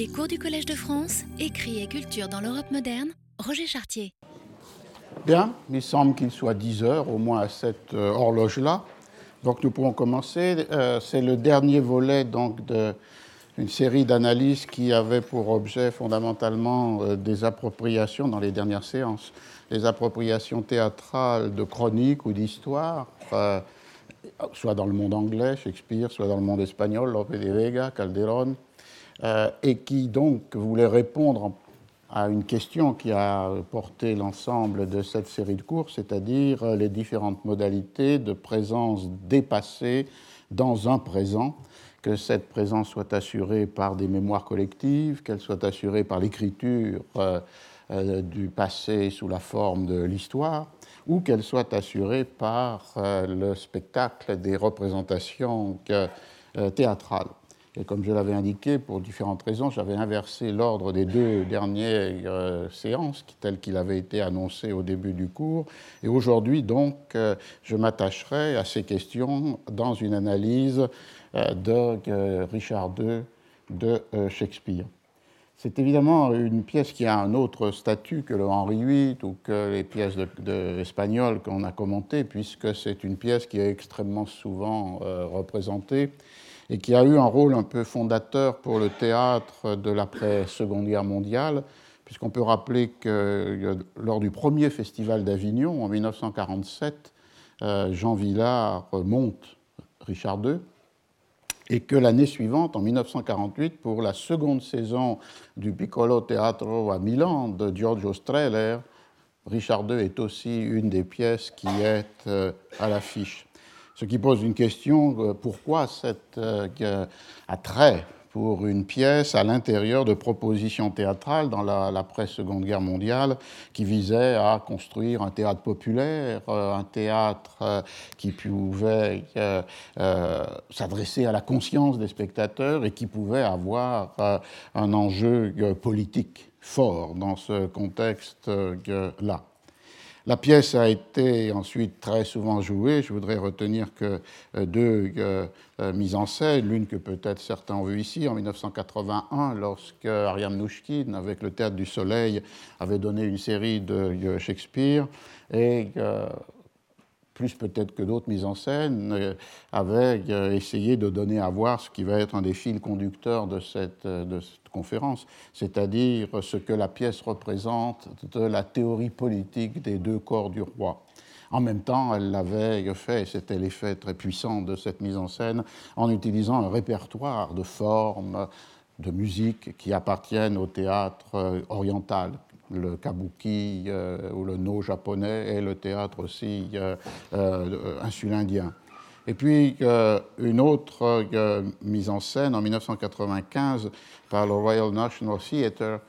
Les cours du Collège de France, écrit et culture dans l'Europe moderne, Roger Chartier. Bien, il semble qu'il soit 10 heures, au moins à cette euh, horloge-là. Donc nous pouvons commencer. Euh, c'est le dernier volet donc, d'une série d'analyses qui avait pour objet fondamentalement euh, des appropriations dans les dernières séances. Des appropriations théâtrales de chroniques ou d'histoire, soit dans le monde anglais, Shakespeare, soit dans le monde espagnol, Lope de Vega, Calderón, euh, et qui donc voulait répondre à une question qui a porté l'ensemble de cette série de cours, c'est-à-dire les différentes modalités de présence dépassée dans un présent, que cette présence soit assurée par des mémoires collectives, qu'elle soit assurée par l'écriture euh, euh, du passé sous la forme de l'histoire, ou qu'elle soit assurée par le spectacle des représentations théâtrales. Et comme je l'avais indiqué, pour différentes raisons, j'avais inversé l'ordre des deux dernières euh, séances, telles qu'il avait été annoncé au début du cours. Et aujourd'hui, donc, euh, je m'attacherai à ces questions dans une analyse euh, de Richard II de Shakespeare. C'est évidemment une pièce qui a un autre statut que le Henri VIII ou que les pièces de, espagnoles qu'on a commentées, puisque c'est une pièce qui est extrêmement souvent représentée et qui a eu un rôle un peu fondateur pour le théâtre de l'après-Seconde Guerre mondiale, puisqu'on peut rappeler que euh, lors du premier festival d'Avignon, en 1947, euh, Jean Villard monte Richard II, et que l'année suivante, en 1948, pour la seconde saison du Piccolo Teatro à Milan de Giorgio Strehler, Richard II est aussi une des pièces qui est euh, à l'affiche. Ce qui pose une question, euh, pourquoi cet euh, attrait pour une pièce à l'intérieur de propositions théâtrales dans l'après-seconde guerre mondiale qui visait à construire un théâtre populaire, euh, un théâtre qui pouvait s'adresser à la conscience des spectateurs et qui pouvait avoir un enjeu politique fort dans ce contexte-là. La pièce a été ensuite très souvent jouée. Je voudrais retenir que euh, deux euh, euh, mises en scène, l'une que peut-être certains ont vue ici en 1981, lorsque Ariam Nouchkine, avec le Théâtre du Soleil, avait donné une série de Shakespeare, et plus peut-être que d'autres mises en scène, avait essayé de donner à voir ce qui va être un des fils conducteurs de cette, conférence, c'est-à-dire ce que la pièce représente de la théorie politique des deux corps du roi. En même temps, elle l'avait fait, c'était l'effet très puissant de cette mise en scène, en utilisant un répertoire de formes, de musique qui appartiennent au théâtre oriental, le kabuki euh, ou le no japonais et le théâtre aussi euh, euh, insulindien. Et puis une autre mise en scène en 1995 par le Royal National Theatre,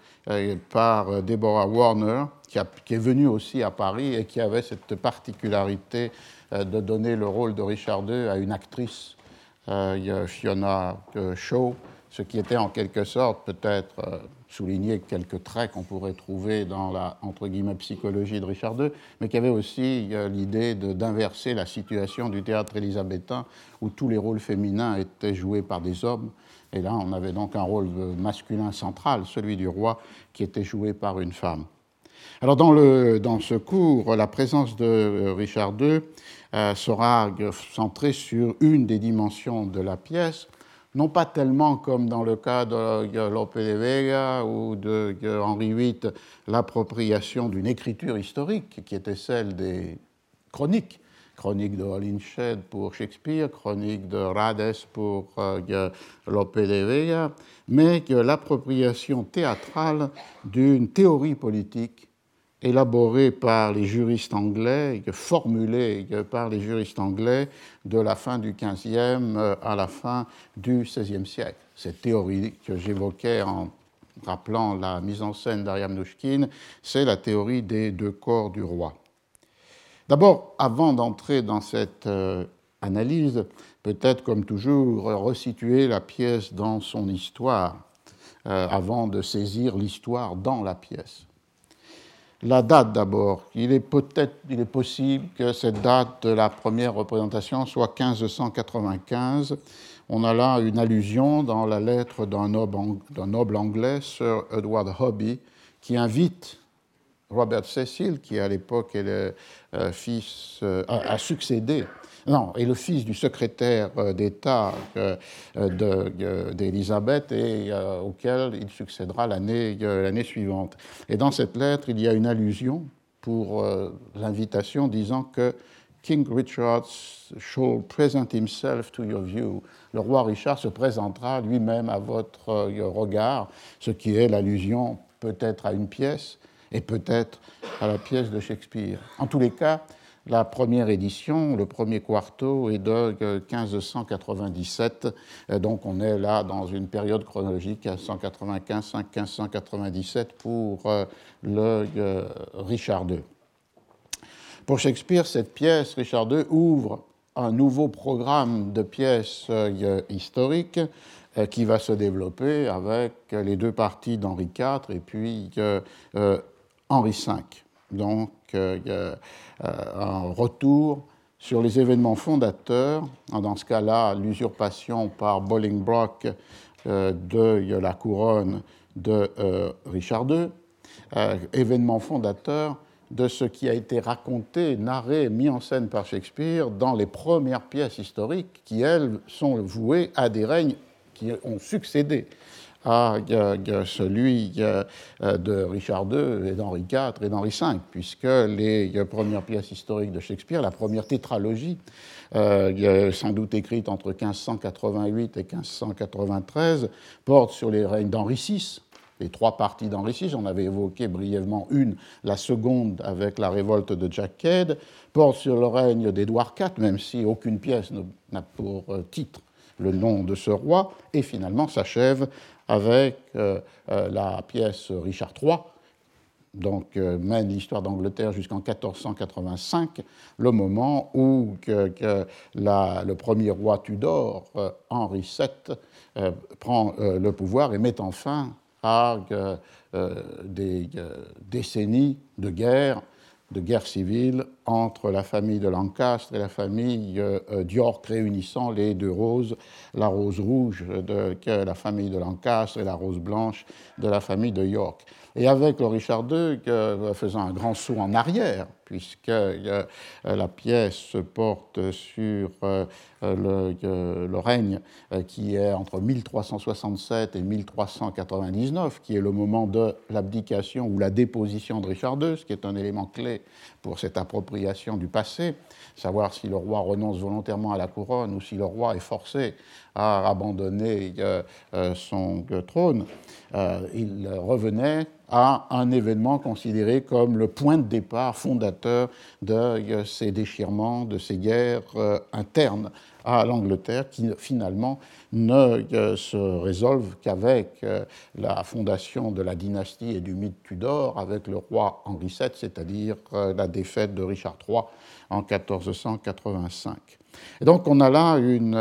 par Deborah Warner, qui, est venue aussi à Paris et qui avait cette particularité de donner le rôle de Richard II à une actrice, Fiona Shaw, ce qui était en quelque sorte peut-être souligner quelques traits qu'on pourrait trouver dans la entre guillemets, psychologie de Richard II, mais qui avait aussi l'idée d'inverser la situation du théâtre élisabétain où tous les rôles féminins étaient joués par des hommes et là, on avait donc un rôle masculin central, celui du roi, qui était joué par une femme. Alors dans, le, dans ce cours, la présence de euh, Richard II euh, sera centrée sur une des dimensions de la pièce, non pas tellement comme dans le cas de Lope de Vega ou de Henri VIII, l'appropriation d'une écriture historique qui était celle des chroniques, chronique de Holinshed pour Shakespeare, chronique de Rades pour euh, Lope de Vega, mais l'appropriation théâtrale d'une théorie politique élaborée par les juristes anglais, formulée par les juristes anglais de la fin du XVe euh, à la fin du XVIe siècle. Cette théorie que j'évoquais en rappelant la mise en scène d'Ariam Nouchkine, c'est la théorie des deux corps du roi. D'abord, avant d'entrer dans cette euh, analyse, peut-être comme toujours resituer la pièce dans son histoire, euh, avant de saisir l'histoire dans la pièce. La date d'abord, il est peut-être, il est possible que cette date de la première représentation soit 1595. On a là une allusion dans la lettre d'un noble, anglais, Sir Edward Hobby, qui invite Robert Cecil, qui à l'époque est le euh, fils, euh, non, est le fils du secrétaire euh, d'État d'Élisabeth et auquel il succédera l'année suivante. Et dans cette lettre, il y a une allusion pour l'invitation disant que King Richard shall present himself to your view. Le roi Richard se présentera lui-même à votre euh, regard, ce qui est l'allusion peut-être à une pièce et peut-être à la pièce de Shakespeare. En tous les cas, la première édition, le premier quarto, est de 1597, euh, donc on est là dans une période chronologique 1595-1597 pour euh, le Richard II. Pour Shakespeare, cette pièce, Richard II, ouvre un nouveau programme de pièces euh, historiques euh, qui va se développer avec les deux parties d'Henri IV et puis euh, Henri V. un retour sur les événements fondateurs, dans ce cas-là, l'usurpation par Bolingbroke de la couronne de Richard II, événement fondateur de ce qui a été raconté, narré, mis en scène par Shakespeare dans les premières pièces historiques qui, elles, sont vouées à des règnes qui ont succédé à celui de Richard II et d'Henri IV et d'Henri V, puisque les premières pièces historiques de Shakespeare, la première tétralogie, euh, sans doute écrite entre 1588 et 1593, porte sur les règnes d'Henri VI, les trois parties d'Henri VI, j'en avais évoqué brièvement une, la seconde avec la révolte de Jack Cade, porte sur le règne d'Édouard IV, même si aucune pièce n'a pour euh, titre le nom de ce roi, et finalement s'achève avec euh, euh, la pièce Richard III, donc mène l'histoire d'Angleterre jusqu'en 1485, le moment où le premier roi Tudor, Henri VII, prend le pouvoir et met en fin à euh, des euh, décennies de guerre, de guerre civile entre la famille de Lancastre et la famille euh, d'York, réunissant les deux roses, la rose rouge de la famille de Lancastre et la rose blanche de la famille de York. Et avec le Richard II faisant un grand saut en arrière, puisque euh, la pièce porte sur euh, le, règne euh, qui est entre 1367 et 1399, qui est le moment de l'abdication ou la déposition de Richard II, ce qui est un élément clé pour cette appropriation du passé, savoir si le roi renonce volontairement à la couronne ou si le roi est forcé à abandonner son trône. Il revenait à un événement considéré comme le point de départ fondateur de ces déchirements, de ces guerres euh, internes à l'Angleterre qui finalement ne euh, se résolvent qu'avec euh, la fondation de la dynastie et du mythe Tudor, avec le roi Henri VII, c'est-à-dire la défaite de Richard III en 1485. Et donc on a là une,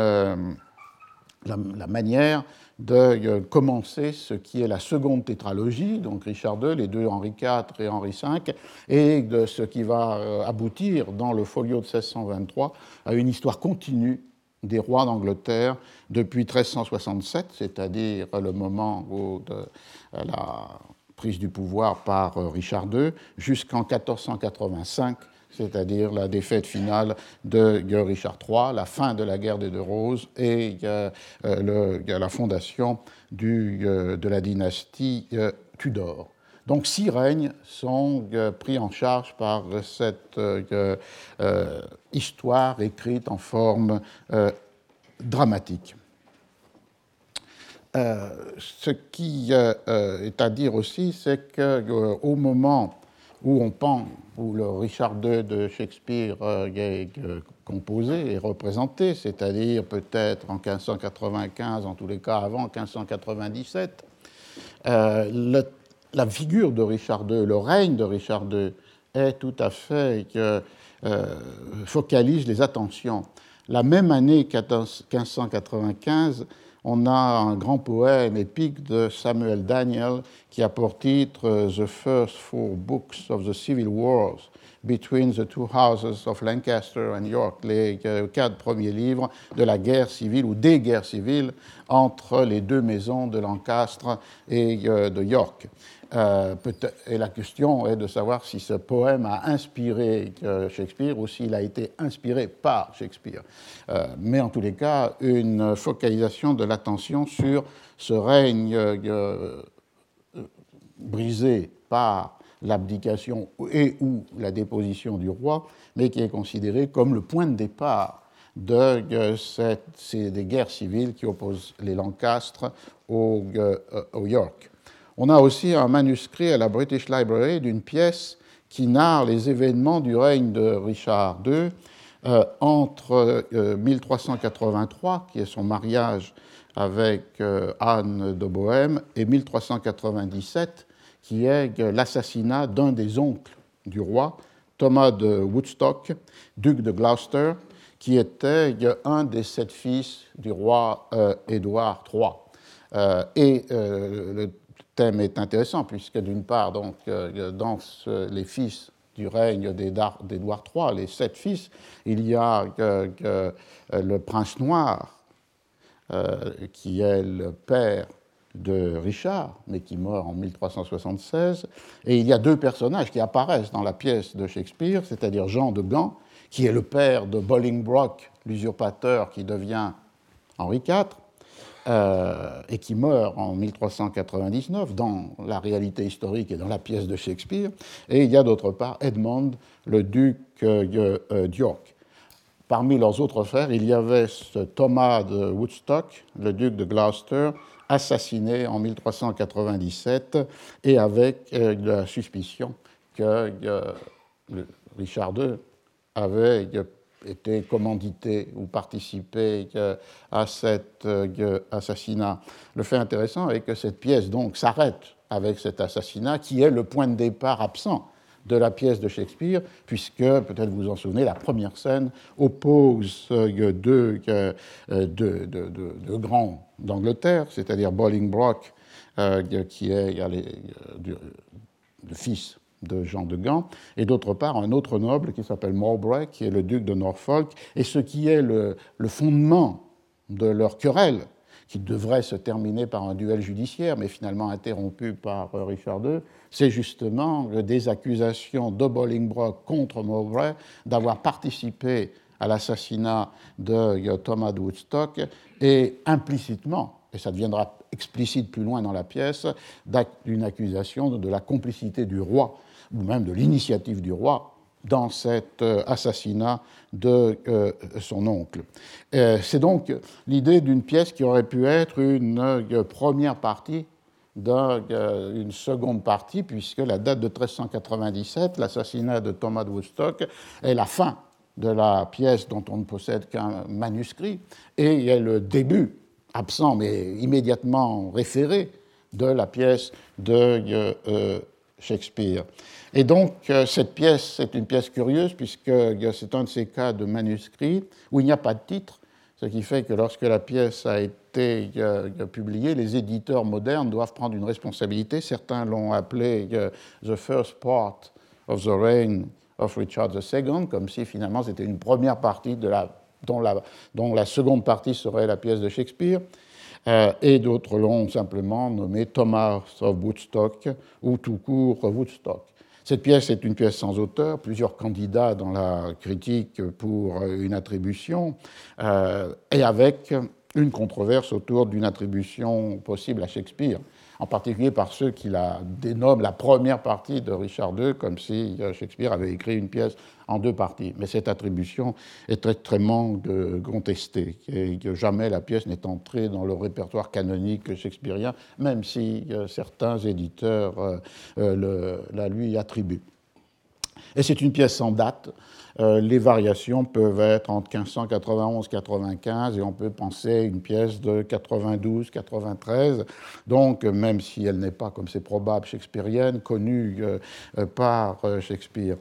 la manière de euh, commencer ce qui est la seconde tétralogie, donc Richard II, les deux Henri IV et Henri V, et de ce qui va euh, aboutir dans le folio de 1623 à une histoire continue des rois d'Angleterre depuis 1367, c'est-à-dire le moment de euh, la prise du pouvoir par Richard II, jusqu'en 1485 c'est-à-dire la défaite finale de Richard III, la fin de la guerre des Deux Roses et euh, la fondation euh, de la dynastie euh, Tudor. Donc six règnes sont pris en charge par cette histoire écrite en forme dramatique. ce qui est à dire aussi, c'est qu'au moment où on où le Richard II de Shakespeare euh, est euh, composé et représenté, c'est-à-dire peut-être en 1595, en tous les cas avant 1597, euh, la figure de Richard II, le règne de Richard II est tout à fait focalise les attentions. La même année 1595, on a un grand poème épique de Samuel Daniel qui a pour titre The First Four Books of the Civil Wars, Between the Two Houses of Lancaster and York, les quatre premiers livres de la guerre civile ou des guerres civiles entre les deux maisons de Lancaster et de York. Euh, et la question est de savoir si ce poème a inspiré euh, Shakespeare ou s'il a été inspiré par Shakespeare. Euh, mais en tous les cas, une focalisation de l'attention sur ce règne brisé par l'abdication et ou la déposition du roi, mais qui est considéré comme le point de départ de ces, des guerres civiles qui opposent les Lancastres au York. On a aussi un manuscrit à la British Library d'une pièce qui narre les événements du règne de Richard II euh, entre 1383, euh, qui est son mariage avec euh, Anne de Bohême, et 1397, qui est l'assassinat d'un des oncles du roi, Thomas de Woodstock, duc de Gloucester, qui était un des sept fils du roi Édouard III. Est intéressant puisque d'une part, donc, euh, dans les fils du règne d'Édouard III, les sept fils, il y a euh, le prince noir, euh, qui est le père de Richard, mais qui meurt en 1376. Et il y a deux personnages qui apparaissent dans la pièce de Shakespeare, c'est-à-dire Jean de Gand, qui est le père de Bolingbroke, l'usurpateur qui devient Henri IV, euh, et qui meurt en 1399 dans la réalité historique et dans la pièce de Shakespeare. Et il y a d'autre part Edmond, le duc euh, euh, d'York. Parmi leurs autres frères, il y avait Thomas de Woodstock, le duc de Gloucester, assassiné en 1397 et avec la suspicion que Richard II avait été commandité ou participé à cet euh, assassinat. Le fait intéressant est que cette pièce donc s'arrête avec cet assassinat qui est le point de départ absent de la pièce de Shakespeare, puisque, peut-être vous vous en souvenez, la première scène oppose euh, euh, deux, grands d'Angleterre, c'est-à-dire Bolingbroke, qui est le fils de Jean de Gand, et d'autre part un autre noble qui s'appelle Mowbray, qui est le duc de Norfolk, et ce qui est le, fondement de leur querelle, qui devrait se terminer par un duel judiciaire, mais finalement interrompu par euh, Richard II, c'est justement des accusations de Bolingbroke contre Mowbray d'avoir participé à l'assassinat de euh, Thomas de Woodstock et implicitement, et ça deviendra explicite plus loin dans la pièce, d'une accusation de la complicité du roi ou même de l'initiative du roi dans cet euh, assassinat de euh, son oncle. Euh, c'est donc l'idée d'une pièce qui aurait pu être une première partie d'une seconde partie, puisque la date de 1397, l'assassinat de Thomas de Woodstock, est la fin de la pièce dont on ne possède qu'un manuscrit, et est le début, absent mais immédiatement référé, de la pièce de Shakespeare. Et donc, euh, cette pièce, c'est une pièce curieuse, puisque euh, c'est un de ces cas de manuscrit où il n'y a pas de titre, ce qui fait que lorsque la pièce a été euh, publiée, les éditeurs modernes doivent prendre une responsabilité. Certains l'ont appelé The First Part of the Reign of Richard II, comme si finalement c'était une première partie dont la seconde partie serait la pièce de Shakespeare. et d'autres l'ont simplement nommé Thomas of Woodstock ou tout court Woodstock. Cette pièce est une pièce sans auteur, plusieurs candidats dans la critique pour une attribution, euh, et avec une controverse autour d'une attribution possible à Shakespeare en particulier par ceux qui la dénomment la première partie de Richard II, comme si euh, Shakespeare avait écrit une pièce en deux parties. Mais cette attribution est extrêmement contestée, et que jamais la pièce n'est entrée dans le répertoire canonique shakespearien, même si euh, certains éditeurs euh, la lui attribuent. Et c'est une pièce sans date. Euh, les variations peuvent être entre 1591 95 et on peut penser une pièce de 92 93 donc même si elle n'est pas comme c'est probable shakespearienne connue euh, euh, par Shakespeare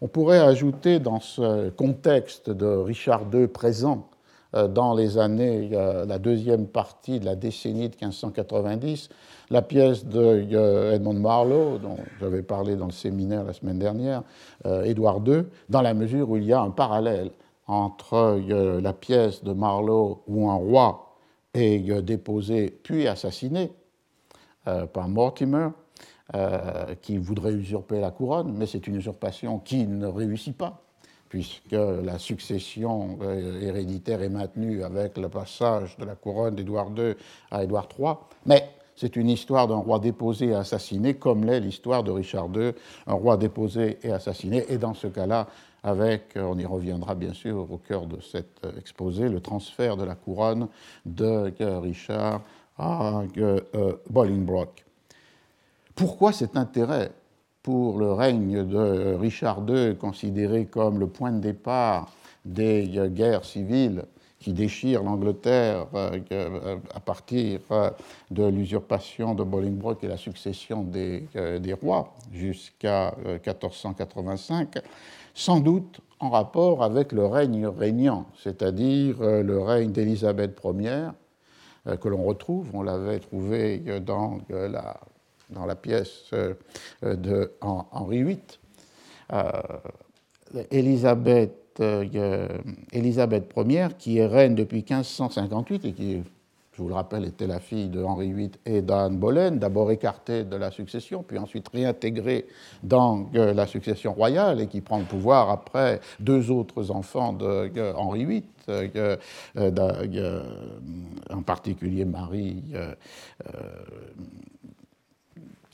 on pourrait ajouter dans ce contexte de Richard II présent dans les années, la deuxième partie de la décennie de 1590, la pièce de Edmond Marlowe, dont j'avais parlé dans le séminaire la semaine dernière, Édouard II, dans la mesure où il y a un parallèle entre la pièce de Marlowe où un roi est déposé puis assassiné par Mortimer, qui voudrait usurper la couronne, mais c'est une usurpation qui ne réussit pas puisque la succession euh, héréditaire est maintenue avec le passage de la couronne d'Édouard II à Édouard III. Mais c'est une histoire d'un roi déposé et assassiné, comme l'est l'histoire de Richard II, un roi déposé et assassiné. Et dans ce cas-là, avec, on y reviendra bien sûr au cœur de cet exposé, le transfert de la couronne de Richard à euh, Bolingbroke. Pourquoi cet intérêt pour le règne de Richard II, considéré comme le point de départ des guerres civiles qui déchirent l'Angleterre euh, euh, à partir euh, de l'usurpation de Bolingbroke et la succession des, des rois jusqu'à 1485, sans doute en rapport avec le règne régnant, c'est-à-dire le règne d'Élisabeth Ier, que l'on retrouve, on l'avait trouvé dans la dans la pièce euh, de Henri VIII. Euh, euh, Élisabeth Ier, qui est reine depuis 1558 et qui, je vous le rappelle, était la fille de Henri VIII et d'Anne Boleyn, d'abord écartée de la succession, puis ensuite réintégrée dans la succession royale et qui prend le pouvoir après deux autres enfants de Henri VIII, en particulier Marie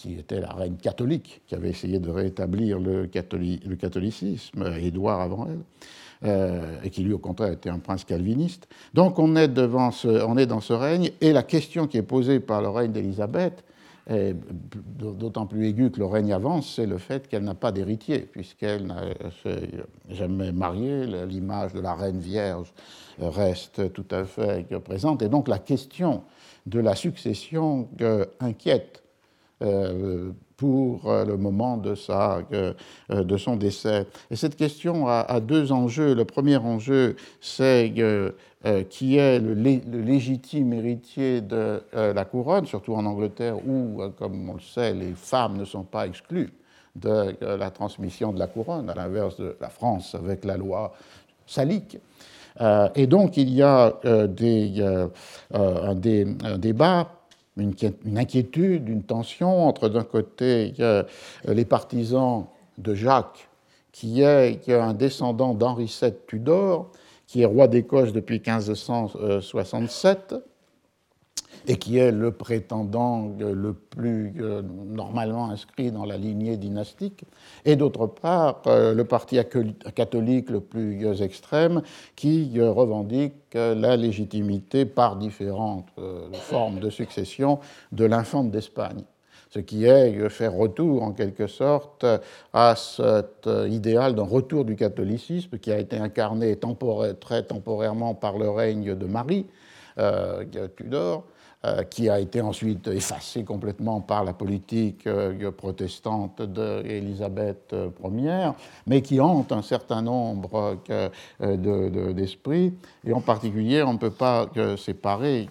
qui était la reine catholique, qui avait essayé de rétablir le, catholicisme, Édouard avant elle, euh, et qui lui au contraire était un prince calviniste. Donc on est, devant on est dans ce règne, et la question qui est posée par le règne d'Élisabeth, d'autant plus aiguë que le règne avance, c'est le fait qu'elle n'a pas d'héritier, puisqu'elle n'a jamais marié, l'image de la reine vierge reste tout à fait présente, et donc la question de la succession inquiète euh, pour euh, le moment de, sa, euh, de son décès. Et cette question a, deux enjeux. Le premier enjeu, c'est qui est le, légitime héritier de la couronne, surtout en Angleterre où, comme on le sait, les femmes ne sont pas exclues de la transmission de la couronne, à l'inverse de la France avec la loi salique. et donc il y a des, un débat une, inquiétude, une tension entre d'un côté les partisans de Jacques, qui est, un descendant d'Henri VII Tudor, qui est roi d'Écosse depuis 1567, et qui est le prétendant le plus euh, normalement inscrit dans la lignée dynastique, et d'autre part euh, le parti catholique le plus extrême qui euh, revendique la légitimité par différentes formes de succession de l'infante d'Espagne. Ce qui est faire retour en quelque sorte à cet idéal d'un retour du catholicisme qui a été incarné très temporairement par le règne de Marie Tudor, euh, qui a été ensuite effacé complètement par la politique euh, protestante d'Élisabeth Ier, mais qui hante un certain nombre euh, d'esprits. Et en particulier, on ne peut pas séparer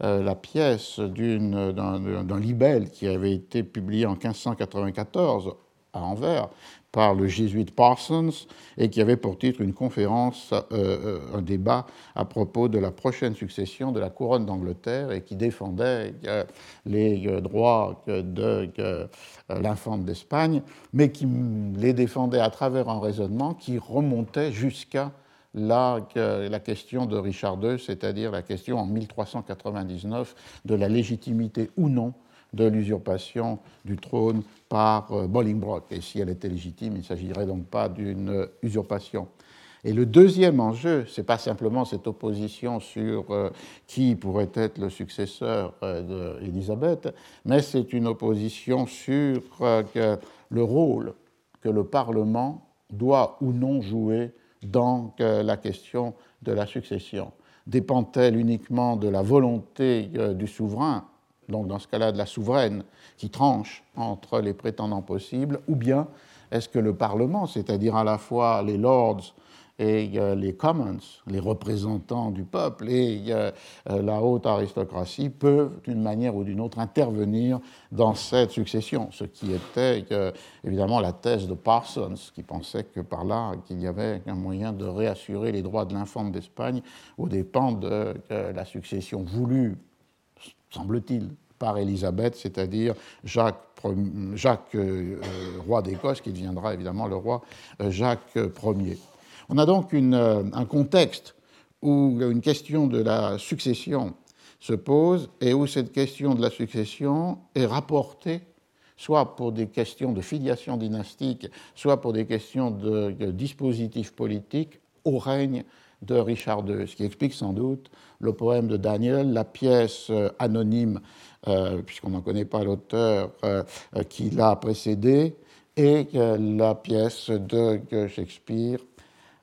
la pièce d'un libelle qui avait été publié en 1594 à Anvers, par le jésuite Parsons et qui avait pour titre une conférence, euh, euh, un débat à propos de la prochaine succession de la couronne d'Angleterre et qui défendait euh, les droits de l'infante d'Espagne, mais qui les défendait à travers un raisonnement qui remontait jusqu'à la, la, question de Richard II, c'est-à-dire la question en 1399 de la légitimité ou non de l'usurpation du trône par euh, Bolingbroke. Et si elle était légitime, il ne s'agirait donc pas d'une usurpation. Et le deuxième enjeu, ce n'est pas simplement cette opposition sur euh, qui pourrait être le successeur euh, d'Élisabeth, mais c'est une opposition sur le rôle que le Parlement doit ou non jouer dans la question de la succession. Dépend-elle uniquement de la volonté du souverain donc dans ce cas-là de la souveraine, qui tranche entre les prétendants possibles, ou bien est-ce que le Parlement, c'est-à-dire à la fois les lords et les commons, les représentants du peuple, et la haute aristocratie peuvent, d'une manière ou d'une autre, intervenir dans cette succession, ce qui était évidemment la thèse de Parsons, qui pensait que par là, qu'il y avait un moyen de réassurer les droits de l'infante d'Espagne aux dépens de la succession voulue, semble-t-il, par Élisabeth, c'est-à-dire Jacques, Jacques euh, roi d'Écosse, qui deviendra évidemment le roi euh, Jacques Ier. On a donc euh, un contexte où une question de la succession se pose et où cette question de la succession est rapportée soit pour des questions de filiation dynastique, soit pour des questions de, de dispositifs politiques au règne de Richard II, ce qui explique sans doute le poème de Daniel, la pièce anonyme euh, puisqu'on n'en connaît pas l'auteur euh, euh, qui l'a précédé, et la pièce de Shakespeare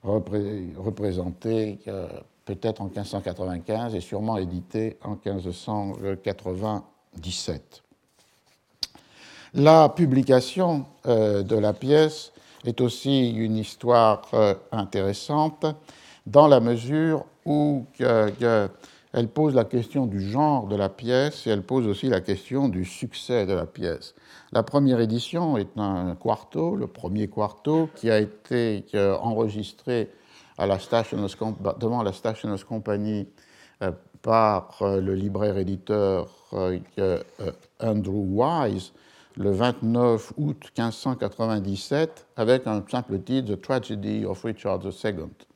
représentée peut-être en 1595 et sûrement éditée en 1597. La publication de la pièce est aussi une histoire intéressante dans la mesure où elle pose la question du genre de la pièce et elle pose aussi la question du succès de la pièce. La première édition est un quarto, le premier quarto, qui a été enregistré à la devant la Stationers Company euh, par euh, le libraire-éditeur euh, Andrew Wise le 29 août 1597 avec un simple titre The Tragedy of Richard II.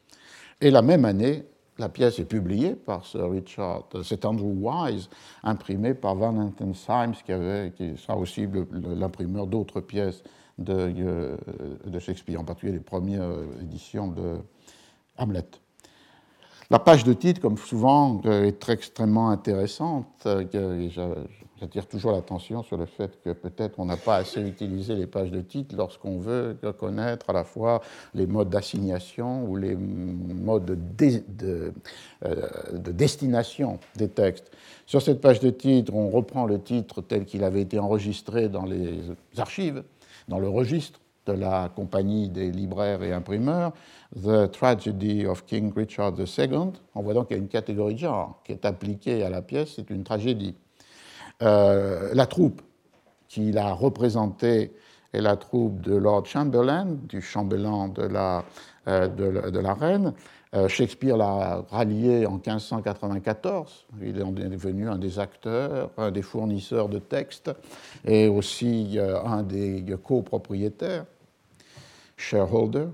Et la même année, la pièce est publiée par Sir Richard, c'est Andrew Wise, imprimé par Valentine Symes, qui, avait, qui sera aussi l'imprimeur d'autres pièces de, de, Shakespeare, en particulier les premières éditions de Hamlet. La page de titre, comme souvent, est très extrêmement intéressante. J'attire toujours l'attention sur le fait que peut-être on n'a pas assez utilisé les pages de titre lorsqu'on veut connaître à la fois les modes d'assignation ou les modes de, euh, de, destination des textes. Sur cette page de titre, on reprend le titre tel qu'il avait été enregistré dans les archives, dans le registre de la compagnie des libraires et imprimeurs, The Tragedy of King Richard II. On voit donc qu'il y a une catégorie de genre qui est appliquée à la pièce, c'est une tragédie. Euh, la troupe qu'il a représentée est la troupe de Lord Chamberlain, du chambellan de la, euh, de, la reine. Euh, Shakespeare l'a rallié en 1594. Il est devenu un des acteurs, un des fournisseurs de textes et aussi un des copropriétaires, shareholder.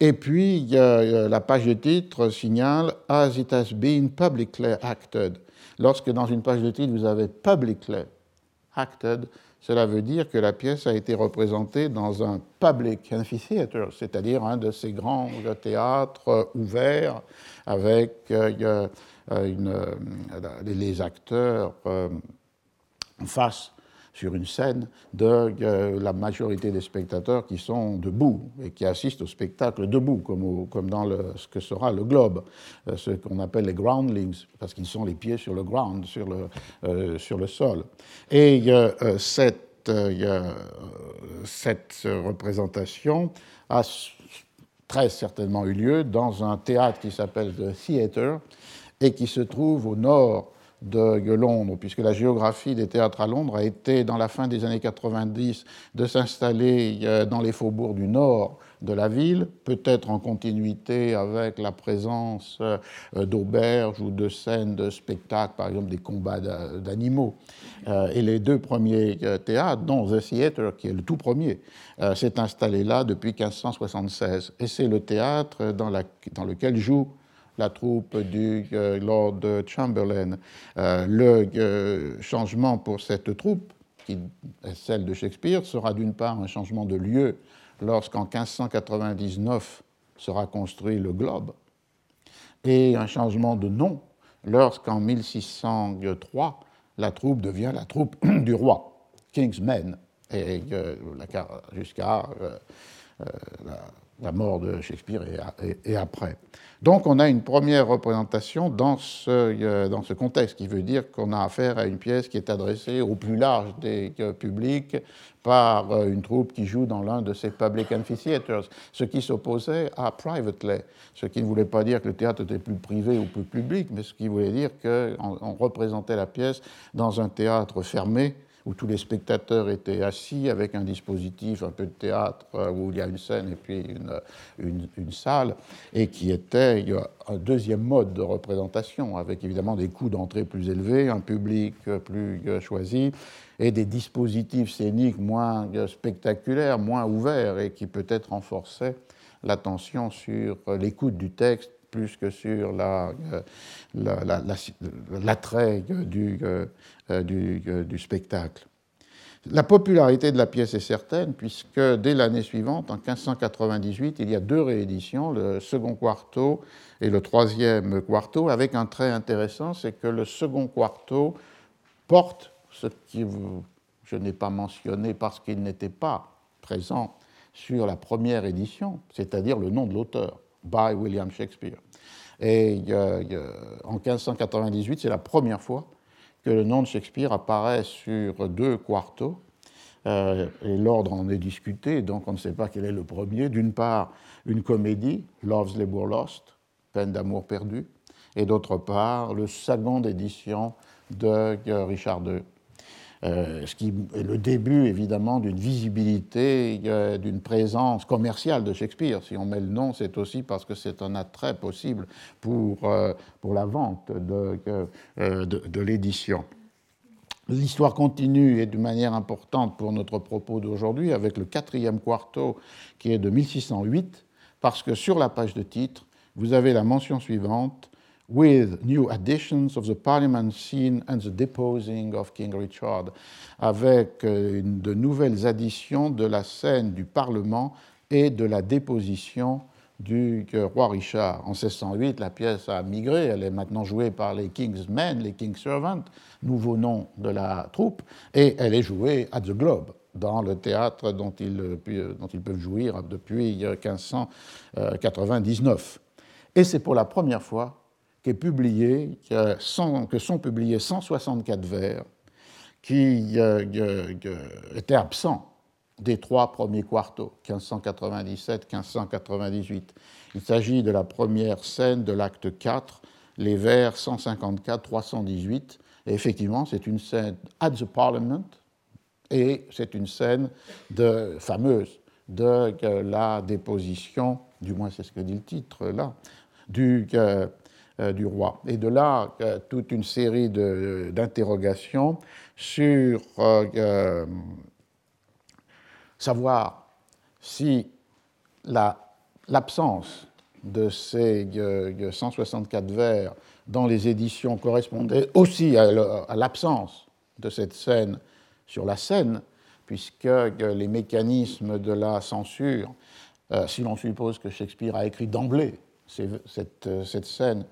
Et puis, la page de titre signale As it has been publicly acted. Lorsque dans une page de titre vous avez publicly acted, cela veut dire que la pièce a été représentée dans un public amphitheater, c'est-à-dire un de ces grands théâtres ouverts avec euh, euh, les acteurs euh, en face sur une scène de euh, la majorité des spectateurs qui sont debout et qui assistent au spectacle debout, comme, dans ce que sera le globe, euh, ce qu'on appelle les groundlings, parce qu'ils sont les pieds sur le ground, sur le, euh, sol. Et cette, cette représentation a très certainement eu lieu dans un théâtre qui s'appelle The Theatre et qui se trouve au nord de Londres, puisque la géographie des théâtres à Londres a été, dans la fin des années 90, de s'installer euh, dans les faubourgs du nord de la ville, peut-être en continuité avec la présence euh, d'auberges ou de scènes de spectacles, par exemple des combats d'animaux. Euh, et les deux premiers théâtres, dont The Theatre, qui est le tout premier, s'est installé là depuis 1576. Et c'est le théâtre dans, dans lequel joue la troupe du euh, Lord Chamberlain. Euh, le euh, changement pour cette troupe, qui est celle de Shakespeare, sera d'une part un changement de lieu lorsqu'en 1599 sera construit le Globe, et un changement de nom lorsqu'en 1603 la troupe devient la troupe du roi, King's Men, jusqu'à mort de Shakespeare et, après. Donc on a une première représentation dans ce, euh, dans ce contexte, qui veut dire qu'on a affaire à une pièce qui est adressée au plus large des euh, publics par euh, une troupe qui joue dans l'un de ces public amphitheaters, ce qui s'opposait à privately, ce qui ne voulait pas dire que le théâtre était plus privé ou plus public, mais ce qui voulait dire qu'on représentait la pièce dans un théâtre fermé où tous les spectateurs étaient assis avec un dispositif, un peu de théâtre, euh, où il y a une scène et puis une, une, salle, et qui était un deuxième mode de représentation, avec évidemment des coûts d'entrée plus élevés, un public plus euh, choisi, et des dispositifs scéniques moins euh, spectaculaires, moins ouverts, et qui peut-être renforçaient l'attention sur l'écoute du texte plus que sur l'attrait la, du, euh, euh, du, spectacle. La popularité de la pièce est certaine, puisque dès l'année suivante, en 1598, il y a deux rééditions, le second quarto et le troisième quarto, avec un trait intéressant, c'est que le second quarto porte ce qui je n'ai pas mentionné parce qu'il n'était pas présent sur la première édition, c'est-à-dire le nom de l'auteur, by William Shakespeare. Et en 1598, c'est la première fois que le nom de Shakespeare apparaît sur deux quartos, euh, et l'ordre en est discuté, donc on ne sait pas quel est le premier. D'une part, une comédie, Love's Labour Lost, Peine d'amour perdu, et d'autre part, le second édition de Richard II, euh, ce qui est le début évidemment d'une visibilité, euh, d'une présence commerciale de Shakespeare. Si on met le nom, c'est aussi parce que c'est un attrait possible pour, euh, pour la vente de, de, l'édition. L'histoire continue et de manière importante pour notre propos d'aujourd'hui avec le quatrième quarto qui est de 1608, parce que sur la page de titre, vous avez la mention suivante with new additions of the parliament scene and the deposing of King Richard, avec euh, de nouvelles additions de la scène du Parlement et de la déposition du roi Richard. En 1608, la pièce a migré, elle est maintenant jouée par les King's Men, les King's Servants, nouveau nom de la troupe, et elle est jouée à The Globe, dans le théâtre dont ils, euh, dont ils peuvent jouir depuis 1599. Et c'est pour la première fois qui est publié, que sont publiés 164 vers qui euh, étaient absents des trois premiers quartos, 1597-1598. Il s'agit de la première scène de l'acte 4, les vers 154-318. Et effectivement, c'est une scène at the Parliament, et c'est une scène de, fameuse de la déposition, du moins c'est ce que dit le titre là, du, euh, euh, du roi. Et de là, euh, toute une série d'interrogations sur euh, savoir si l'absence de ces 164 vers dans les éditions correspondait aussi à l'absence de cette scène sur la scène, puisque les mécanismes de la censure, si l'on suppose que Shakespeare a écrit d'emblée cette, euh, cette, scène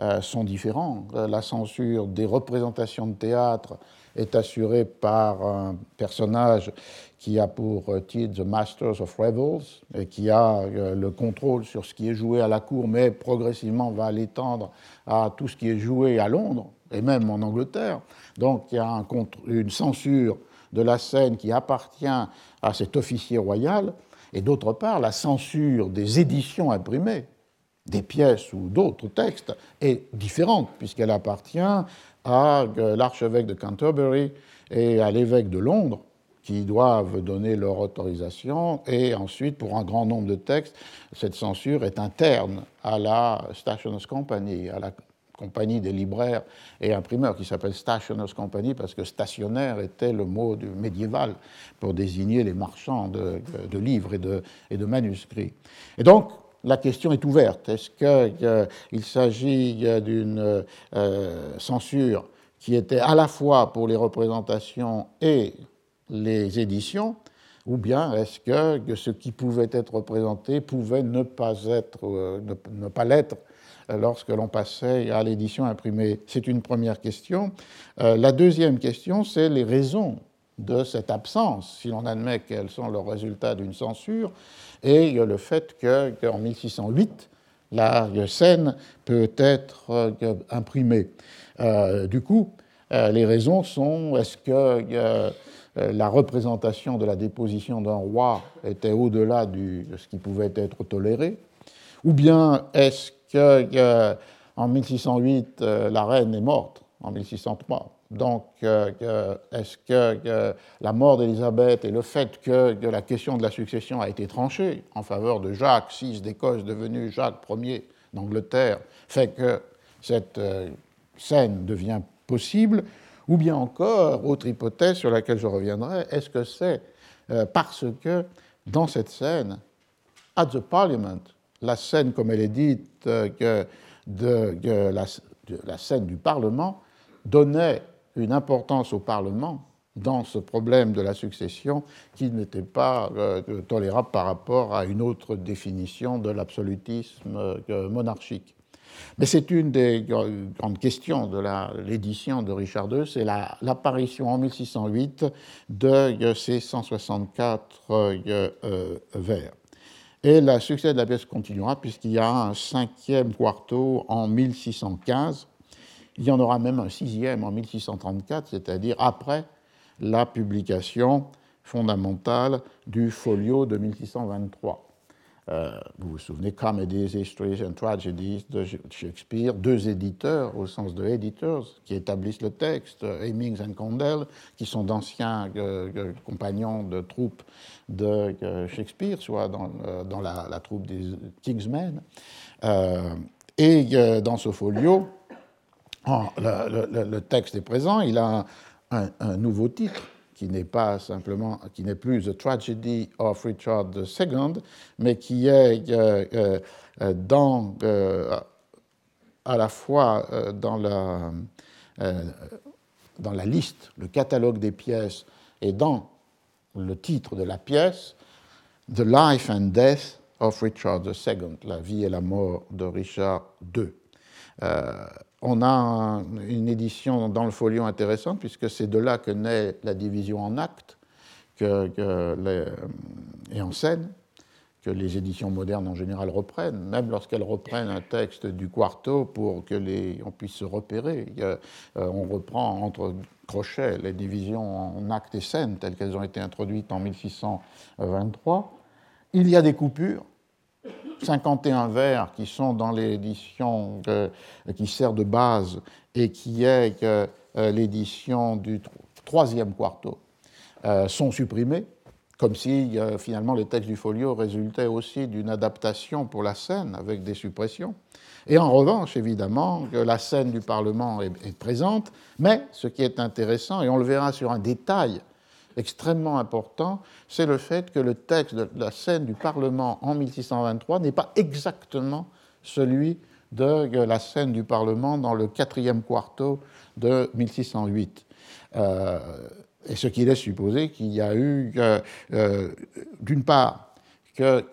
euh, sont différents. Euh, la censure des représentations de théâtre est assurée par un personnage qui a pour titre The Masters of Revels et qui a le contrôle sur ce qui est joué à la cour, mais progressivement va l'étendre à tout ce qui est joué à Londres et même en Angleterre. Donc il y a un, une censure de la scène qui appartient à cet officier royal et d'autre part la censure des éditions imprimées des pièces ou d'autres textes est différente, puisqu'elle appartient à euh, l'archevêque de Canterbury et à l'évêque de Londres, qui doivent donner leur autorisation, et ensuite, pour un grand nombre de textes, cette censure est interne à la Stationers Company, à la compagnie des libraires et imprimeurs, qui s'appelle Stationers Company, parce que stationnaire était le mot médiéval pour désigner les marchands de, de livres et de, et de manuscrits. Et donc, la question est ouverte. Est-ce qu'il s'agit d'une euh, censure qui était à la fois pour les représentations et les éditions, ou bien est-ce que ce qui pouvait être représenté pouvait ne pas être, euh, l'être lorsque l'on passait à l'édition imprimée? C'est une première question. Euh, la deuxième question, c'est les raisons de cette absence, si l'on admet qu'elles sont le résultat d'une censure, et le fait qu'en 1608, la scène peut être euh, imprimée. Euh, du coup, euh, les raisons sont est-ce que la représentation de la déposition d'un roi était au-delà de ce qui pouvait être toléré, ou bien est-ce que en 1608 la reine est morte en 1603 donc, est-ce que la mort d'Élisabeth et le fait que, la question de la succession a été tranchée en faveur de Jacques VI d'Écosse, devenu Jacques Ier d'Angleterre, fait que cette euh, scène devient possible? Ou bien encore, autre hypothèse sur laquelle je reviendrai, est-ce que c'est euh, parce que dans cette scène, at the Parliament, la scène, comme elle est dite, euh, de, la scène du Parlement, donnait une importance au Parlement dans ce problème de la succession qui n'était pas euh, tolérable par rapport à une autre définition de l'absolutisme euh, monarchique. Mais c'est une des grandes questions de l'édition de Richard II, c'est l'apparition en 1608 de ces 164 euh, vers. Et le succès de la pièce continuera puisqu'il y a un cinquième quarto en 1615 il y en aura même un sixième en 1634, c'est-à-dire après la publication fondamentale du folio de 1623. Euh, vous vous souvenez, Comedies, Histories and Tragedies de Shakespeare, deux éditeurs, au sens de editors, qui établissent le texte, Hemings and Condell, qui sont d'anciens euh, euh, compagnons de troupe de Shakespeare, soit dans, dans la, troupe des Kingsmen. et dans ce folio, Oh, le, texte est présent, il a un, nouveau titre qui n'est plus The Tragedy of Richard II, mais qui est euh, euh, dans, euh, à la fois dans la, dans la liste, le catalogue des pièces et dans le titre de la pièce, The Life and Death of Richard II, la vie et la mort de Richard II on a une édition dans le folio intéressante, puisque c'est de là que naît la division en actes que, et en scène, que les éditions modernes en général reprennent, même lorsqu'elles reprennent un texte du quarto pour que les, on puisse se repérer. Euh, on reprend entre crochets les divisions en actes et scènes telles qu'elles ont été introduites en 1623. Il y a des coupures, 51 vers qui sont dans l'édition qui sert de base et qui est euh, l'édition du troisième quarto euh, sont supprimés, comme si euh, finalement les textes du folio résultaient aussi d'une adaptation pour la scène avec des suppressions. Et en revanche, évidemment, la scène du Parlement est présente, mais ce qui est intéressant, et on le verra sur un détail extrêmement important, c'est le fait que le texte de la scène du Parlement en 1623 n'est pas exactement celui de la scène du Parlement dans le quatrième quarto de 1608. Euh, et ce qui laisse supposer qu'il y a eu, euh, euh, d'une part, que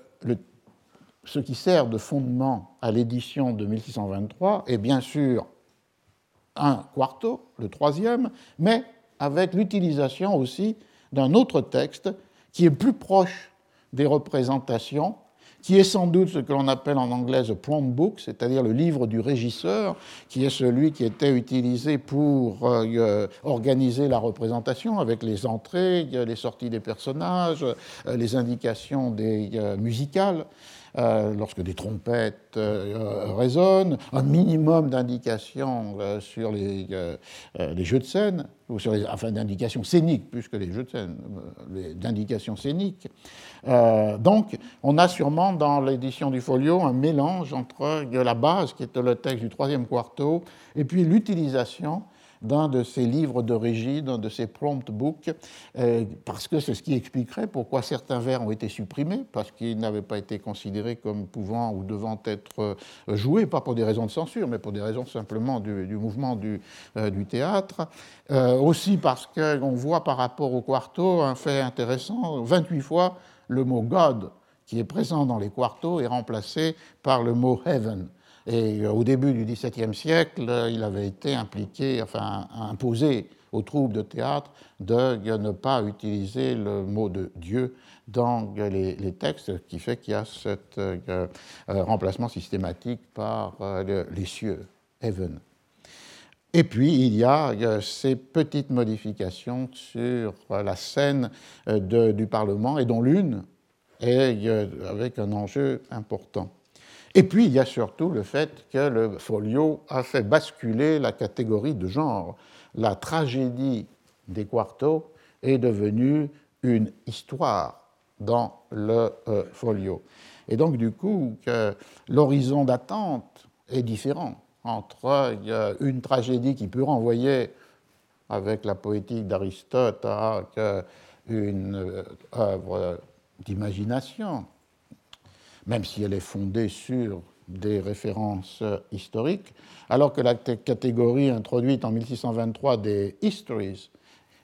ce qui sert de fondement à l'édition de 1623 est bien sûr un quarto, le troisième, mais avec l'utilisation aussi d'un autre texte qui est plus proche des représentations, qui est sans doute ce que l'on appelle en anglais the prompt book, c'est-à-dire le livre du régisseur, qui est celui qui était utilisé pour euh, euh, organiser la représentation avec les entrées, les sorties des personnages, euh, les indications des, musicales. Euh, lorsque des trompettes euh, résonnent, un minimum d'indications euh, sur les, les, jeux de scène, ou sur les, enfin d'indications scéniques plus que les jeux de scène, d'indications scéniques. donc, on a sûrement dans l'édition du folio un mélange entre la base, qui est le texte du troisième quarto, et puis l'utilisation d'un de ces livres d'origine, d'un de ces prompt books, euh, parce que c'est ce qui expliquerait pourquoi certains vers ont été supprimés, parce qu'ils n'avaient pas été considérés comme pouvant ou devant être euh, joués, pas pour des raisons de censure, mais pour des raisons simplement du, mouvement du, euh, théâtre. aussi parce qu'on voit par rapport au quarto un fait intéressant, 28 fois le mot God qui est présent dans les quartos est remplacé par le mot heaven. Et au début du XVIIe siècle, il avait été impliqué, enfin imposé aux troupes de théâtre de ne pas utiliser le mot de Dieu dans les, textes, ce qui fait qu'il y a ce euh, remplacement systématique par les cieux, heaven. Et puis, il y a ces petites modifications sur la scène euh, du Parlement, et dont l'une est avec un enjeu important. Et puis, il y a surtout le fait que le folio a fait basculer la catégorie de genre. La tragédie des quartos est devenue une histoire dans le euh, folio. Et donc, du coup, l'horizon d'attente est différent entre une tragédie qui peut renvoyer, avec la poétique d'Aristote, à une euh, œuvre d'imagination, même si elle est fondée sur des références historiques, alors que la catégorie introduite en 1623 des histories,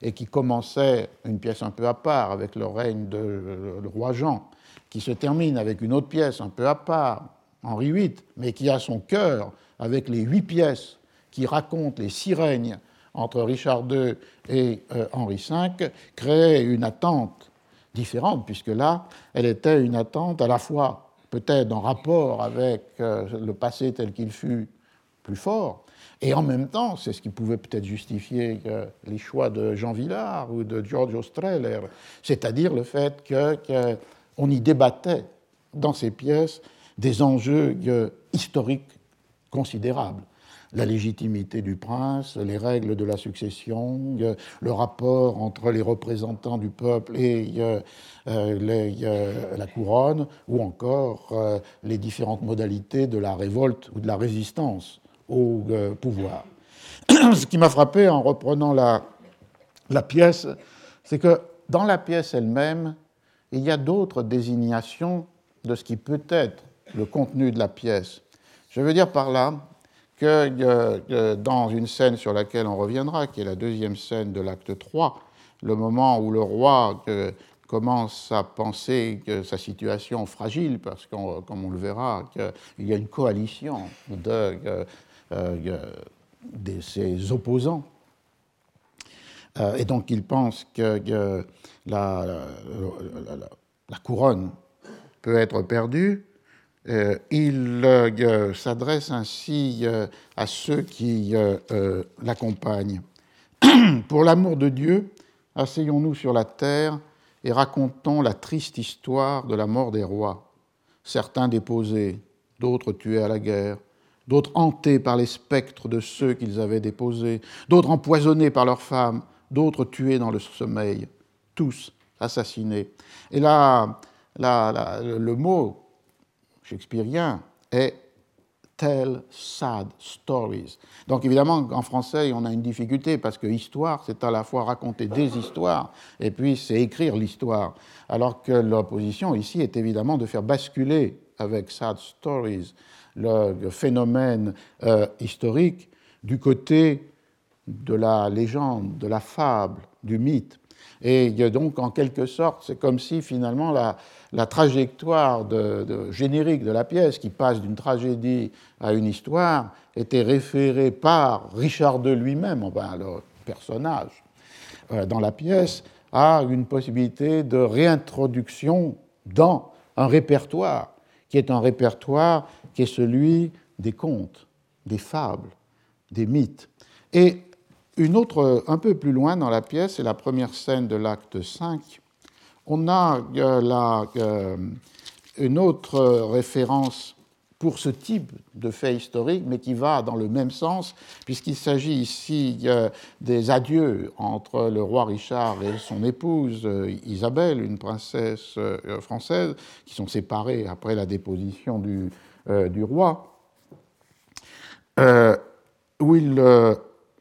et qui commençait une pièce un peu à part avec le règne de le roi Jean, qui se termine avec une autre pièce un peu à part, Henri VIII, mais qui a son cœur avec les huit pièces qui racontent les six règnes entre Richard II et euh, Henri V, créait une attente différente, puisque là, elle était une attente à la fois peut-être en rapport avec euh, le passé tel qu'il fut plus fort, et en même temps, c'est ce qui pouvait peut-être justifier les choix de Jean Villard ou de Giorgio Streller, c'est-à-dire le fait qu'on y débattait dans ces pièces des enjeux euh, historiques considérables. La légitimité du prince, les règles de la succession, euh, le rapport entre les représentants du peuple et euh, la couronne, ou encore les différentes modalités de la révolte ou de la résistance au pouvoir. Ce qui m'a frappé en reprenant la, la pièce, c'est que dans la pièce elle-même, il y a d'autres désignations de ce qui peut être le contenu de la pièce. Je veux dire par là que dans une scène sur laquelle on reviendra, qui est la deuxième scène de l'acte 3, le moment où le roi commence à penser que sa situation fragile, parce que, comme on le verra, qu'il y a une coalition de, euh, ses opposants. Euh, et donc il pense que, la, couronne peut être perdue euh, il euh, s'adresse ainsi euh, à ceux qui l'accompagnent. Pour l'amour de Dieu, asseyons-nous sur la terre et racontons la triste histoire de la mort des rois, certains déposés, d'autres tués à la guerre, d'autres hantés par les spectres de ceux qu'ils avaient déposés, d'autres empoisonnés par leurs femmes, d'autres tués dans le sommeil, tous assassinés. Et là, là le mot shakespearien est tell sad stories. Donc évidemment, en français, on a une difficulté parce que histoire, c'est à la fois raconter des histoires et puis c'est écrire l'histoire. Alors que l'opposition ici est évidemment de faire basculer avec sad stories le, phénomène euh, historique du côté de la légende, de la fable, du mythe. Et donc, en quelque sorte, c'est comme si finalement la, trajectoire de, générique de la pièce, qui passe d'une tragédie à une histoire, était référée par Richard II lui-même, enfin, le personnage, euh, dans la pièce, à une possibilité de réintroduction dans un répertoire, qui est un répertoire qui est celui des contes, des fables, des mythes. Une autre, un peu plus loin dans la pièce, c'est la première scène de l'acte 5, on a euh, euh, une autre référence pour ce type de fait historique, mais qui va dans le même sens, puisqu'il s'agit ici euh, des adieux entre le roi Richard et son épouse Isabelle, une princesse française, qui sont séparés après la déposition du, du roi, où il,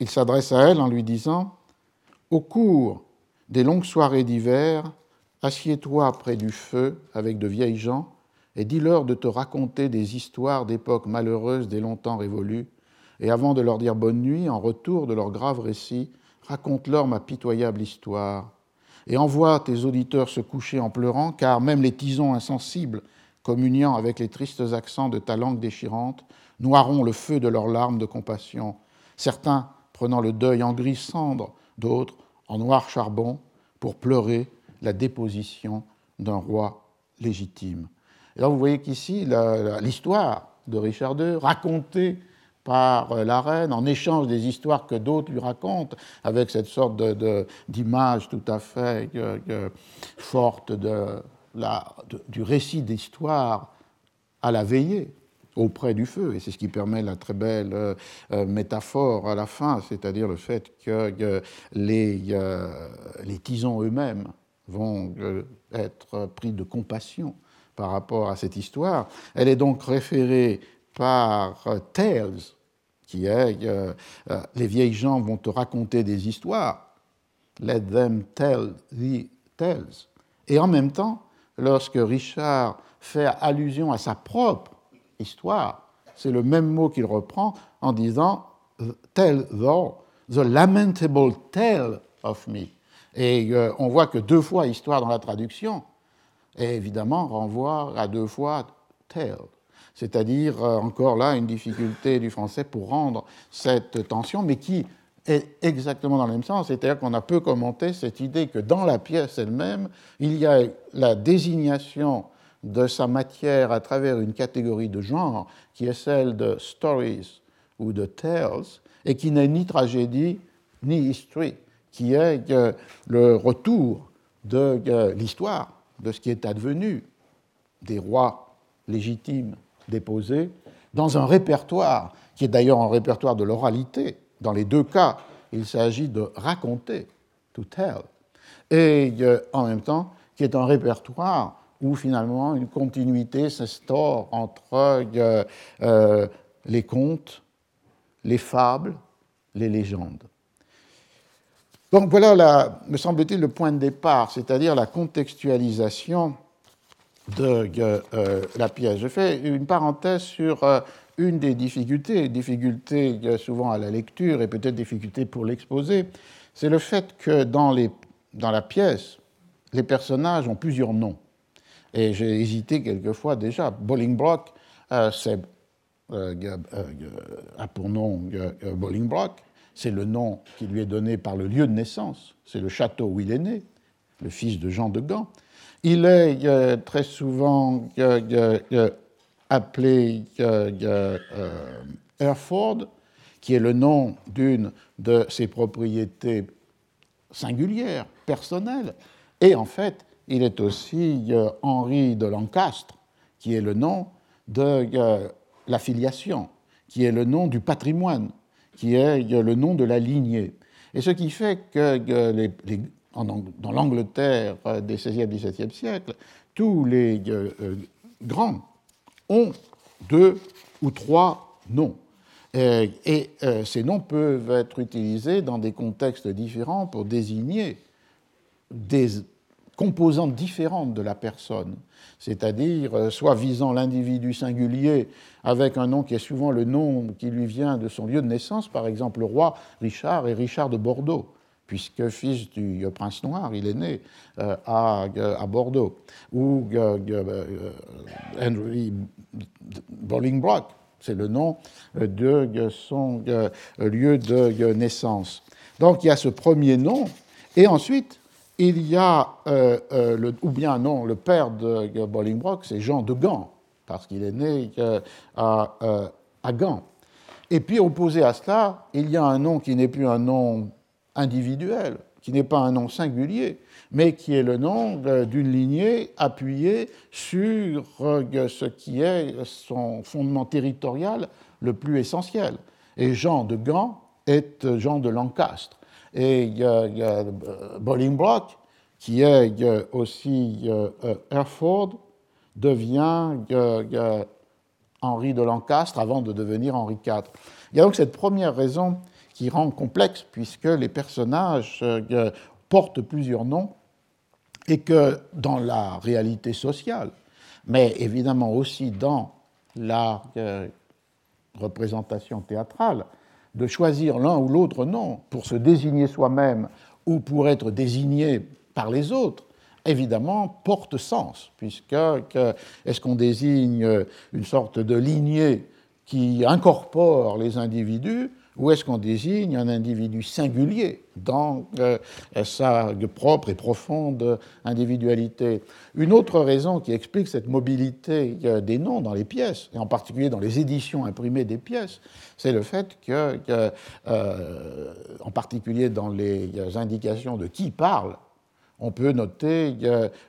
il s'adresse à elle en lui disant Au cours des longues soirées d'hiver, Assieds-toi près du feu avec de vieilles gens et dis-leur de te raconter des histoires d'époques malheureuses des longtemps révolus, et avant de leur dire bonne nuit, en retour de leur grave récit, raconte-leur ma pitoyable histoire, et envoie tes auditeurs se coucher en pleurant, car même les tisons insensibles, communiant avec les tristes accents de ta langue déchirante, noieront le feu de leurs larmes de compassion, certains prenant le deuil en gris cendre, d'autres en noir charbon, pour pleurer la déposition d'un roi légitime. Et là, vous voyez qu'ici, l'histoire de Richard II, racontée par euh, la reine en échange des histoires que d'autres lui racontent, avec cette sorte d'image tout à fait forte de la, du récit d'histoire à la veillée auprès du feu. Et c'est ce qui permet la très belle euh, euh, métaphore à la fin, c'est-à-dire le fait que les, les tisons eux-mêmes vont être pris de compassion par rapport à cette histoire. Elle est donc référée par euh, Tales, qui est euh, euh, les vieilles gens vont te raconter des histoires. Let them tell the tales. Et en même temps, lorsque Richard fait allusion à sa propre histoire, c'est le même mot qu'il reprend en disant Tell thou the lamentable tale of me. Et on voit que deux fois histoire dans la traduction, évidemment renvoie à deux fois tell. C'est-à-dire, euh, encore là, une difficulté du français pour rendre cette tension, mais qui est exactement dans le même sens. C'est-à-dire qu'on a peu commenté cette idée que dans la pièce elle-même, il y a la désignation de sa matière à travers une catégorie de genre qui est celle de stories ou de tales, et qui n'est ni tragédie ni history, qui est euh, le retour de euh, l'histoire de ce qui est advenu des rois légitimes déposés dans un répertoire qui est d'ailleurs un répertoire de l'oralité. Dans les deux cas, il s'agit de raconter, to tell, et euh, en même temps qui est un répertoire où finalement une continuité s'instaure entre euh, euh, les contes, les fables, les légendes. Donc voilà, me semble-t-il, le point de départ, c'est-à-dire la contextualisation de euh, la pièce. Je fais une parenthèse sur une des difficultés, difficultés souvent à la lecture et peut-être difficultés pour l'exposer, c'est le fait que dans la pièce, les personnages ont plusieurs noms. Et j'ai hésité quelquefois déjà. Bolingbroke euh, a pour nom Bolingbroke c'est le nom qui lui est donné par le lieu de naissance, c'est le château où il est né, le fils de Jean de Gand. Il est euh, très souvent euh, euh, appelé Hereford, qui est le nom d'une de ses propriétés singulières, personnelles. Et en fait, il est aussi Henri de Lancastre, qui est le nom de la filiation, qui est le nom du patrimoine qui est le nom de la lignée. Et ce qui fait que dans l'Angleterre des 16e, 17e siècles, tous les euh, euh, grands ont deux ou trois noms. Et, euh, ces noms peuvent être utilisés dans des contextes différents pour désigner des composantes différentes de la personne, c'est-à-dire soit visant l'individu singulier avec un nom qui est souvent le nom qui lui vient de son lieu de naissance, par exemple le roi Richard et Richard de Bordeaux, puisque fils du prince noir, il est né euh, à, Bordeaux, ou euh, euh, Henry Bolingbroke, c'est le nom de son lieu de naissance. Donc il y a ce premier nom, et ensuite il y a, le, ou bien non, le père de Bolingbroke, c'est Jean de Gand, parce qu'il est né euh, euh, à, Gand. Et puis, opposé à cela, il y a un nom qui n'est plus un nom individuel, qui n'est pas un nom singulier, mais qui est le nom d'une lignée appuyée sur euh, ce qui est son fondement territorial le plus essentiel. Et Jean de Gand est Jean de Lancastre. Et il y a, Bolingbroke, qui est aussi Hereford, devient Henri de Lancastre avant de devenir Henri IV. Il y a donc cette première raison qui rend complexe, puisque les personnages euh, portent plusieurs noms et que dans la réalité sociale, mais évidemment aussi dans la euh, représentation théâtrale, de choisir l'un ou l'autre nom pour se désigner soi-même ou pour être désigné par les autres, évidemment, porte sens, puisque est-ce qu'on désigne une sorte de lignée qui incorpore les individus ou est-ce qu'on désigne un individu singulier dans euh, sa propre et profonde individualité? Une autre raison qui explique cette mobilité euh, des noms dans les pièces, et en particulier dans les éditions imprimées des pièces, c'est le fait que, euh, en particulier dans les indications de qui parle, on peut noter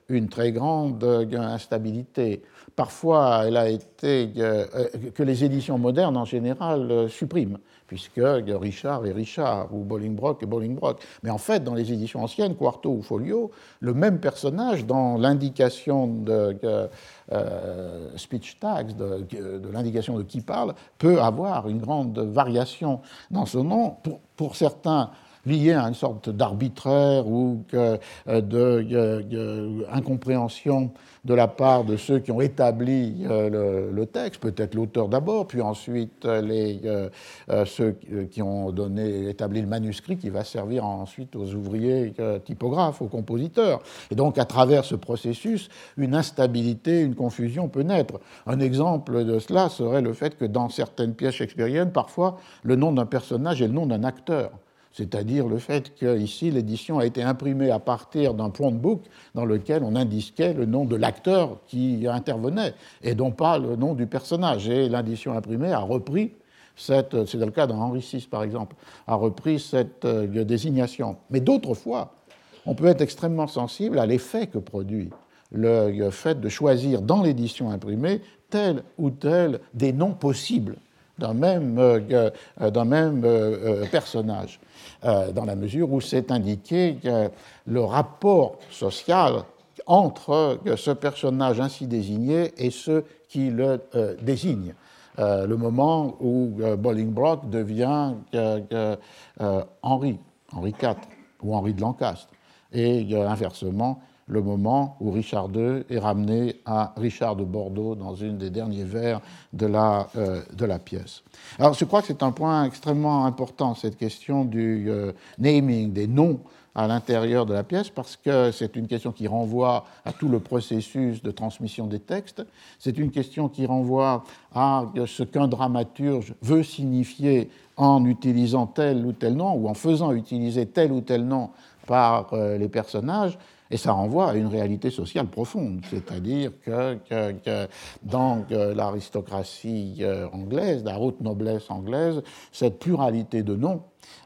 une très grande instabilité. Parfois, elle a été que les éditions modernes en général suppriment puisque Richard est Richard, ou Bolingbroke est Bolingbroke. Mais en fait, dans les éditions anciennes, Quarto ou Folio, le même personnage, dans l'indication de euh, speech tags, de, l'indication de qui parle, peut avoir une grande variation dans ce nom. pour certains, lié à une sorte d'arbitraire ou euh, d'incompréhension de la part de ceux qui ont établi euh, le, texte, peut-être l'auteur d'abord, puis ensuite euh, ceux qui ont donné, établi le manuscrit qui va servir ensuite aux ouvriers typographes, aux compositeurs. Et donc, à travers ce processus, une instabilité, une confusion peut naître. Un exemple de cela serait le fait que dans certaines pièces shakespeariennes, parfois, le nom d'un personnage est le nom d'un acteur c'est-à-dire le fait qu'ici l'édition a été imprimée à partir d'un prompt book dans lequel on indiquait le nom de l'acteur qui intervenait et non pas le nom du personnage. Et l'édition imprimée a repris cette, c'est le cas dans Henri VI par exemple, a repris cette euh, désignation. Mais d'autres fois, on peut être extrêmement sensible à l'effet que produit le fait de choisir dans l'édition imprimée tel ou tel des noms possibles d'un euh, euh, même personnage. Euh, dans la mesure où c'est indiqué le rapport social entre ce personnage ainsi désigné et ceux qui le euh, désignent. Euh, le moment où Bolingbroke devient Henri, Henri IV ou Henri de Lancastre, et inversement, le moment où Richard II est ramené à Richard de Bordeaux dans une des derniers vers de la, euh, de la pièce. Alors je crois que c'est un point extrêmement important, cette question du euh, naming, des noms à l'intérieur de la pièce, parce que c'est une question qui renvoie à tout le processus de transmission des textes, c'est une question qui renvoie à ce qu'un dramaturge veut signifier en utilisant tel ou tel nom, ou en faisant utiliser tel ou tel nom par euh, les personnages, et ça renvoie à une réalité sociale profonde, c'est-à-dire que, dans euh, l'aristocratie euh, anglaise, la haute noblesse anglaise, cette pluralité de noms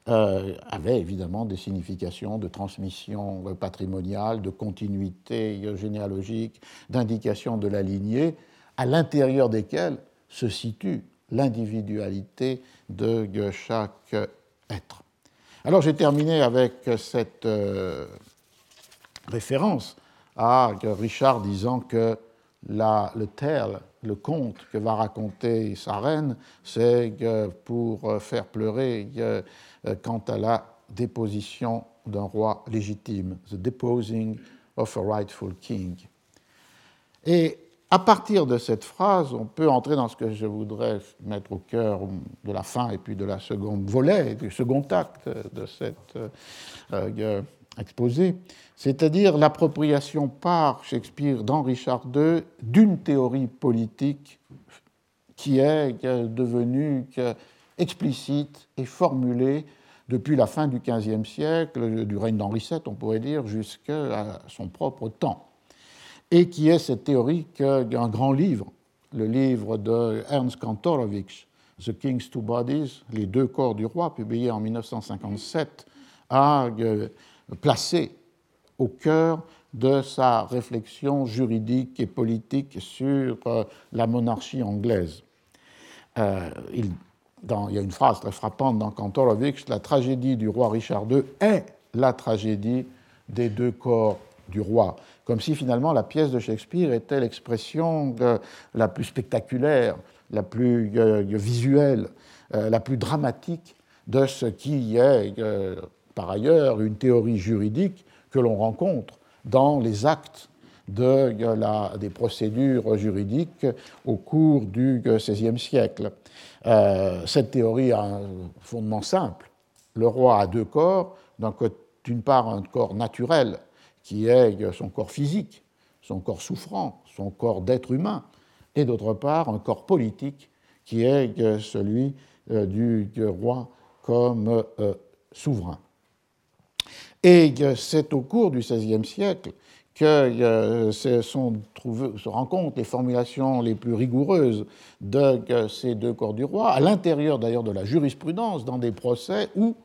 euh, avait évidemment des significations de transmission patrimoniale, de continuité généalogique, d'indication de la lignée, à l'intérieur desquelles se situe l'individualité de chaque être. Alors j'ai terminé avec cette référence à Richard disant que le tel, le conte que va raconter sa reine, c'est pour faire pleurer euh, quant à la déposition d'un roi légitime, the deposing of a rightful king. Et à partir de cette phrase, on peut entrer dans ce que je voudrais mettre au cœur de la fin et puis de la seconde volet, du second acte de cette euh, euh, exposé, c'est-à-dire l'appropriation par Shakespeare dans Richard II d'une théorie politique qui est devenue explicite et formulée depuis la fin du XVe siècle, du règne d'Henri VII, on pourrait dire, jusqu'à son propre temps. Et qui est cette théorie qu'un grand livre, le livre de Ernst Kantorowicz, The King's Two Bodies, Les deux corps du roi, publié en 1957, a placé au cœur de sa réflexion juridique et politique sur euh, la monarchie anglaise. Euh, il, y a une phrase très frappante dans Kantorowicz la tragédie du roi Richard II est la tragédie des deux corps du roi, comme si finalement la pièce de Shakespeare était l'expression la plus spectaculaire, la plus euh, visuelle, la plus dramatique de ce qui est par ailleurs une théorie juridique que l'on rencontre dans les actes la, des procédures juridiques au cours du XVIe siècle. Euh, cette théorie a un fondement simple. Le roi a deux corps, d'une part un corps naturel qui est son corps physique, son corps souffrant, son corps d'être humain, et d'autre part un corps politique qui est celui du roi comme souverain. Et c'est au cours du XVIe siècle que euh, se, rencontrent les formulations les plus rigoureuses de ces deux corps du roi, à l'intérieur d'ailleurs de la jurisprudence, dans des procès où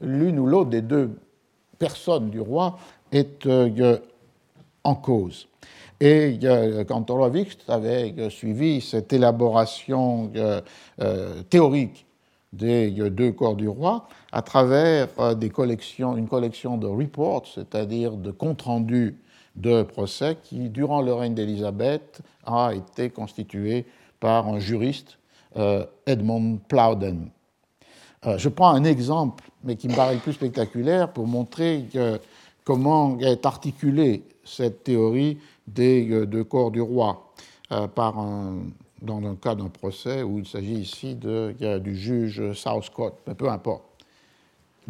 l'une ou l'autre des deux personnes du roi est euh, en cause. Et euh, Kantorowicz avait suivi cette élaboration théorique des deux corps du roi à travers collections, une collection de reports, c'est-à-dire de comptes rendus de procès qui, durant le règne d'Élisabeth, a été constitué par un juriste, euh, Edmund Plowden. Euh, je prends un exemple, mais qui me paraît plus spectaculaire, pour montrer comment est articulée cette théorie des euh, deux corps du roi par dans le cas d'un procès où il s'agit ici de, du juge Southcott, peu importe.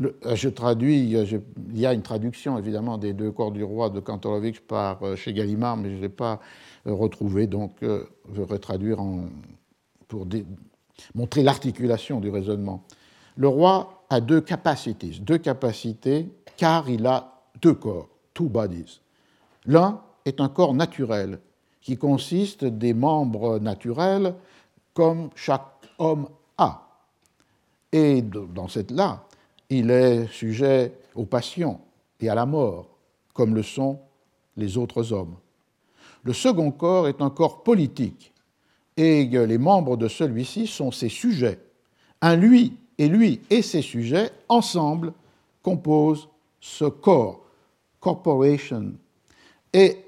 Euh, je traduis, euh, il y a une traduction évidemment des deux corps du roi de Kantorowicz par euh, chez Gallimard, mais je ne l'ai pas retrouvé, donc je vais traduire pour montrer l'articulation du raisonnement. Le roi a deux capacités, deux capacités, car il a deux corps, two bodies. L'un est un corps naturel, qui consiste des membres naturels comme chaque homme a. Et dans cette là, il est sujet aux passions et à la mort, comme le sont les autres hommes. Le second corps est un corps politique, et les membres de celui-ci sont ses sujets. Un lui et lui et ses sujets, ensemble, composent ce corps, corporation, et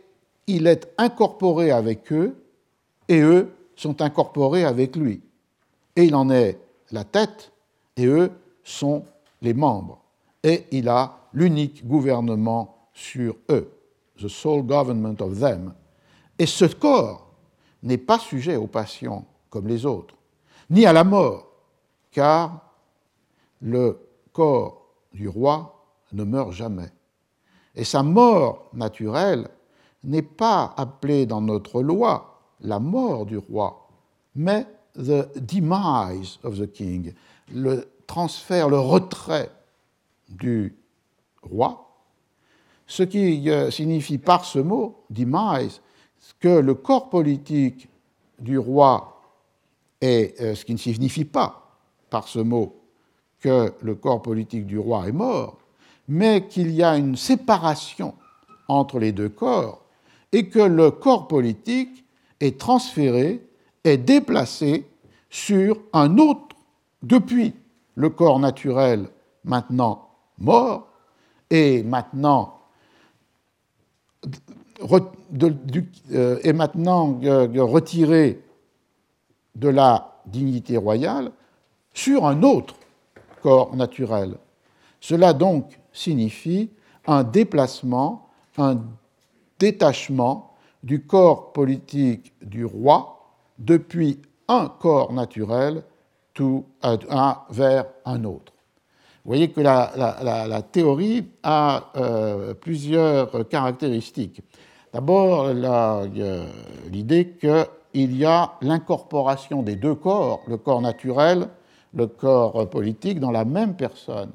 il est incorporé avec eux, et eux sont incorporés avec lui. Et il en est la tête, et eux sont les membres, et il a l'unique gouvernement sur eux, the sole government of them. Et ce corps n'est pas sujet aux passions comme les autres, ni à la mort, car le corps du roi ne meurt jamais. Et sa mort naturelle n'est pas appelée dans notre loi la mort du roi, mais the demise of the king, le transfert, le retrait du roi, ce qui euh, signifie par ce mot, demise, que le corps politique du roi est, euh, ce qui ne signifie pas par ce mot que le corps politique du roi est mort, mais qu'il y a une séparation entre les deux corps et que le corps politique est transféré, est déplacé sur un autre depuis le corps naturel maintenant mort et maintenant, euh, est maintenant euh, retiré de la dignité royale sur un autre corps naturel. Cela donc signifie un déplacement, un détachement du corps politique du roi depuis un corps naturel tout, vers un autre. Vous voyez que la, théorie a euh, plusieurs caractéristiques. D'abord, l'idée qu'il y a l'incorporation des deux corps, le corps naturel, le corps politique, dans la même personne,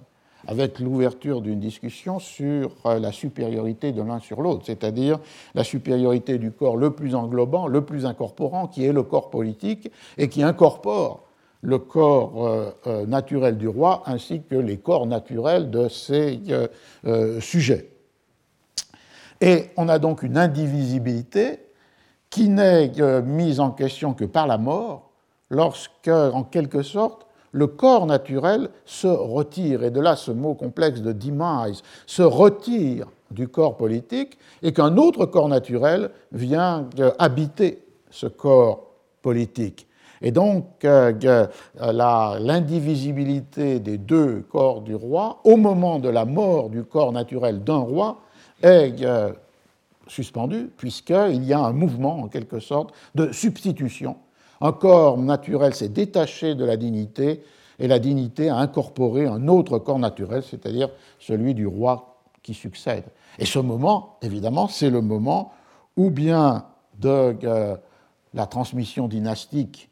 avec l'ouverture d'une discussion sur euh, la supériorité de l'un sur l'autre, c'est-à-dire la supériorité du corps le plus englobant, le plus incorporant, qui est le corps politique, et qui incorpore le corps euh, euh, naturel du roi ainsi que les corps naturels de ses sujets. Et on a donc une indivisibilité qui n'est mise en question que par la mort, lorsque, en quelque sorte, le corps naturel se retire, et de là ce mot complexe de demise, se retire du corps politique, et qu'un autre corps naturel vient habiter ce corps politique. Et donc, euh, euh, l'indivisibilité des deux corps du roi, au moment de la mort du corps naturel d'un roi, est euh, suspendue, puisqu'il y a un mouvement, en quelque sorte, de substitution. Un corps naturel s'est détaché de la dignité, et la dignité a incorporé un autre corps naturel, c'est-à-dire celui du roi qui succède. Et ce moment, évidemment, c'est le moment où bien de la transmission dynastique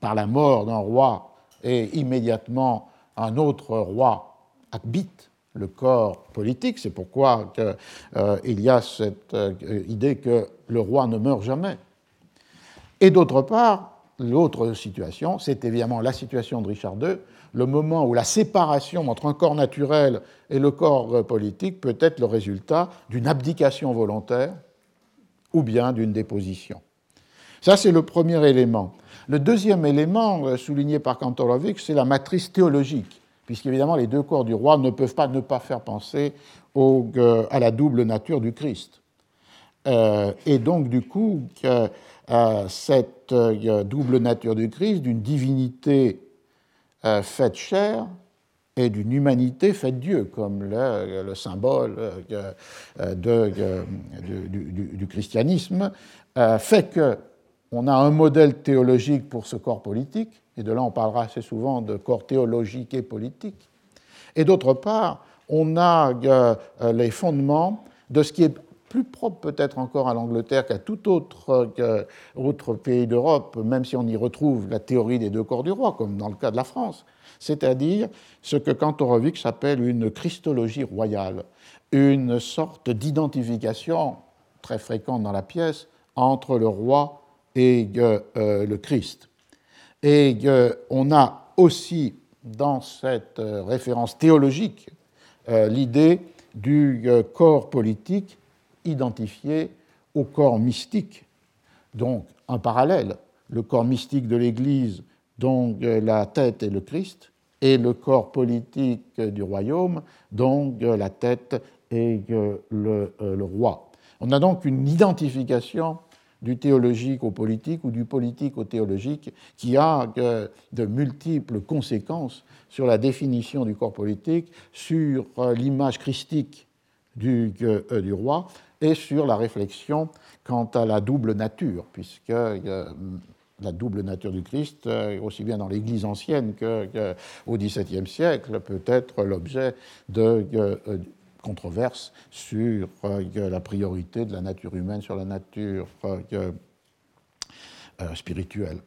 par la mort d'un roi et immédiatement un autre roi habite le corps politique. C'est pourquoi il y a cette idée que le roi ne meurt jamais. Et d'autre part, l'autre situation, c'est évidemment la situation de Richard II, le moment où la séparation entre un corps naturel et le corps politique peut être le résultat d'une abdication volontaire ou bien d'une déposition. Ça, c'est le premier élément. Le deuxième élément euh, souligné par Kantorowicz, c'est la matrice théologique, puisqu'évidemment les deux corps du roi ne peuvent pas ne pas faire penser euh, à la double nature du Christ. Euh, et donc, du coup, cette double nature du Christ, d'une divinité euh, faite chair et d'une humanité faite Dieu, comme le, symbole euh, euh, du, christianisme, fait qu'on a un modèle théologique pour ce corps politique, et de là on parlera assez souvent de corps théologique et politique, et d'autre part, on a les fondements de ce qui est plus propre peut-être encore à l'Angleterre qu'à tout autre, autre pays d'Europe, même si on y retrouve la théorie des deux corps du roi, comme dans le cas de la France, c'est-à-dire ce que Kantorowicz appelle une christologie royale, une sorte d'identification très fréquente dans la pièce entre le roi et euh, le Christ. Et euh, on a aussi dans cette euh, référence théologique l'idée du corps politique identifié au corps mystique. Donc, un parallèle, le corps mystique de l'Église, dont euh, la tête est le Christ, et le corps politique du royaume, dont euh, la tête est euh, le, roi. On a donc une identification du théologique au politique ou du politique au théologique qui a de multiples conséquences sur la définition du corps politique, sur l'image christique du roi et sur la réflexion quant à la double nature, puisque euh, la double nature du Christ, euh, aussi bien dans l'Église ancienne qu'au XVIIe siècle, peut être l'objet de euh, controverses sur la priorité de la nature humaine sur la nature spirituelle.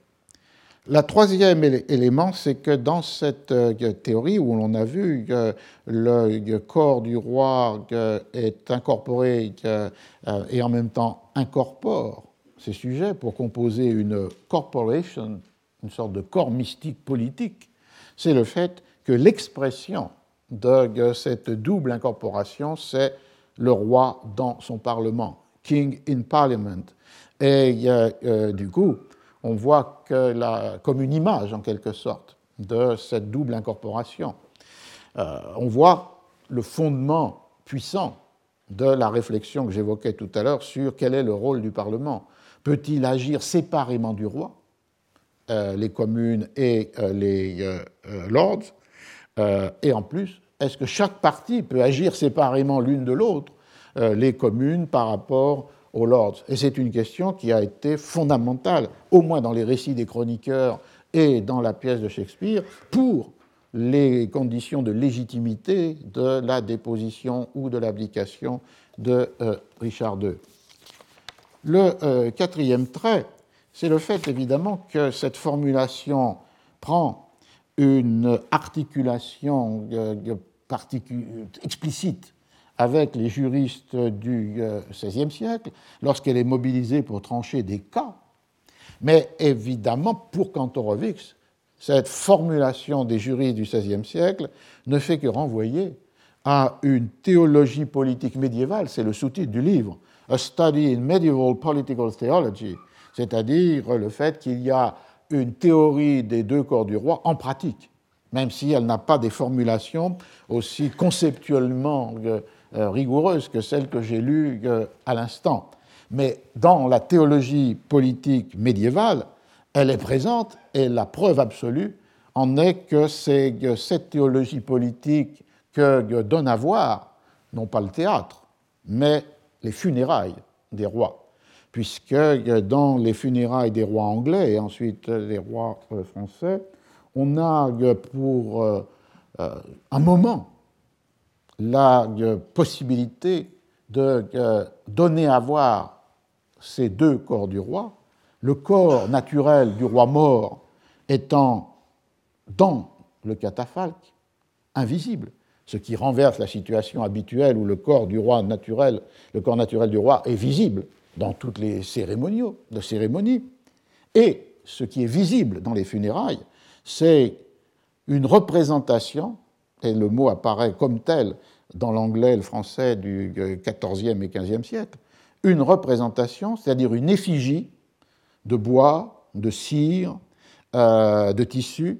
La troisième élément, c'est que dans cette euh, théorie où l'on a vu que le corps du roi est incorporé euh, et en même temps incorpore ces sujets pour composer une corporation, une sorte de corps mystique politique, c'est le fait que l'expression de cette double incorporation, c'est le roi dans son parlement, king in parliament. Et euh, du coup, on voit que la, comme une image en quelque sorte de cette double incorporation. Euh, on voit le fondement puissant de la réflexion que j'évoquais tout à l'heure sur quel est le rôle du Parlement. Peut-il agir séparément du roi, euh, les communes et euh, les lords Et en plus, est-ce que chaque parti peut agir séparément l'une de l'autre, les communes par rapport Lords. Et c'est une question qui a été fondamentale, au moins dans les récits des chroniqueurs et dans la pièce de Shakespeare, pour les conditions de légitimité de la déposition ou de l'abdication de euh, Richard II. Le euh, quatrième trait, c'est le fait évidemment que cette formulation prend une articulation euh, explicite avec les juristes du XVIe euh, siècle, lorsqu'elle est mobilisée pour trancher des cas. Mais évidemment, pour Kantorowicz, cette formulation des juristes du XVIe siècle ne fait que renvoyer à une théologie politique médiévale, c'est le sous-titre du livre, A Study in Medieval Political Theology, c'est-à-dire le fait qu'il y a une théorie des deux corps du roi en pratique, même si elle n'a pas des formulations aussi conceptuellement euh, rigoureuse que celle que j'ai lue euh, à l'instant. Mais dans la théologie politique médiévale, elle est présente et la preuve absolue en est que c'est cette théologie politique que donne à voir, non pas le théâtre, mais les funérailles des rois. Puisque dans les funérailles des rois anglais et ensuite des rois euh, français, on a pour un moment la euh, possibilité de euh, donner à voir ces deux corps du roi, le corps naturel du roi mort étant dans le catafalque invisible, ce qui renverse la situation habituelle où le corps du roi naturel, du roi est visible dans toutes les cérémonies. Et ce qui est visible dans les funérailles, c'est une représentation, et le mot apparaît comme tel dans l'anglais et le français du XIVe et XVe siècle, une représentation, c'est-à-dire une effigie de bois, de cire, euh, de tissu,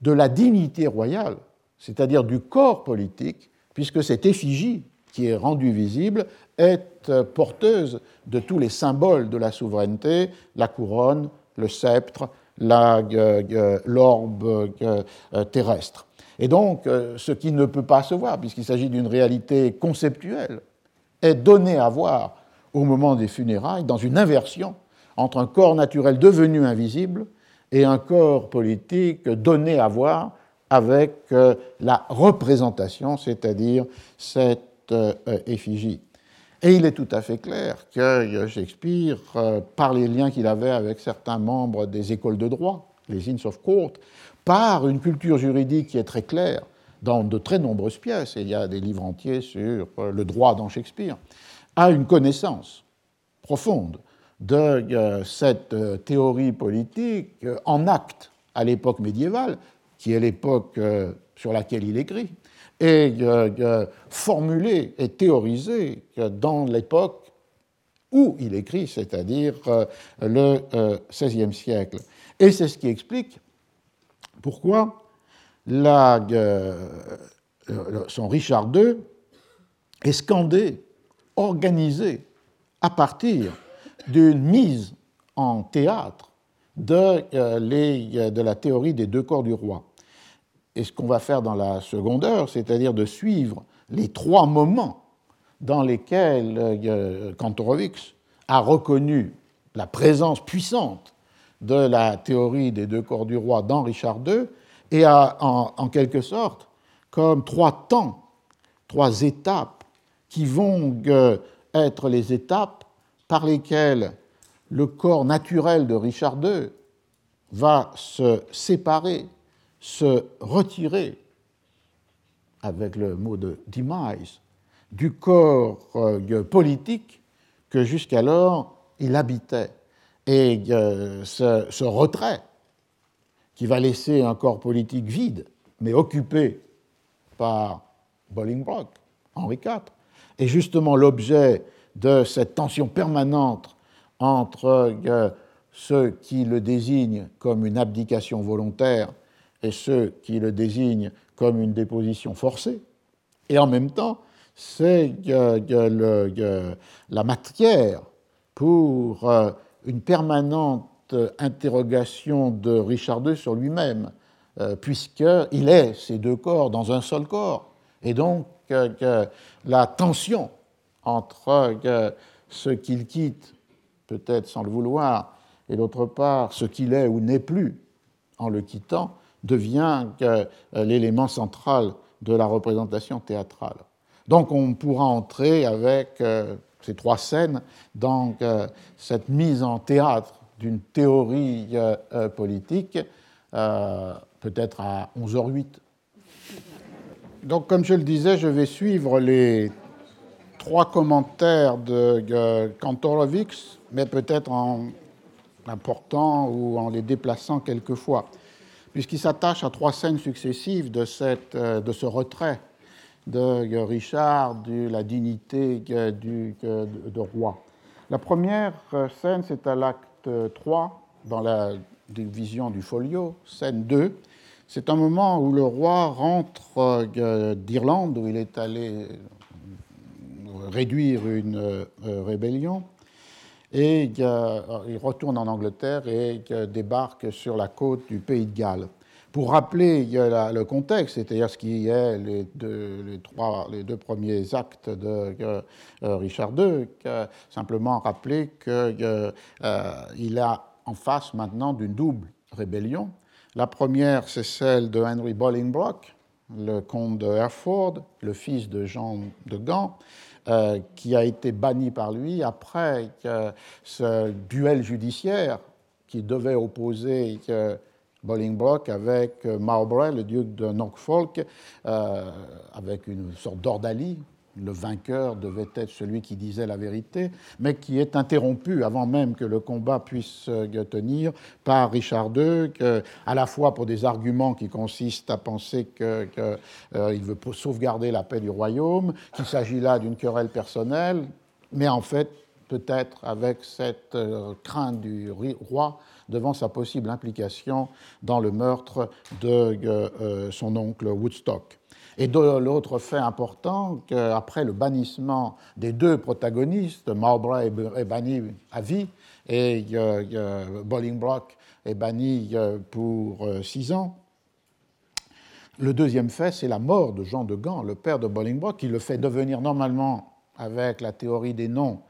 de la dignité royale, c'est-à-dire du corps politique, puisque cette effigie qui est rendue visible est porteuse de tous les symboles de la souveraineté, la couronne, le sceptre, euh, euh, l'orbe terrestre. Et donc, ce qui ne peut pas se voir, puisqu'il s'agit d'une réalité conceptuelle, est donné à voir au moment des funérailles dans une inversion entre un corps naturel devenu invisible et un corps politique donné à voir avec euh, la représentation, c'est-à-dire cette euh, effigie. Et il est tout à fait clair que Shakespeare, euh, par les liens qu'il avait avec certains membres des écoles de droit, les Inns of Court, par une culture juridique qui est très claire dans de très nombreuses pièces, et il y a des livres entiers sur le droit dans Shakespeare, a une connaissance profonde de euh, cette euh, théorie politique euh, en acte à l'époque médiévale, qui est l'époque sur laquelle il écrit, et formulée et théorisée dans l'époque où il écrit, c'est-à-dire le XVIe siècle. Et c'est ce qui explique pourquoi la, son Richard II est scandé, organisé à partir d'une mise en théâtre de, euh, euh, de, la théorie des deux corps du roi. Et ce qu'on va faire dans la seconde heure, c'est-à-dire de suivre les trois moments dans lesquels euh, Kantorowicz a reconnu la présence puissante de la théorie des deux corps du roi dans Richard II, et en, quelque sorte comme trois temps, trois étapes qui vont être les étapes par lesquels le corps naturel de Richard II va se séparer, se retirer, avec le mot de demise, du corps euh, politique que jusqu'alors il habitait. Et euh, ce, retrait, qui va laisser un corps politique vide, mais occupé par Bolingbroke, Henri IV, est justement l'objet de cette tension permanente entre euh, ceux qui le désignent comme une abdication volontaire et ceux qui le désignent comme une déposition forcée. Et en même temps, c'est la matière pour euh, une permanente interrogation de Richard II sur lui-même, euh, puisqu'il est ces deux corps dans un seul corps. Et donc, la tension entre euh, ce qu'il quitte, peut-être sans le vouloir, et d'autre part ce qu'il est ou n'est plus en le quittant, devient euh, l'élément central de la représentation théâtrale. Donc on pourra entrer avec euh, ces trois scènes dans cette mise en théâtre d'une théorie politique, peut-être à 11h08. Donc comme je le disais, je vais suivre les trois commentaires de Kantorowicz, mais peut-être en important ou en les déplaçant quelquefois, puisqu'il s'attache à trois scènes successives euh, de ce retrait de Richard, de la dignité de roi. La première euh, scène, c'est à l'acte 3, dans la division du folio, scène 2. C'est un moment où le roi rentre euh, d'Irlande, où il est allé réduire une euh, rébellion. Et il retourne en Angleterre et débarque sur la côte du pays de Galles. Pour rappeler le contexte, c'est-à-dire ce qui est les deux, premiers actes de euh, Richard II, simplement rappeler qu'il euh, a en face maintenant d'une double rébellion. La première, c'est celle de Henry Bolingbroke, le comte de Hereford, le fils de Jean de Gand, euh, qui a été banni par lui après ce duel judiciaire qui devait opposer Bolingbroke avec Mowbray, le duc de Norfolk, avec une sorte d'ordalie. Le vainqueur devait être celui qui disait la vérité, mais qui est interrompu avant même que le combat puisse euh, tenir par Richard II, à la fois pour des arguments qui consistent à penser qu'il euh, veut sauvegarder la paix du royaume, qu'il s'agit là d'une querelle personnelle, mais en fait, peut-être avec cette euh, crainte du roi devant sa possible implication dans le meurtre de son oncle Woodstock. Et l'autre fait important, qu'après le bannissement des deux protagonistes, Mowbray est banni à vie et Bolingbroke est banni pour euh, six ans. Le deuxième fait, c'est la mort de Jean de Gand, le père de Bolingbroke, qui le fait devenir normalement, avec la théorie des noms,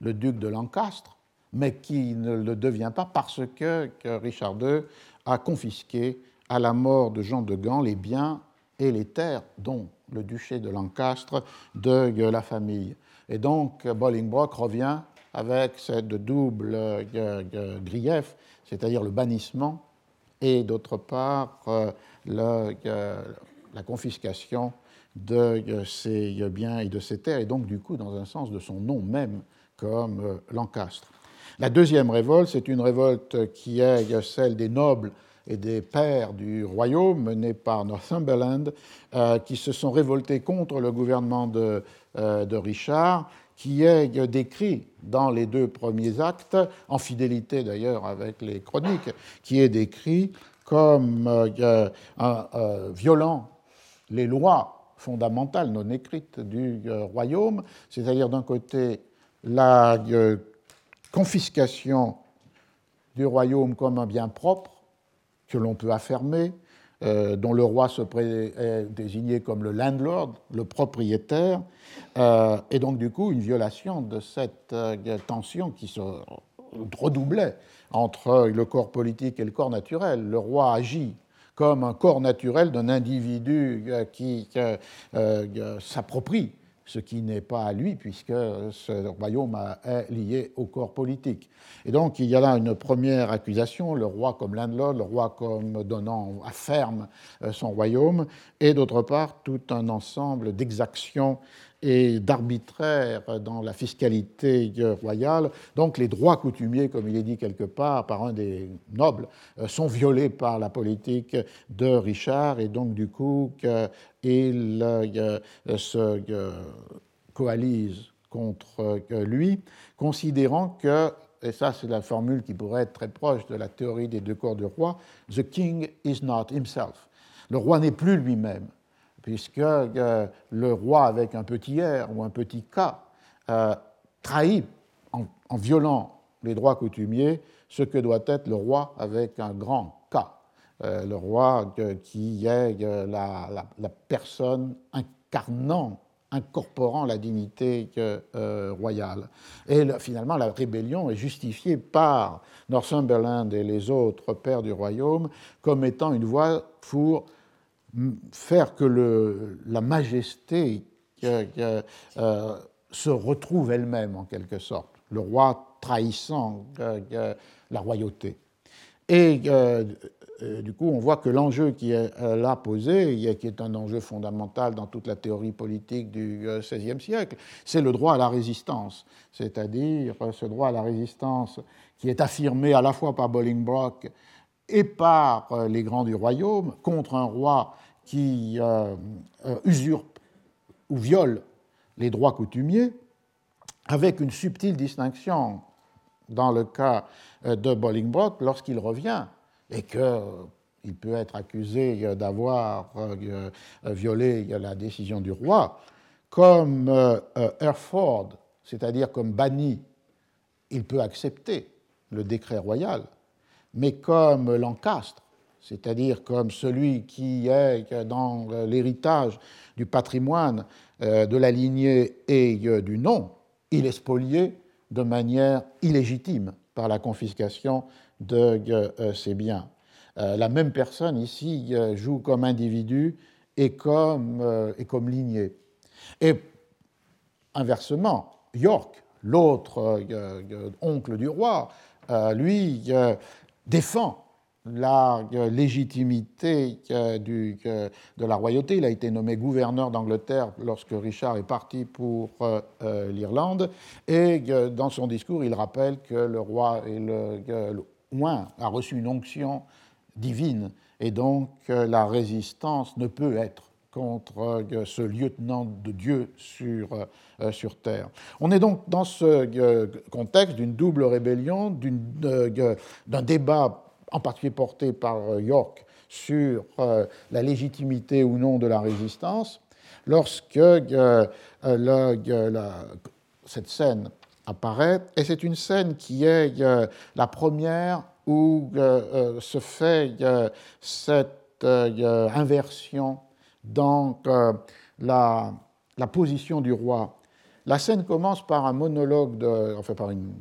le duc de Lancastre, mais qui ne le devient pas parce que, Richard II a confisqué à la mort de Jean de Gand les biens et les terres, dont le duché de Lancastre, de la famille. Et donc Bolingbroke revient avec cette double euh, grief, c'est-à-dire le bannissement et d'autre part euh, euh, la confiscation de ses biens et de ses terres, et donc du coup dans un sens de son nom même comme Lancastre. La deuxième révolte, c'est une révolte qui est celle des nobles et des pères du royaume menés par Northumberland euh, qui se sont révoltés contre le gouvernement de, euh, de, Richard, qui est décrit dans les deux premiers actes, en fidélité d'ailleurs avec les chroniques, qui est décrit comme euh, violant les lois fondamentales non écrites du royaume, c'est-à-dire d'un côté la confiscation du royaume comme un bien propre, que l'on peut affirmer, euh, dont le roi se désigné comme le landlord, le propriétaire, euh, et donc du coup une violation de cette euh, tension qui se redoublait entre le corps politique et le corps naturel. Le roi agit comme un corps naturel d'un individu qui s'approprie ce qui n'est pas à lui, puisque ce royaume est lié au corps politique. Et donc il y a là une première accusation, le roi comme landlord, le roi comme donnant à ferme euh, son royaume, et d'autre part tout un ensemble d'exactions et d'arbitraire dans la fiscalité royale. Donc les droits coutumiers, comme il est dit quelque part par un des nobles, euh, sont violés par la politique de Richard et donc du coup il euh, se euh, coalise contre lui, considérant que, et ça c'est la formule qui pourrait être très proche de la théorie des deux corps du roi, The king is not himself. Le roi n'est plus lui-même puisque euh, le roi avec un petit R ou un petit K euh, trahit en, violant les droits coutumiers ce que doit être le roi avec un grand. Euh, le roi qui est la, personne incarnant, incorporant la dignité royale. Et finalement, la rébellion est justifiée par Northumberland et les autres pères du royaume comme étant une voie pour faire que la majesté euh, se retrouve elle-même en quelque sorte, le roi trahissant la royauté. Et euh, euh, du coup, on voit que l'enjeu qui est là posé, qui est un enjeu fondamental dans toute la théorie politique du XVIe siècle, c'est le droit à la résistance, c'est-à-dire ce droit à la résistance qui est affirmé à la fois par Bolingbroke et par les grands du royaume contre un roi qui euh, euh, usurpe ou viole les droits coutumiers, avec une subtile distinction dans le cas euh, de Bolingbroke lorsqu'il revient et qu'il peut être accusé d'avoir violé la décision du roi, comme Hereford, c'est-à-dire comme banni, il peut accepter le décret royal, mais comme Lancastre, c'est-à-dire comme celui qui est dans l'héritage du patrimoine euh, de la lignée et euh, du nom, il est spolié de manière illégitime par la confiscation de euh, ses biens. La même personne ici joue comme individu et comme, et comme lignée. Et inversement, York, l'autre oncle du roi, lui défend la légitimité de la royauté. Il a été nommé gouverneur d'Angleterre lorsque Richard est parti pour l'Irlande. Et dans son discours, il rappelle que le roi est le, moins a reçu une onction divine et donc la résistance ne peut être contre ce lieutenant de Dieu sur, euh, sur terre. On est donc dans ce euh, contexte d'une double rébellion, euh, d'un débat en particulier porté par York sur la légitimité ou non de la résistance, lorsque cette scène apparaît, et c'est une scène qui est la première où se fait cette inversion dans euh, la, position du roi. La scène commence par un monologue, enfin par une,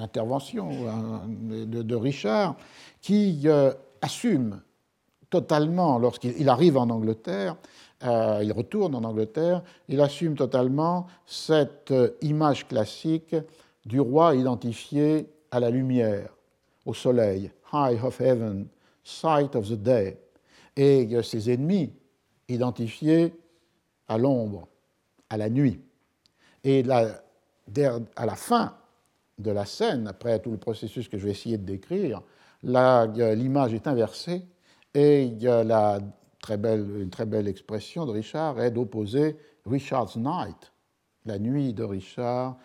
intervention de, Richard, qui euh, assume totalement, lorsqu'il arrive en Angleterre, euh, il retourne en Angleterre, il assume totalement cette image classique du roi identifié à la lumière, au soleil, high of heaven, sight of the day. Et ses ennemis identifié à l'ombre, à la nuit. Et à la fin de la scène, après tout le processus que je vais essayer de décrire, l'image est inversée et la très belle, une très belle expression de Richard est d'opposer Richard's Night, la nuit de Richard,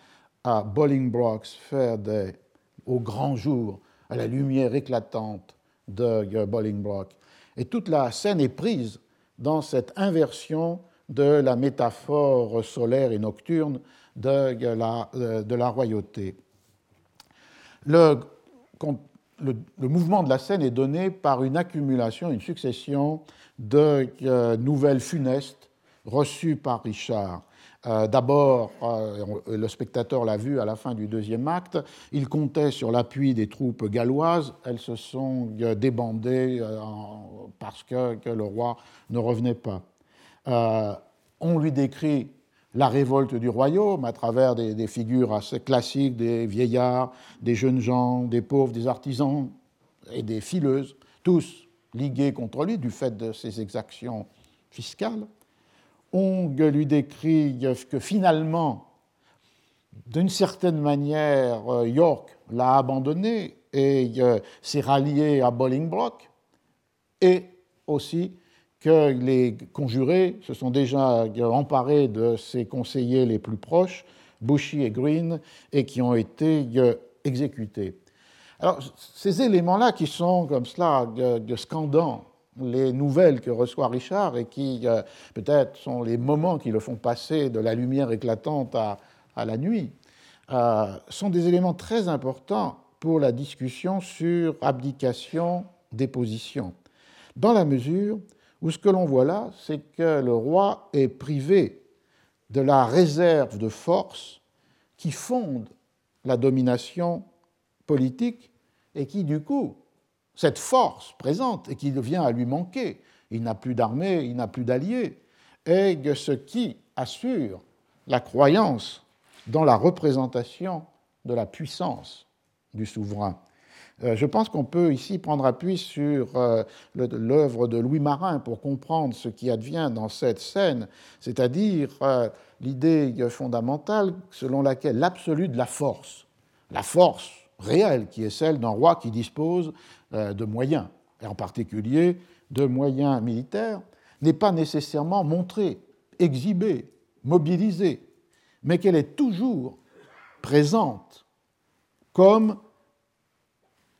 à Bolingbroke's Fair Day, au grand jour, à la lumière éclatante de Bolingbroke. Et toute la scène est prise dans cette inversion de la métaphore solaire et nocturne de la, la royauté. Le, le, mouvement de la scène est donné par une accumulation, une succession de euh, nouvelles funestes reçues par Richard. Euh, d'abord, euh, le spectateur l'a vu à la fin du deuxième acte, il comptait sur l'appui des troupes galloises. Elles se sont débandées parce que, le roi ne revenait pas. on lui décrit la révolte du royaume à travers des, des, figures assez classiques, des vieillards, des jeunes gens, des pauvres, des artisans et des fileuses, tous ligués contre lui du fait de ses exactions fiscales on lui décrit que finalement, d'une certaine manière, euh, York l'a abandonné et euh, s'est rallié à Bolingbroke, et aussi que les conjurés se sont déjà emparés de ses conseillers les plus proches, Bushy et Green, et qui ont été euh, exécutés. Alors, ces éléments-là qui sont comme cela scandants les nouvelles que reçoit Richard et qui euh, peut-être sont les moments qui le font passer de la lumière éclatante à, la nuit, euh, sont des éléments très importants pour la discussion sur abdication, déposition, dans la mesure où ce que l'on voit là, c'est que le roi est privé de la réserve de force qui fonde la domination politique et qui, du coup, cette force présente et qui vient à lui manquer, il n'a plus d'armée, il n'a plus d'alliés, est ce qui assure la croyance dans la représentation de la puissance du souverain. Euh, je pense qu'on peut ici prendre appui sur euh, l'œuvre de Louis Marin pour comprendre ce qui advient dans cette scène, c'est-à-dire euh, l'idée fondamentale selon laquelle l'absolu de la force, la force réelle qui est celle d'un roi qui dispose euh, de moyens, et en particulier de moyens militaires, n'est pas nécessairement montrée, exhibée, mobilisée, mais qu'elle est toujours présente comme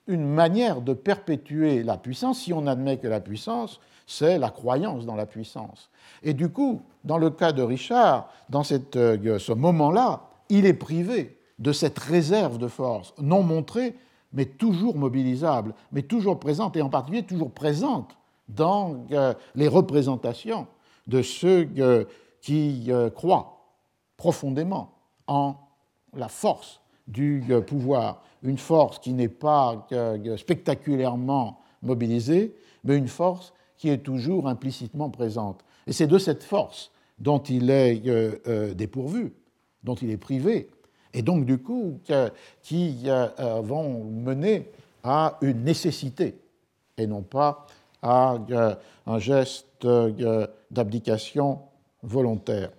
une manière de perpétuer la puissance, si on admet que la puissance, c'est la croyance dans la puissance. Et du coup, dans le cas de Richard, dans euh, ce moment-là, il est privé de cette réserve de force non montrée, mais toujours mobilisable, mais toujours présente, et en particulier toujours présente dans euh, les représentations de ceux euh, qui euh, croient profondément en la force du pouvoir, une force qui n'est pas spectaculairement mobilisée, mais une force qui est toujours implicitement présente. Et c'est de cette force dont il est dépourvu, dont il est privé, et donc du coup qui euh, vont mener à une nécessité et non pas à un geste d'abdication volontaire.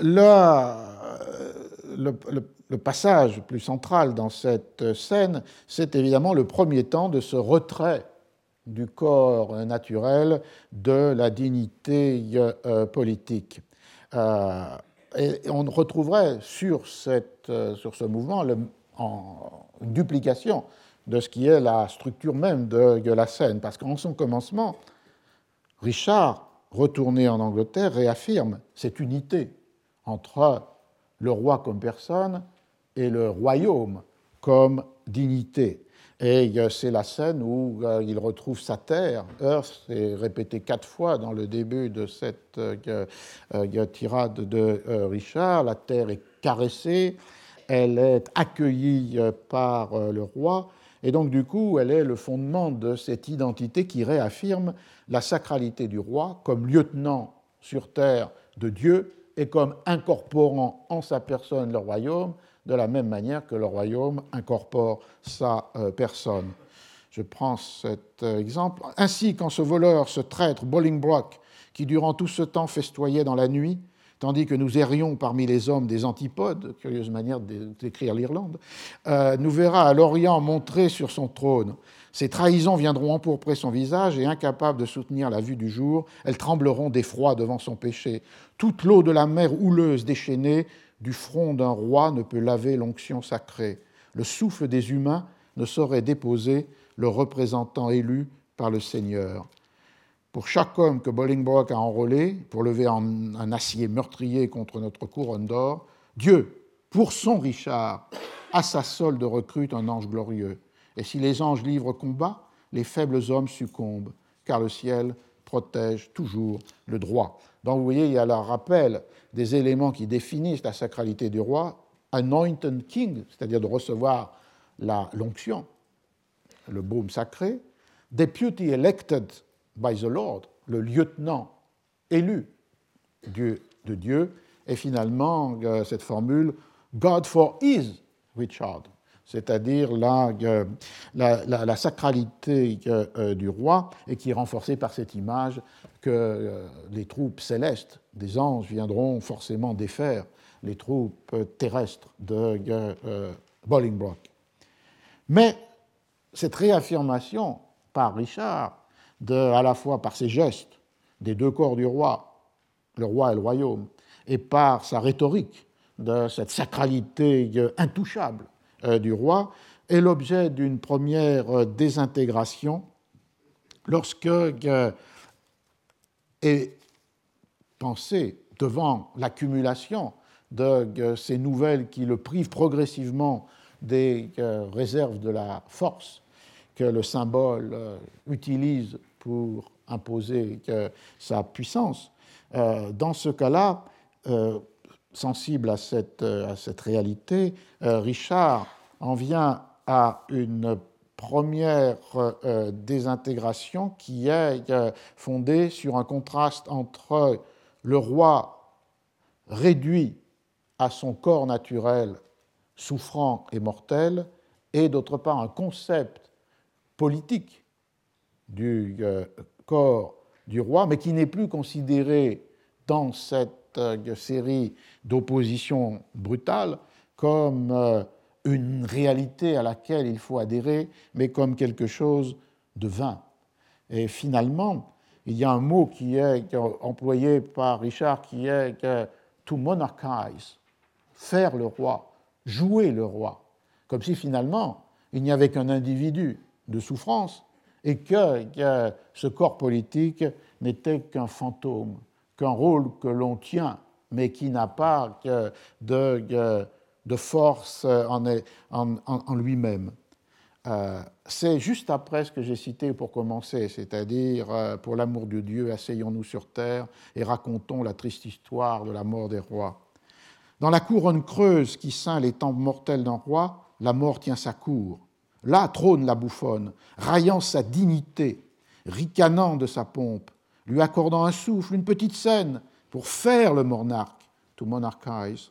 Le, passage plus central dans cette scène, c'est évidemment le premier temps de ce retrait du corps naturel de la dignité euh, politique. Euh, et on retrouverait sur, euh, ce mouvement en, une duplication de ce qui est la structure même de, de la scène, parce qu'en son commencement, Richard, retourné en Angleterre, réaffirme cette unité entre le roi comme personne et le royaume comme dignité. Et c'est la scène où euh, il retrouve sa terre. Earth est répété quatre fois dans le début de cette euh, euh, tirade de Richard. La terre est caressée, elle est accueillie par le roi, et donc du coup, elle est le fondement de cette identité qui réaffirme la sacralité du roi comme lieutenant sur terre de Dieu et comme incorporant en sa personne le royaume, de la même manière que le royaume incorpore sa euh, personne. Je prends cet euh, exemple. Ainsi, quand ce voleur, ce traître, Bolingbroke, qui durant tout ce temps festoyait dans la nuit, tandis que nous errions parmi les hommes des antipodes, curieuse manière d'écrire l'Irlande, euh, nous verra à l'Orient montré sur son trône. Ses trahisons viendront empourprer son visage et, incapables de soutenir la vue du jour, elles trembleront d'effroi devant son péché. Toute l'eau de la mer houleuse déchaînée du front d'un roi ne peut laver l'onction sacrée. Le souffle des humains ne saurait déposer le représentant élu par le Seigneur. Pour chaque homme que Bolingbroke a enrôlé pour lever un acier meurtrier contre notre couronne d'or, Dieu, pour son Richard, à sa solde recrute un ange glorieux. Et si les anges livrent combat, les faibles hommes succombent, car le ciel protège toujours le droit. Donc vous voyez, il y a le rappel des éléments qui définissent la sacralité du roi, anointed king, c'est-à-dire de recevoir l'onction, le baume sacré, deputy elected by the Lord, le lieutenant élu de Dieu, et finalement euh, cette formule God for his Richard, c'est-à-dire la, euh, sacralité euh, du roi, et qui est renforcée par cette image que les troupes célestes des anges viendront forcément défaire les troupes terrestres de Bolingbroke. Mais cette réaffirmation par Richard, de, à la fois par ses gestes des deux corps du roi, le roi et le royaume, et par sa rhétorique de cette sacralité intouchable euh, du roi, est l'objet d'une première euh, désintégration lorsque euh, est pensé devant l'accumulation de ces nouvelles qui le privent progressivement des réserves de la force que le symbole utilise pour imposer sa puissance. Dans ce cas-là, sensible à cette, à cette réalité, Richard en vient à une première euh, désintégration qui est euh, fondée sur un contraste entre le roi réduit à son corps naturel, souffrant et mortel, et d'autre part un concept politique du euh, corps du roi, mais qui n'est plus considéré dans cette série d'oppositions brutales comme une réalité à laquelle il faut adhérer, mais comme quelque chose de vain. Et finalement, il y a un mot qui est employé par Richard qui est to monarchize, faire le roi, jouer le roi, comme si finalement il n'y avait qu'un individu de souffrance et que, que ce corps politique n'était qu'un fantôme, qu'un rôle que l'on tient, mais qui n'a pas de, de de force euh, en, lui-même. Euh, c'est juste après ce que j'ai cité pour commencer, c'est-à-dire euh, pour l'amour de Dieu, asseyons-nous sur terre et racontons la triste histoire de la mort des rois. Dans la couronne creuse qui ceint les tempes mortels d'un roi, la mort tient sa cour. Là trône la bouffonne, raillant sa dignité, ricanant de sa pompe, lui accordant un souffle, une petite scène pour faire le monarque, to monarchize.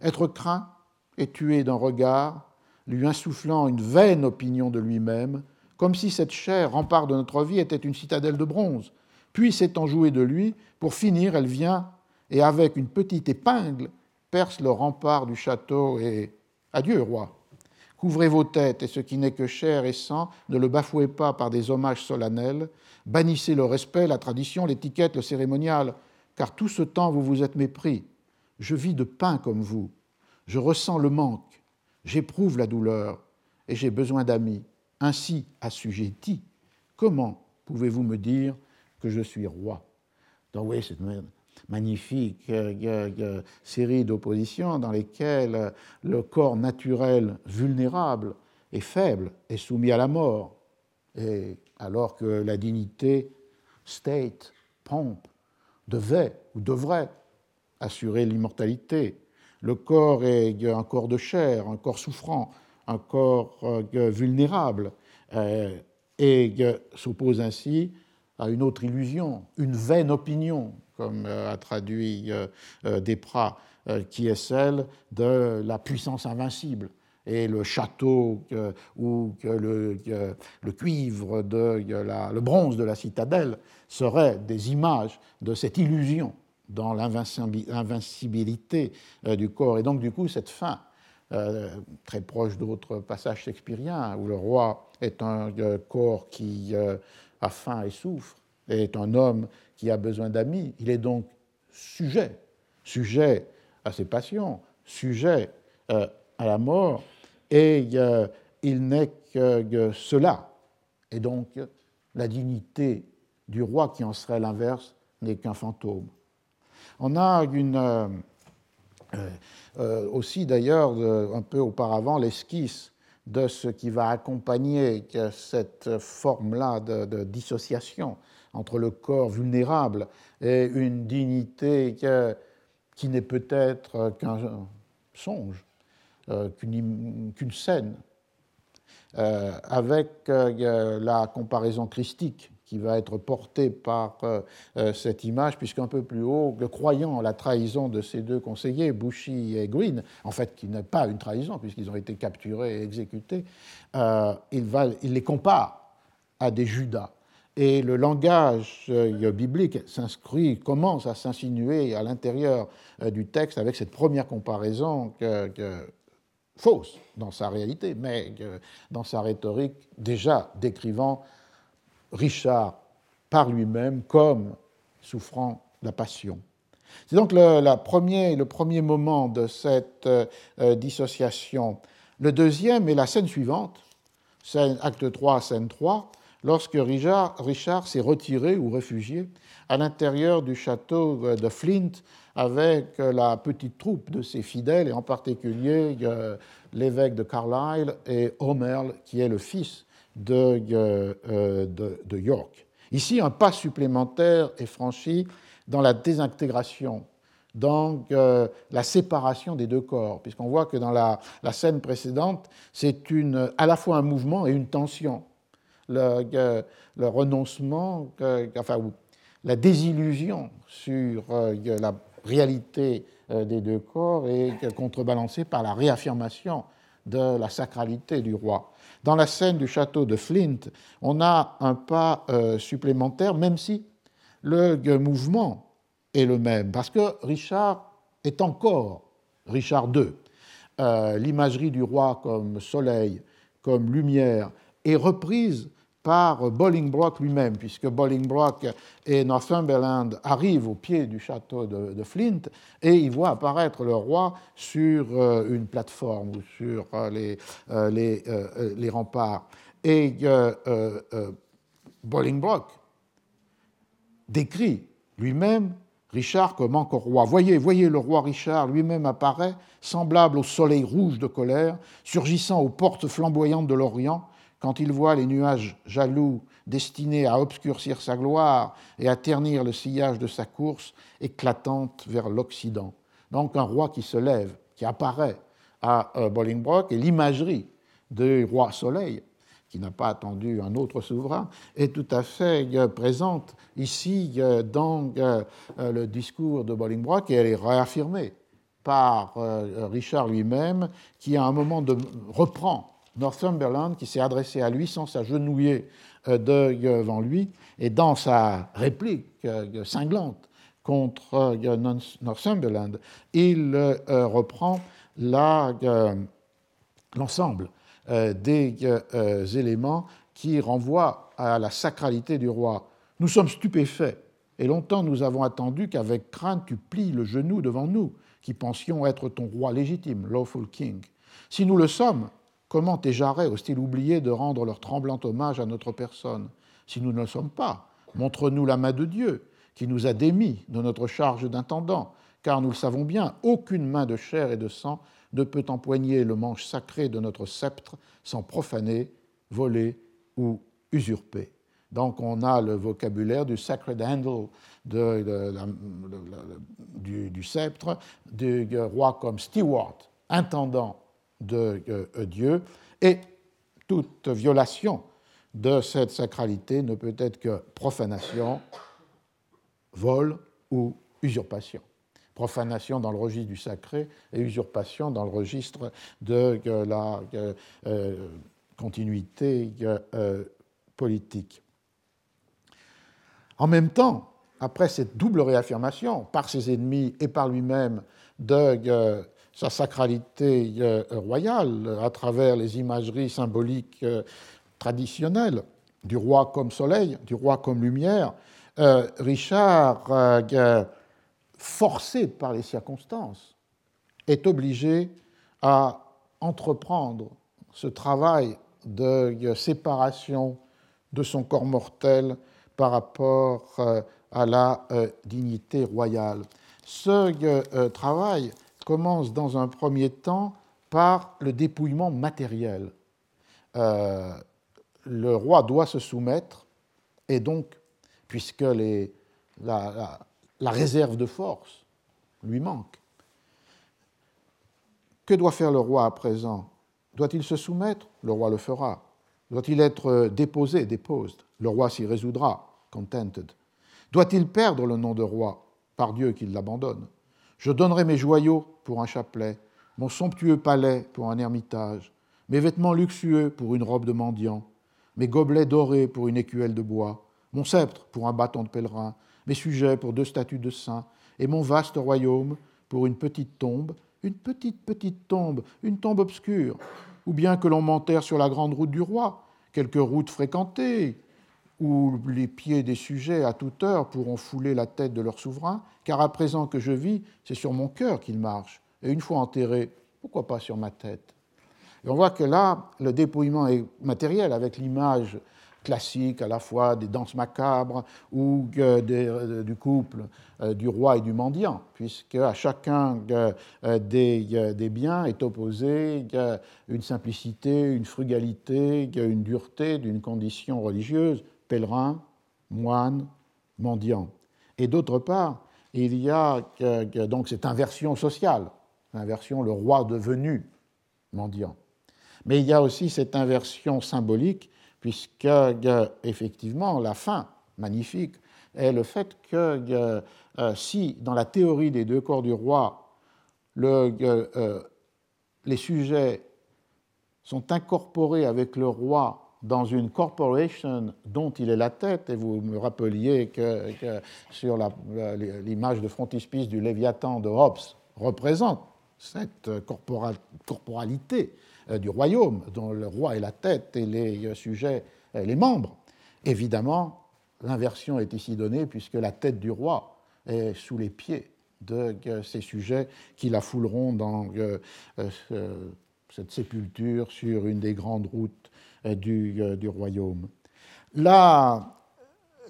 Être craint et tué d'un regard, lui insufflant une vaine opinion de lui-même, comme si cette chair, rempart de notre vie, était une citadelle de bronze. Puis, s'étant jouée de lui, pour finir, elle vient et, avec une petite épingle, perce le rempart du château et Adieu, roi. Couvrez vos têtes, et ce qui n'est que chair et sang, ne le bafouez pas par des hommages solennels. Bannissez le respect, la tradition, l'étiquette, le cérémonial, car tout ce temps vous vous êtes mépris. Je vis de pain comme vous. Je ressens le manque. J'éprouve la douleur. Et j'ai besoin d'amis. Ainsi assujetti, comment pouvez-vous me dire que je suis roi? Magnifique euh, série d'oppositions dans lesquelles le corps naturel vulnérable et faible est soumis à la mort, et alors que la dignité, state, pompe, devait ou devrait assurer l'immortalité. Le corps est un corps de chair, un corps souffrant, un corps euh, vulnérable, euh, et s'oppose ainsi à une autre illusion, une vaine opinion, comme euh, a traduit Desprats, qui est celle de la puissance invincible. Et le château ou le, cuivre, de, le bronze de la citadelle seraient des images de cette illusion dans l'invincibilité du corps. Et donc, du coup, cette fin euh, très proche d'autres passages shakespeariens, où le roi est un euh, corps qui euh, a faim et souffre, est un homme qui a besoin d'amis. Il est donc sujet, sujet à ses passions, sujet à la mort, et il n'est que cela. Et donc, la dignité du roi, qui en serait l'inverse, n'est qu'un fantôme. On a une euh, euh, aussi d'ailleurs un peu auparavant l'esquisse de ce qui va accompagner cette forme-là de, dissociation entre le corps vulnérable et une dignité qui n'est peut-être qu'un songe, euh, qu'une scène, avec la comparaison christique qui va être porté par euh, euh, cette image, puisqu'un peu plus haut, croyant la trahison de ces deux conseillers, Bushy et Green, en fait qui n'est pas une trahison puisqu'ils ont été capturés et exécutés, euh, il les compare à des Judas. Et le langage biblique s'inscrit, commence à s'insinuer à l'intérieur du texte avec cette première comparaison fausse dans sa réalité, mais dans sa rhétorique déjà décrivant Richard par lui-même comme souffrant la passion. C'est donc le, premier, le, premier, moment de cette euh, dissociation. Le deuxième est la scène suivante, acte 3, scène 3, lorsque Richard, s'est retiré ou réfugié à l'intérieur du château de Flint avec la petite troupe de ses fidèles, et en particulier l'évêque de Carlisle et Omerle, qui est le fils euh, de, de, York. Ici, un pas supplémentaire est franchi dans la désintégration, dans euh, la séparation des deux corps, puisqu'on voit que dans la, scène précédente, c'est à la fois un mouvement et une tension. Le, euh, renoncement, enfin, la désillusion sur la réalité des deux corps est contrebalancée par la réaffirmation de la sacralité du roi. Dans la scène du château de Flint, on a un pas euh, supplémentaire, même si le mouvement est le même, parce que Richard est encore Richard II. Euh, l'imagerie du roi comme soleil, comme lumière, est reprise par Bolingbroke lui-même, puisque Bolingbroke et Northumberland arrivent au pied du château de, Flint et ils voient apparaître le roi sur euh, une plateforme ou sur euh, les, euh, les, les, remparts. Et Bolingbroke décrit lui-même Richard comme encore roi. Voyez, voyez le roi Richard lui-même apparaît, semblable au soleil rouge de colère, surgissant aux portes flamboyantes de l'Orient, quand il voit les nuages jaloux destinés à obscurcir sa gloire et à ternir le sillage de sa course éclatante vers l'Occident. Donc un roi qui se lève, qui apparaît à euh, Bolingbroke, et l'imagerie du roi Soleil, qui n'a pas attendu un autre souverain, est tout à fait euh, présente ici euh, dans le discours de Bolingbroke et elle est réaffirmée par Richard lui-même, qui à un moment de, reprend Northumberland, qui s'est adressé à lui sans s'agenouiller devant lui, et dans sa réplique cinglante contre Northumberland, il reprend l'ensemble des éléments qui renvoient à la sacralité du roi. Nous sommes stupéfaits, et longtemps nous avons attendu qu'avec crainte tu plies le genou devant nous, qui pensions être ton roi légitime, lawful king. Si nous le sommes, comment jarrets osent-ils oublier de rendre leur tremblant hommage à notre personne Si nous ne le sommes pas, montre-nous la main de Dieu, qui nous a démis de notre charge d'intendant, car nous le savons bien, aucune main de chair et de sang ne peut empoigner le manche sacré de notre sceptre sans profaner, voler ou usurper. Donc on a le vocabulaire du sacred handle du, sceptre, du roi comme steward, intendant de euh, Dieu, et toute violation de cette sacralité ne peut être que profanation, vol ou usurpation. Profanation dans le registre du sacré et usurpation dans le registre de la euh, continuité euh, politique. En même temps, après cette double réaffirmation par ses ennemis et par lui-même de euh, sa sacralité royale à travers les imageries symboliques traditionnelles du roi comme soleil, du roi comme lumière, Richard forcé par les circonstances, est obligé à entreprendre ce travail de séparation de son corps mortel par rapport euh, à la euh, dignité royale. Ce euh, travail commence dans un premier temps par le dépouillement matériel. le roi doit se soumettre et donc, puisque la réserve de force lui manque. Que doit faire le roi à présent? Doit-il se soumettre? Le roi le fera. Doit-il être déposé, déposed Le roi s'y résoudra, contented. Doit-il perdre le nom de roi Par Dieu qu'il l'abandonne? Je donnerai mes joyaux pour un chapelet, mon somptueux palais pour un ermitage, mes vêtements luxueux pour une robe de mendiant, mes gobelets dorés pour une écuelle de bois, mon sceptre pour un bâton de pèlerin, mes sujets pour deux statues de saints, et mon vaste royaume pour une petite tombe, une petite, petite tombe, une tombe obscure, ou bien que l'on m'enterre sur la grande route du roi, quelque route fréquentée, où les pieds des sujets à toute heure pourront fouler la tête de leur souverain, car à présent que je vis, c'est sur mon cœur qu'il marche, et une fois enterré, pourquoi pas sur ma tête? On voit que là, le dépouillement est matériel, avec l'image classique à la fois des danses macabres ou euh, du couple euh, du roi et du mendiant, puisque à chacun euh, des, biens est opposé une simplicité, une frugalité, une dureté d'une condition religieuse, pèlerin, moine, mendiant. Et d'autre part, il y a donc cette inversion sociale, l'inversion le roi devenu mendiant. Mais il y a aussi cette inversion symbolique puisque effectivement la fin magnifique est le fait que euh, si dans la théorie des deux corps du roi, euh, les sujets sont incorporés avec le roi dans une corporation dont il est la tête, et vous me rappeliez que, sur l'image de frontispice du Léviathan de Hobbes représente cette corporalité euh, du royaume, dont le roi est la tête et les euh, sujets euh, les membres. Évidemment, l'inversion est ici donnée puisque la tête du roi est sous les pieds de ces sujets qui la fouleront dans cette sépulture sur une des grandes routes du, royaume. Là,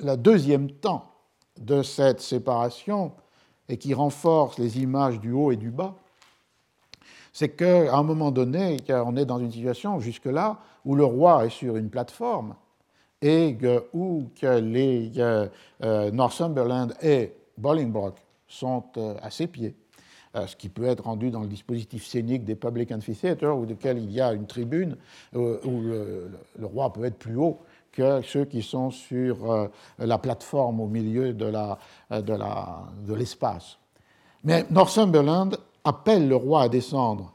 le deuxième temps de cette séparation, et qui renforce les images du haut et du bas, c'est qu'à un moment donné, on est dans une situation jusque-là où le roi est sur une plateforme et où les euh, Northumberland et Bolingbroke sont euh, à ses pieds, euh, ce qui peut être rendu dans le dispositif scénique des public amphitheaters, où lequel il y a une tribune où le, roi peut être plus haut que ceux qui sont sur la plateforme au milieu de l'espace. De de Mais Northumberland appelle le roi à descendre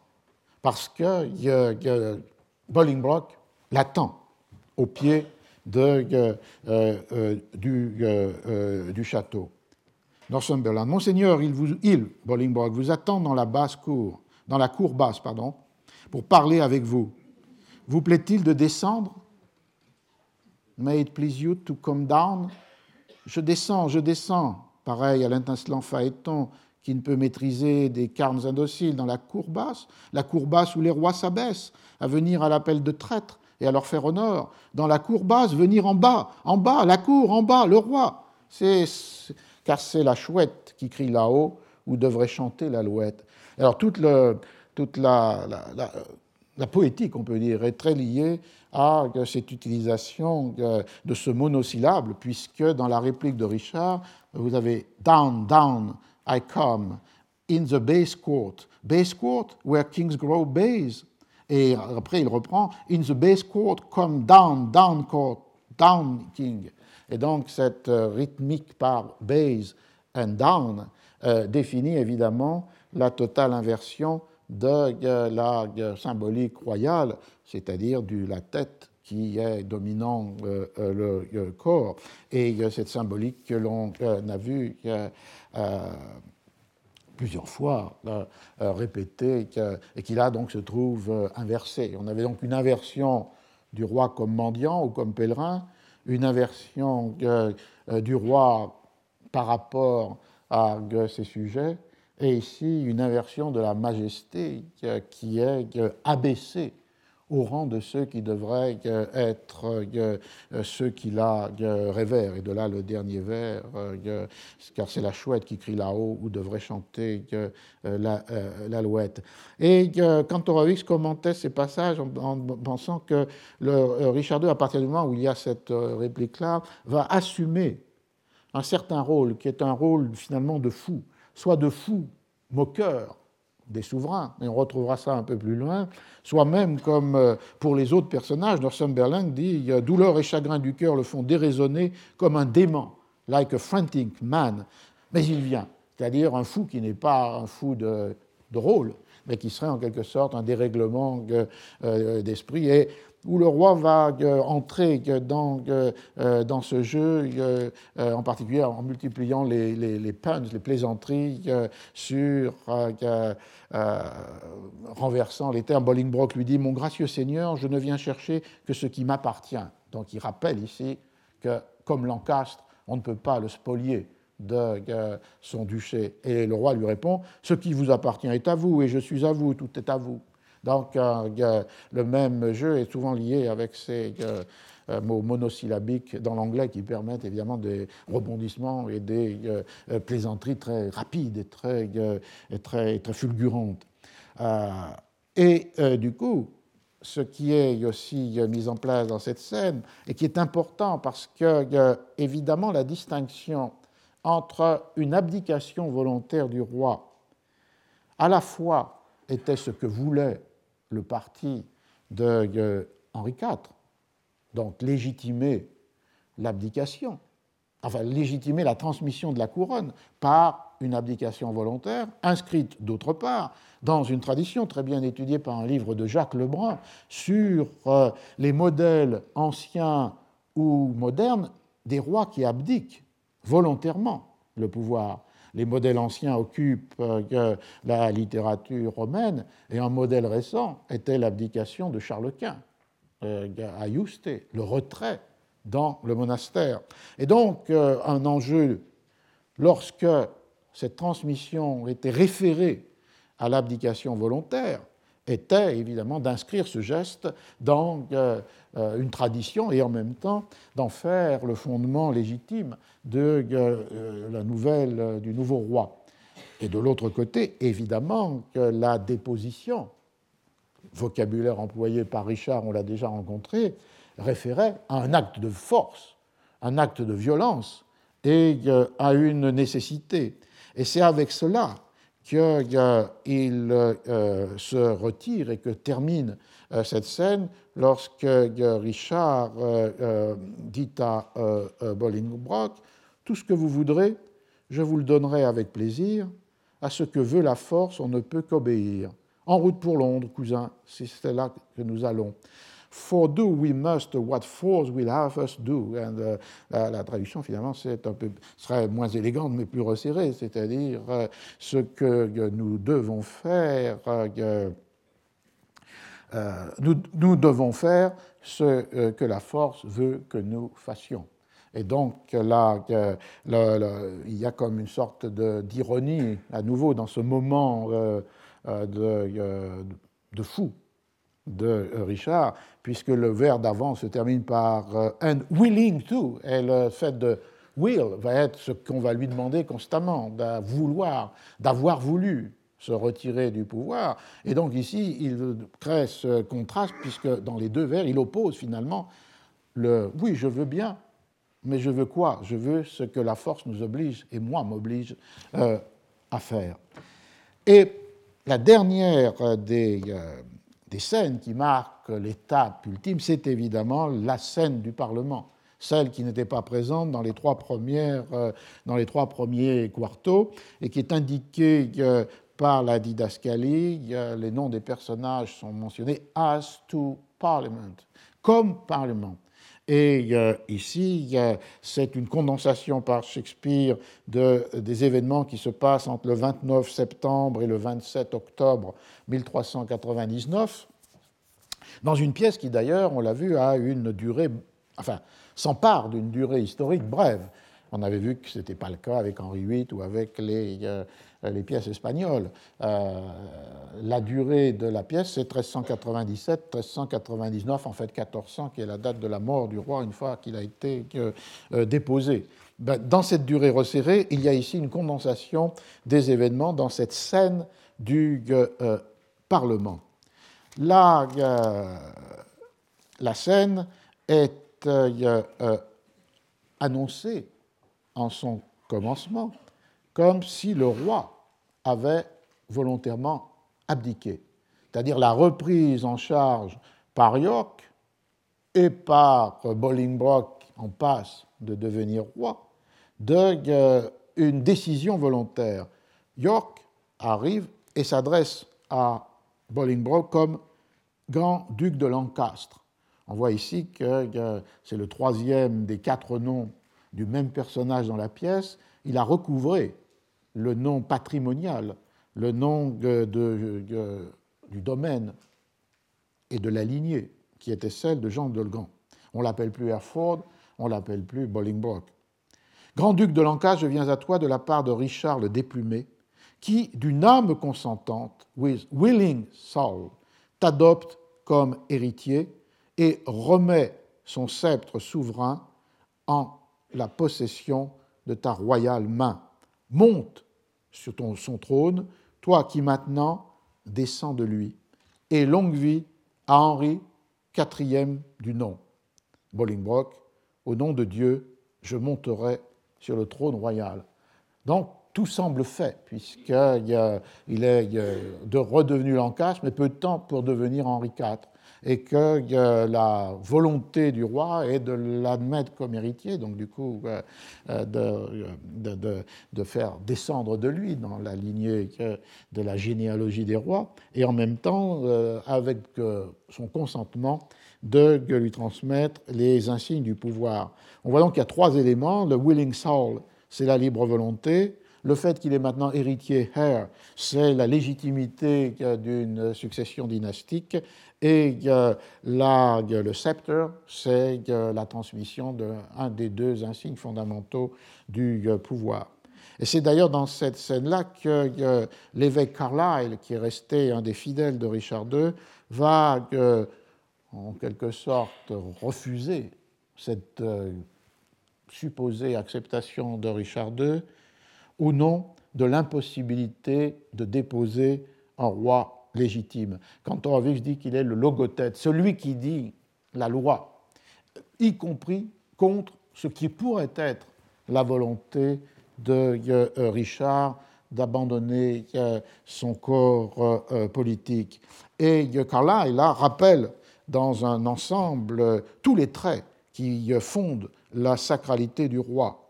parce que Bolingbroke l'attend au pied du, château. Northumberland. Monseigneur, il, vous, il, Bolingbroke, vous attend dans la basse cour, dans la cour basse, pardon, pour parler avec vous. Vous plaît-il de descendre? May it please you to come down Je descends, je descends. Pareil à l'intincelant Phaéton qui ne peut maîtriser des carnes indociles dans la cour basse, la cour basse où les rois s'abaissent à venir à l'appel de traîtres et à leur faire honneur. Dans la cour basse, venir en bas, en bas, la cour, en bas, le roi. C'est, car c'est la chouette qui crie là-haut où devrait chanter l'alouette. Alors toute, la, la, poétique, on peut dire, est très liée à cette utilisation de ce monosyllabe, puisque dans la réplique de Richard, vous avez Down, down, I come, in the base court. Base court, where kings grow base. Et après, il reprend In the base court, come down, down court, down king. Et donc, cette euh, rythmique par base and down euh, définit évidemment la totale inversion de la symbolique royale, c'est-à-dire de la tête qui est dominant euh, euh, le corps, et cette symbolique que l'on euh, a vue plusieurs fois répétée et qui là donc se trouve inversée. On avait donc une inversion du roi comme mendiant ou comme pèlerin, une inversion du roi par rapport à ses sujets, et ici une inversion de la majesté qui est abaissée au rang de ceux qui devraient être ceux qui la révèrent. Et de là le dernier vers, car c'est la chouette qui crie là-haut ou devrait chanter l'alouette. Et Kantorowicz commentait ces passages en pensant que Richard II, à partir du moment où il y a cette réplique-là, va assumer un certain rôle qui est un rôle finalement de fou soit de fou moqueur des souverains, et on retrouvera ça un peu plus loin, soit même comme euh, pour les autres personnages, Northumberland dit Douleur et chagrin du cœur le font déraisonner comme un dément, like a frantic man. Mais il vient, c'est-à-dire un fou qui n'est pas un fou de, rôle, mais qui serait en quelque sorte un dérèglement euh, d'esprit. Et où le roi va euh, entrer dans, euh, euh, dans ce jeu, en particulier en multipliant les, les, les puns, les plaisanteries sur renversant les termes. Bolingbroke lui dit Mon gracieux Seigneur, je ne viens chercher que ce qui m'appartient. Donc il rappelle ici que, comme Lancastre, on ne peut pas le spolier de son duché. Et le roi lui répond Ce qui vous appartient est à vous, et je suis à vous, tout est à vous. Donc euh, le même jeu est souvent lié avec ces euh, euh, mots monosyllabiques dans l'anglais qui permettent évidemment des rebondissements et des plaisanteries très rapides et très, très fulgurantes. et du coup, ce qui est aussi mis en place dans cette scène et qui est important parce que, évidemment, la distinction entre une abdication volontaire du roi, à la fois était ce que voulait le parti de Henri IV, donc légitimer l'abdication, enfin légitimer la transmission de la couronne par une abdication volontaire, inscrite d'autre part dans une tradition très bien étudiée par un livre de Jacques Lebrun sur euh, les modèles anciens ou modernes des rois qui abdiquent volontairement le pouvoir les modèles anciens occupent euh, la littérature romaine, et un modèle récent était l'abdication de Charles Quint euh, à Yuste, le retrait dans le monastère. Et donc, euh, un enjeu, lorsque cette transmission était référée à l'abdication volontaire, était évidemment d'inscrire ce geste dans euh, euh, une tradition et en même temps d'en faire le fondement légitime de euh, la nouvelle, du nouveau roi. Et de l'autre côté, évidemment, que la déposition, vocabulaire employé par Richard, on l'a déjà rencontré, référait à un acte de force, un acte de violence et à une nécessité. Et c'est avec cela qu'il euh, se retire et que termine euh, cette scène lorsque Richard euh, dit à Bolingbroke Tout ce que vous voudrez, je vous le donnerai avec plaisir, à ce que veut la force, on ne peut qu'obéir. En route pour Londres, cousin, c'est là que nous allons. For do we must what force will have us do. Euh, la, traduction, finalement, un peu, serait moins élégante, mais plus resserrée, c'est-à-dire euh, ce que nous devons faire. Euh, nous, nous, devons faire ce que la force veut que nous fassions. Et donc là, il y a comme une sorte d'ironie à nouveau dans ce moment de, de fou de Richard, puisque le vers d'avant se termine par euh, and willing to, et le fait de will va être ce qu'on va lui demander constamment, vouloir, d'avoir voulu se retirer du pouvoir. Et donc ici, il crée ce contraste, puisque dans les deux vers, il oppose finalement le oui, je veux bien, mais je veux quoi? Je veux ce que la force nous oblige, et moi m'oblige euh, à faire. Et la dernière des, euh, des scènes qui marquent l'étape ultime, c'est évidemment la scène du Parlement, celle qui n'était pas présente dans les trois, premières, euh, dans les trois premiers quartos et qui est indiquée euh, par la didascalie. Les noms des personnages sont mentionnés as to Parliament, comme Parlement. Et ici, c'est une condensation par Shakespeare de, des événements qui se passent entre le 29 septembre et le 27 octobre 1399, dans une pièce qui d'ailleurs, on l'a vu, a une durée, enfin, s'empare d'une durée historique brève. On avait vu que ce n'était pas le cas avec Henri VIII ou avec les, euh, pièces espagnoles. Euh, la durée de la pièce, c'est 1397, 1399, en fait 1400, qui est la date de la mort du roi une fois qu'il a été euh, déposé. Ben, dans cette durée resserrée, il y a ici une condensation des événements dans cette scène du Parlement. La, la scène est annoncée en son commencement comme si le roi avait volontairement abdiqué, c'est-à-dire la reprise en charge par York et par Bolingbroke en passe de devenir roi, d'une euh, décision volontaire. York arrive et s'adresse à Bolingbroke comme grand-duc de Lancastre. On voit ici que euh, c'est le troisième des quatre noms du même personnage dans la pièce, il a recouvré le nom patrimonial, le nom du domaine et de la lignée qui était celle de Jean Dolgan. On l'appelle plus Hereford, on l'appelle plus Bolingbroke. Grand-duc de Lancastre, je viens à toi de la part de Richard le Déplumé, qui, d'une âme consentante, with willing soul, t'adopte comme héritier et remet son sceptre souverain en la possession de ta royale main. Monte sur ton, son trône, toi qui maintenant descends de lui, et longue vie à Henri, quatrième du nom. Bolingbroke, au nom de Dieu, je monterai sur le trône royal. Donc, tout semble fait, puisqu'il est de redevenu Lancastre, mais peu de temps pour devenir Henri IV et que la volonté du roi est de l'admettre comme héritier, donc du coup euh, euh, de, de, de, faire descendre de lui dans la lignée de la généalogie des rois, et en même temps, euh, avec son consentement, de lui transmettre les insignes du pouvoir. On voit donc qu'il y a trois éléments. Le willing soul, c'est la libre volonté. Le fait qu'il est maintenant héritier, heir, c'est la légitimité d'une succession dynastique. Et la, le sceptre, c'est la transmission d'un des deux insignes fondamentaux du euh, pouvoir. Et c'est d'ailleurs dans cette scène-là que l'évêque Carlyle, qui est resté un des fidèles de Richard II, va euh, en quelque sorte refuser cette euh, supposée acceptation de Richard II au nom de l'impossibilité de déposer un roi légitime. Quand Horowitz dit qu'il est le logotète, celui qui dit la loi, y compris contre ce qui pourrait être la volonté de euh, Richard d'abandonner euh, son corps euh, politique. Et Carlyle là, rappelle dans un ensemble tous les traits qui fondent la sacralité du roi.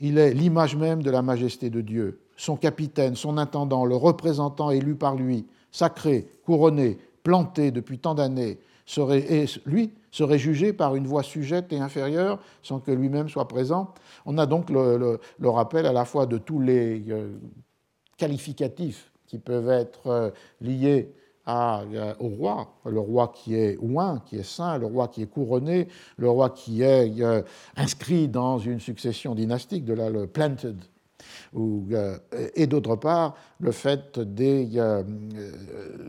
Il est l'image même de la majesté de Dieu. Son capitaine, son intendant, le représentant élu par lui, sacré, couronné, planté depuis tant d'années, lui serait jugé par une voix sujette et inférieure sans que lui-même soit présent. On a donc le, rappel à la fois de tous les euh, qualificatifs qui peuvent être euh, liés euh, au roi, le roi qui est ouin, qui est saint, le roi qui est couronné, le roi qui est inscrit dans une succession dynastique, de là le planted et d'autre part, le fait euh,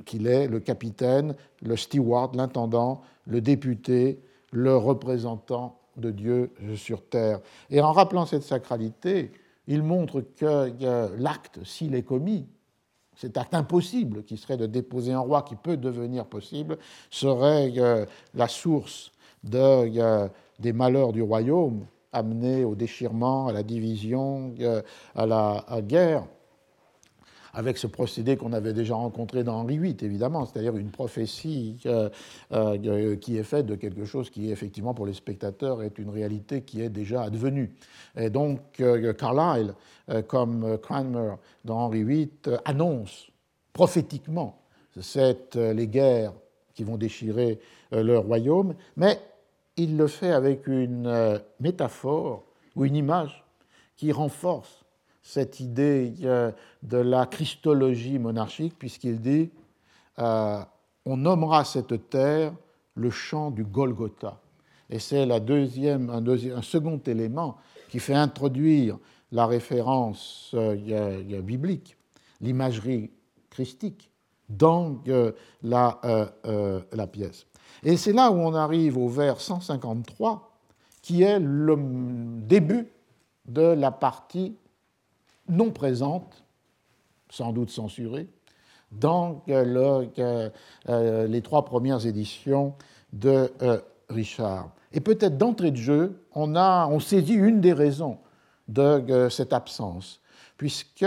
qu'il est le capitaine, le steward, l'intendant, le député, le représentant de Dieu sur terre. Et en rappelant cette sacralité, il montre que l'acte, s'il est commis, cet acte impossible qui serait de déposer un roi qui peut devenir possible, serait euh, la source des malheurs du royaume, amené au déchirement, à la division, euh, à la guerre, avec ce procédé qu'on avait déjà rencontré dans Henri VIII, évidemment, c'est-à-dire une prophétie euh, euh, qui est faite de quelque chose qui, effectivement, pour les spectateurs, est une réalité qui est déjà advenue. Et donc, Carlyle, comme Cranmer dans Henri VIII, annonce prophétiquement les guerres qui vont déchirer le royaume, mais il le fait avec une euh, métaphore ou une image qui renforce cette idée euh, de la christologie monarchique, puisqu'il dit euh, On nommera cette terre le champ du Golgotha. Et c'est la deuxième, un, un, second élément qui fait introduire la référence biblique, l'imagerie christique, dans la pièce. Et c'est là où on arrive au vers 153, qui est le début de la partie non présente, sans doute censurée, dans euh, les trois premières éditions de euh, Richard. Et peut-être d'entrée de jeu, on, a, saisit une des raisons de euh, cette absence, puisque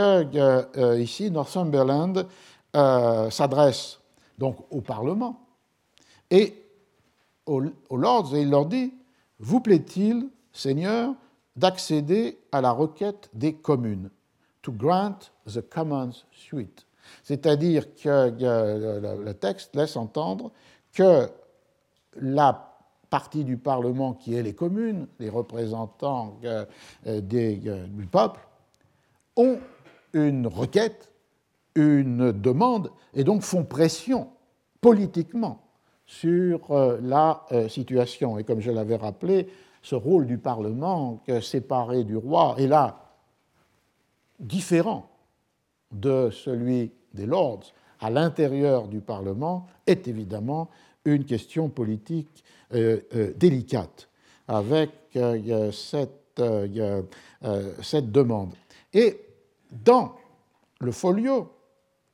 ici, Northumberland s'adresse donc au Parlement et aux, Lords et il leur dit Vous plaît-il, Seigneur, d'accéder à la requête des communes To grant the commons suite? C'est-à-dire que le texte laisse entendre que la partie du Parlement qui est les communes, les représentants euh, des, euh, du peuple, ont une requête, une demande, et donc font pression politiquement sur euh, la euh, situation. Et comme je l'avais rappelé, ce rôle du Parlement séparé du roi est là différent de celui des Lords à l'intérieur du Parlement est évidemment une question politique euh, délicate avec cette, cette, demande. Et dans le folio,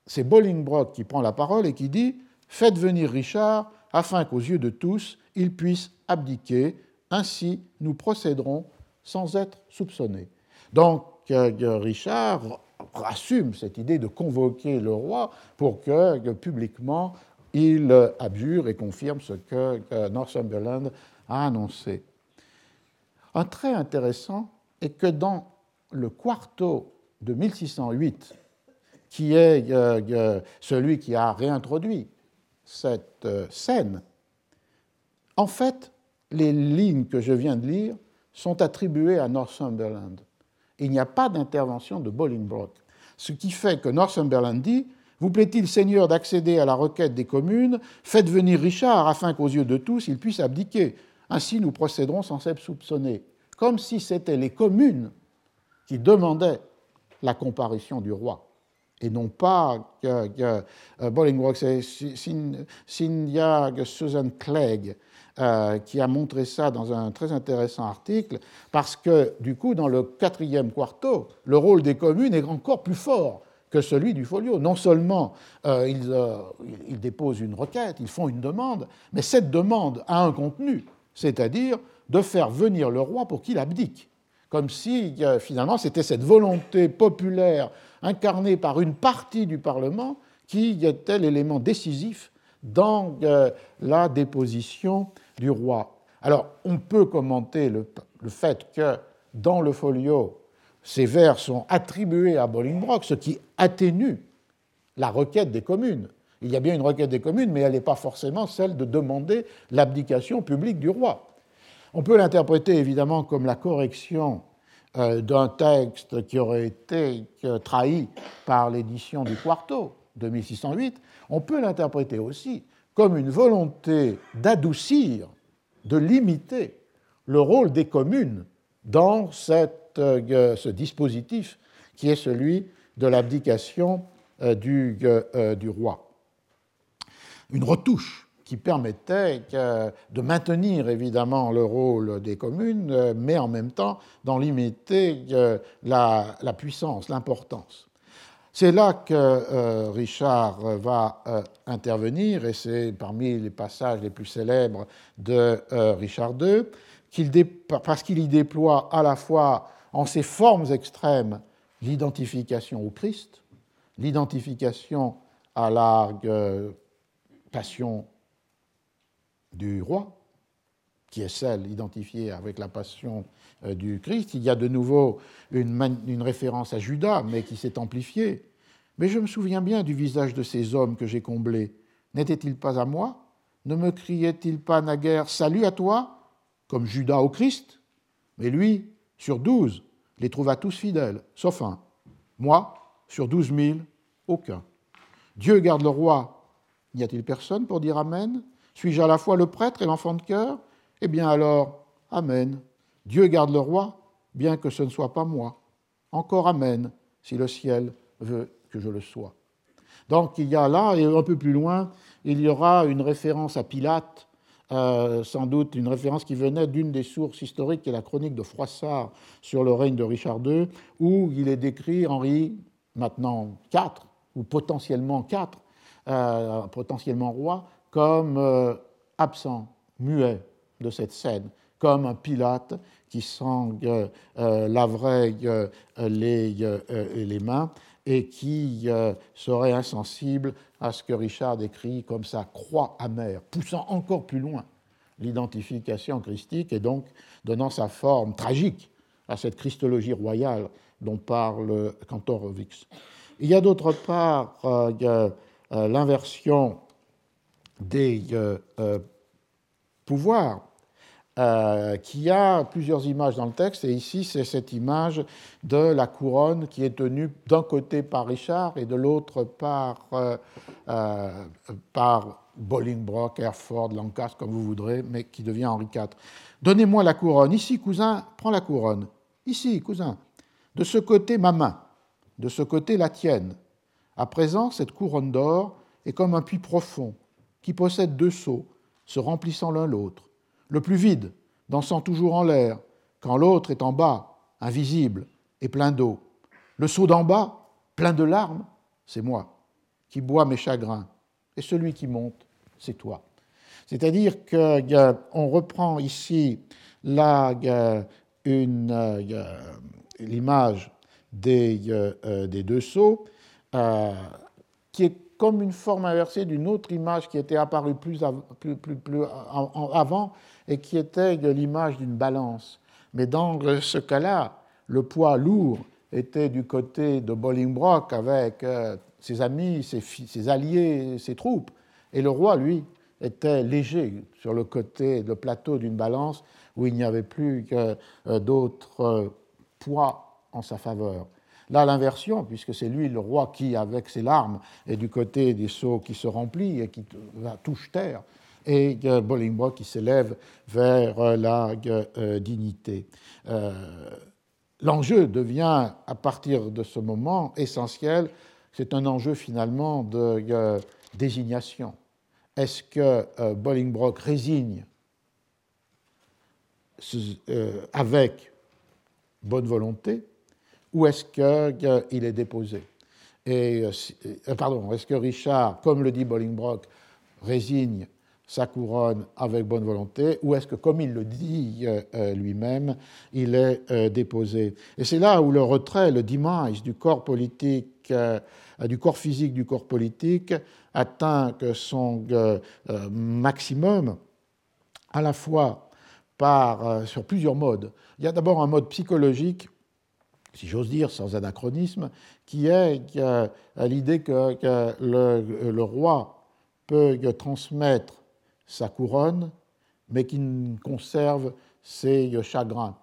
c'est Bolingbroke qui prend la parole et qui dit Faites venir Richard afin qu'aux yeux de tous, il puisse abdiquer. Ainsi, nous procéderons sans être soupçonnés. Donc, euh, Richard assume cette idée de convoquer le roi pour que publiquement il abjure et confirme ce que Northumberland a annoncé. Un trait intéressant est que dans le quarto de 1608, qui est euh, euh, celui qui a réintroduit cette euh, scène, en fait, les lignes que je viens de lire sont attribuées à Northumberland. Il n'y a pas d'intervention de Bolingbroke. Ce qui fait que Northumberland dit Vous plaît-il, Seigneur, d'accéder à la requête des communes? Faites venir Richard afin qu'aux yeux de tous, il puisse abdiquer. Ainsi, nous procéderons sans être soupçonnés. Comme si c'était les communes qui demandaient la comparution du roi et non pas que, euh, Bolingbroke, c'est Cynthia Susan Clegg euh, qui a montré ça dans un très intéressant article, parce que du coup, dans le quatrième quarto, le rôle des communes est encore plus fort que celui du folio. Non seulement euh, ils, ils, déposent une requête, ils font une demande, mais cette demande a un contenu, c'est-à-dire de faire venir le roi pour qu'il abdique, comme si finalement c'était cette volonté populaire incarné par une partie du Parlement qui était l'élément décisif dans euh, la déposition du roi. Alors, on peut commenter le, fait que dans le folio, ces vers sont attribués à Bolingbroke, ce qui atténue la requête des communes. Il y a bien une requête des communes, mais elle n'est pas forcément celle de demander l'abdication publique du roi. On peut l'interpréter évidemment comme la correction d'un texte qui aurait été euh, trahi par l'édition du Quarto de 1608. On peut l'interpréter aussi comme une volonté d'adoucir, de limiter le rôle des communes dans euh, ce dispositif qui est celui de l'abdication du roi une retouche qui permettait de maintenir évidemment le rôle des communes, mais en même temps d'en limiter euh, la, puissance, l'importance. C'est là que euh, Richard va euh, intervenir, et c'est parmi les passages les plus célèbres de Richard II, parce qu'il y déploie à la fois en ses formes extrêmes l'identification au Christ, l'identification à l'argue passion du roi, qui est celle identifiée avec la passion euh, du Christ. Il y a de nouveau une, référence à Judas, mais qui s'est amplifiée. Mais je me souviens bien du visage de ces hommes que j'ai comblés. N'était-il pas à moi? Ne me criait-il pas naguère Salut à toi comme Judas au Christ Mais lui, sur douze, les trouva tous fidèles, sauf un. Moi, sur douze mille, aucun. Dieu garde le roi N'y a-t-il personne pour dire Amen? Suis-je à la fois le prêtre et l'enfant de cœur? Eh bien alors, Amen. Dieu garde le roi, bien que ce ne soit pas moi. Encore Amen, si le ciel veut que je le sois. Donc il y a là, et un peu plus loin, il y aura une référence à Pilate, euh, sans doute une référence qui venait d'une des sources historiques, qui est la chronique de Froissart sur le règne de Richard II, où il est décrit Henri, maintenant IV, ou potentiellement IV, euh, potentiellement roi, comme euh, absent, muet de cette scène, comme un Pilate qui s'en euh, laverait les, les, mains et qui serait insensible à ce que Richard décrit comme sa croix amère, poussant encore plus loin l'identification christique et donc donnant sa forme tragique à cette christologie royale dont parle Cantor Vix. Il y a d'autre part euh, l'inversion des euh, euh, pouvoirs, qui a plusieurs images dans le texte, et ici c'est cette image de la couronne qui est tenue d'un côté par Richard et de l'autre par, par Bolingbroke, Hereford, Lancaster, comme vous voudrez, mais qui devient Henri IV. Donnez-moi la couronne. Ici, cousin, prends la couronne. Ici, cousin. De ce côté, ma main. De ce côté, la tienne. À présent, cette couronne d'or est comme un puits profond qui possède deux seaux, se remplissant l'un l'autre. Le plus vide, dansant toujours en l'air, quand l'autre est en bas, invisible et plein d'eau. Le seau d'en bas, plein de larmes, c'est moi, qui bois mes chagrins. Et celui qui monte, c'est toi. C'est-à-dire qu'on reprend ici euh, l'image des, euh, deux seaux euh, qui est comme une forme inversée d'une autre image qui était apparue plus, avant et qui était l'image d'une balance. Mais dans ce cas-là, le poids lourd était du côté de Bolingbroke avec euh, ses amis, ses, ses, alliés, ses troupes, et le roi, lui, était léger sur le côté, le plateau d'une balance où il n'y avait plus que euh, d'autres poids en sa faveur. Là, l'inversion, puisque c'est lui, le roi, qui, avec ses larmes, est du côté des seaux qui se remplit et qui touche terre, et Bolingbroke qui s'élève vers euh, la euh, dignité. Euh, l'enjeu devient, à partir de ce moment, essentiel. C'est un enjeu finalement de désignation. Est-ce que Bolingbroke résigne avec bonne volonté où est-ce qu'il est déposé? Et, euh, euh, Pardon, est-ce que Richard, comme le dit Bolingbroke, résigne sa couronne avec bonne volonté, ou est-ce que, comme il le dit euh, lui-même, il est déposé? Et c'est là où le retrait, le demise du corps politique, du corps physique du corps politique, atteint son maximum, à la fois par, sur plusieurs modes. Il y a d'abord un mode psychologique si j'ose dire, sans anachronisme, qui est l'idée que, le, roi peut transmettre sa couronne, mais qu'il conserve ses chagrins.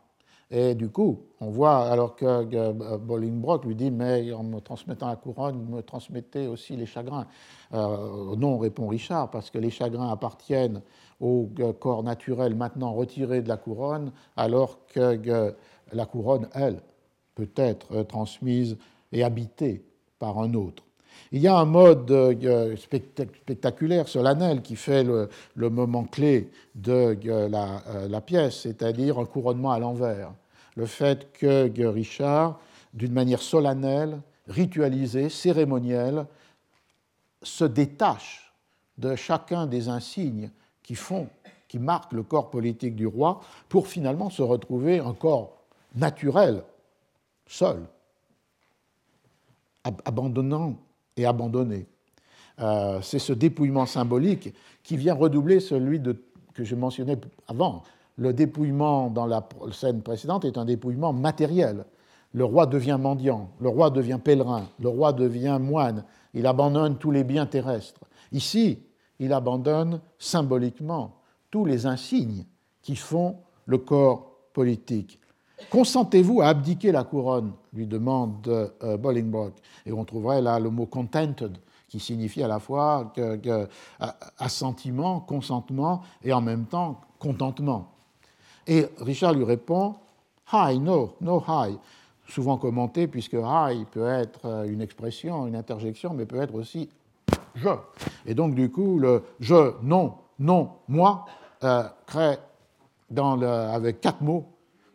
Et du coup, on voit, alors que Bolingbroke lui dit, mais en me transmettant la couronne, vous me transmettez aussi les chagrins. Euh, non, répond Richard, parce que les chagrins appartiennent au corps naturel maintenant retiré de la couronne, alors que la couronne, elle, peut être transmise et habitée par un autre. Il y a un mode euh, spectaculaire, solennel, qui fait le, moment clé de la, euh, la pièce, c'est-à-dire un couronnement à l'envers. Le fait que Richard, d'une manière solennelle, ritualisée, cérémonielle, se détache de chacun des insignes qui font, qui marquent le corps politique du roi, pour finalement se retrouver un corps naturel, seul, abandonnant et abandonné. Euh, c'est ce dépouillement symbolique qui vient redoubler celui que je mentionnais avant. Le dépouillement dans la scène précédente est un dépouillement matériel. Le roi devient mendiant, le roi devient pèlerin, le roi devient moine, il abandonne tous les biens terrestres. Ici, il abandonne symboliquement tous les insignes qui font le corps politique. Consentez-vous à abdiquer la couronne lui demande euh, Bolingbroke. Et on trouverait là le mot contented, qui signifie à la fois assentiment, consentement et en même temps contentement. Et Richard lui répond Hi, no, no hi. Souvent commenté, puisque hi peut être une expression, une interjection, mais peut être aussi je. Et donc, du coup, le je, non, non, moi euh, crée avec quatre mots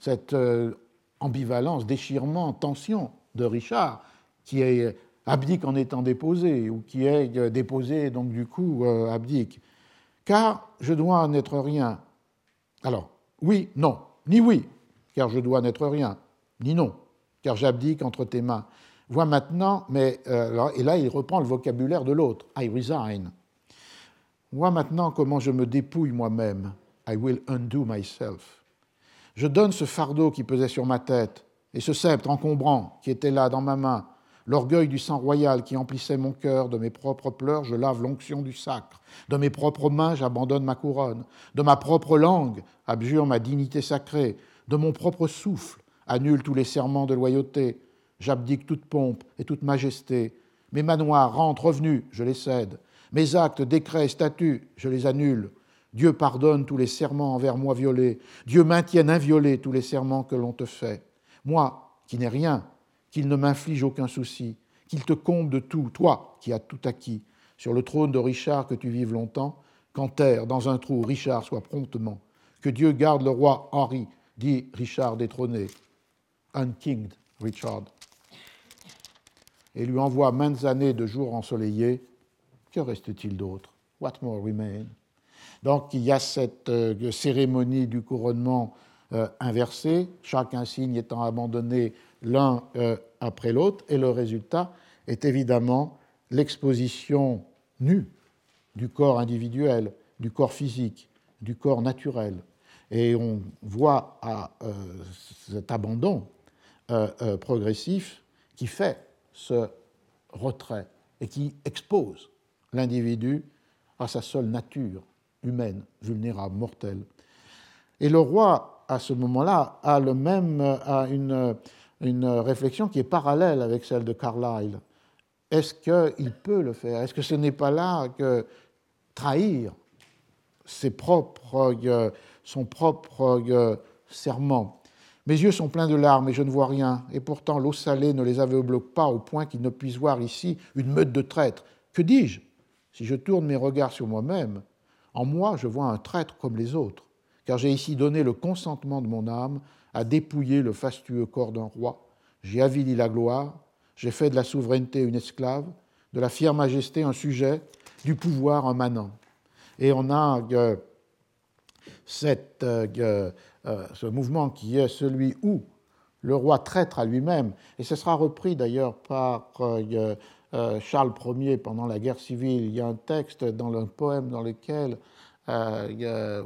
cette euh, ambivalence, déchirement, tension de Richard, qui est abdique en étant déposé, ou qui est euh, déposé donc du coup euh, abdique. Car je dois n'être rien. Alors, oui, non, ni oui, car je dois n'être rien, ni non, car j'abdique entre tes mains. Vois maintenant, mais et là il reprend le vocabulaire de l'autre, I resign. Vois maintenant comment je me dépouille moi-même. I will undo myself. Je donne ce fardeau qui pesait sur ma tête et ce sceptre encombrant qui était là dans ma main, l'orgueil du sang royal qui emplissait mon cœur, de mes propres pleurs, je lave l'onction du sacre, de mes propres mains, j'abandonne ma couronne, de ma propre langue, abjure ma dignité sacrée, de mon propre souffle, annule tous les serments de loyauté, j'abdique toute pompe et toute majesté, mes manoirs, rentes, revenus, je les cède, mes actes, décrets, statuts, je les annule, Dieu pardonne tous les serments envers moi violés. Dieu maintienne inviolés tous les serments que l'on te fait. Moi, qui n'ai rien, qu'il ne m'inflige aucun souci, qu'il te comble de tout, toi qui as tout acquis, sur le trône de Richard que tu vives longtemps, qu'en terre, dans un trou, Richard soit promptement. Que Dieu garde le roi Henri, dit Richard détrôné. Unkinged Richard. Et lui envoie maintes années de jours ensoleillés. Que reste-t-il d'autre? What more remains? Donc il y a cette euh, cérémonie du couronnement euh, inversée, chaque insigne étant abandonné l'un euh, après l'autre, et le résultat est évidemment l'exposition nue du corps individuel, du corps physique, du corps naturel. Et on voit à cet abandon progressif qui fait ce retrait et qui expose l'individu à sa seule nature humaine, vulnérable, mortelle. Et le roi, à ce moment-là, a, le même, a une, une réflexion qui est parallèle avec celle de Carlyle. Est-ce qu'il peut le faire? Est-ce que ce n'est pas là que trahir ses propres, son propre serment? Mes yeux sont pleins de larmes et je ne vois rien, et pourtant l'eau salée ne les aveugle pas au point qu'ils ne puissent voir ici une meute de traîtres. Que dis-je? Si je tourne mes regards sur moi-même, en moi, je vois un traître comme les autres, car j'ai ici donné le consentement de mon âme à dépouiller le fastueux corps d'un roi. J'ai avili la gloire, j'ai fait de la souveraineté une esclave, de la fière majesté un sujet, du pouvoir un manant. Et on a euh, euh, euh, ce mouvement qui est celui où le roi traître à lui-même, et ce sera repris d'ailleurs par Charles Ier pendant la guerre civile. Il y a un texte dans un poème dans lequel, euh,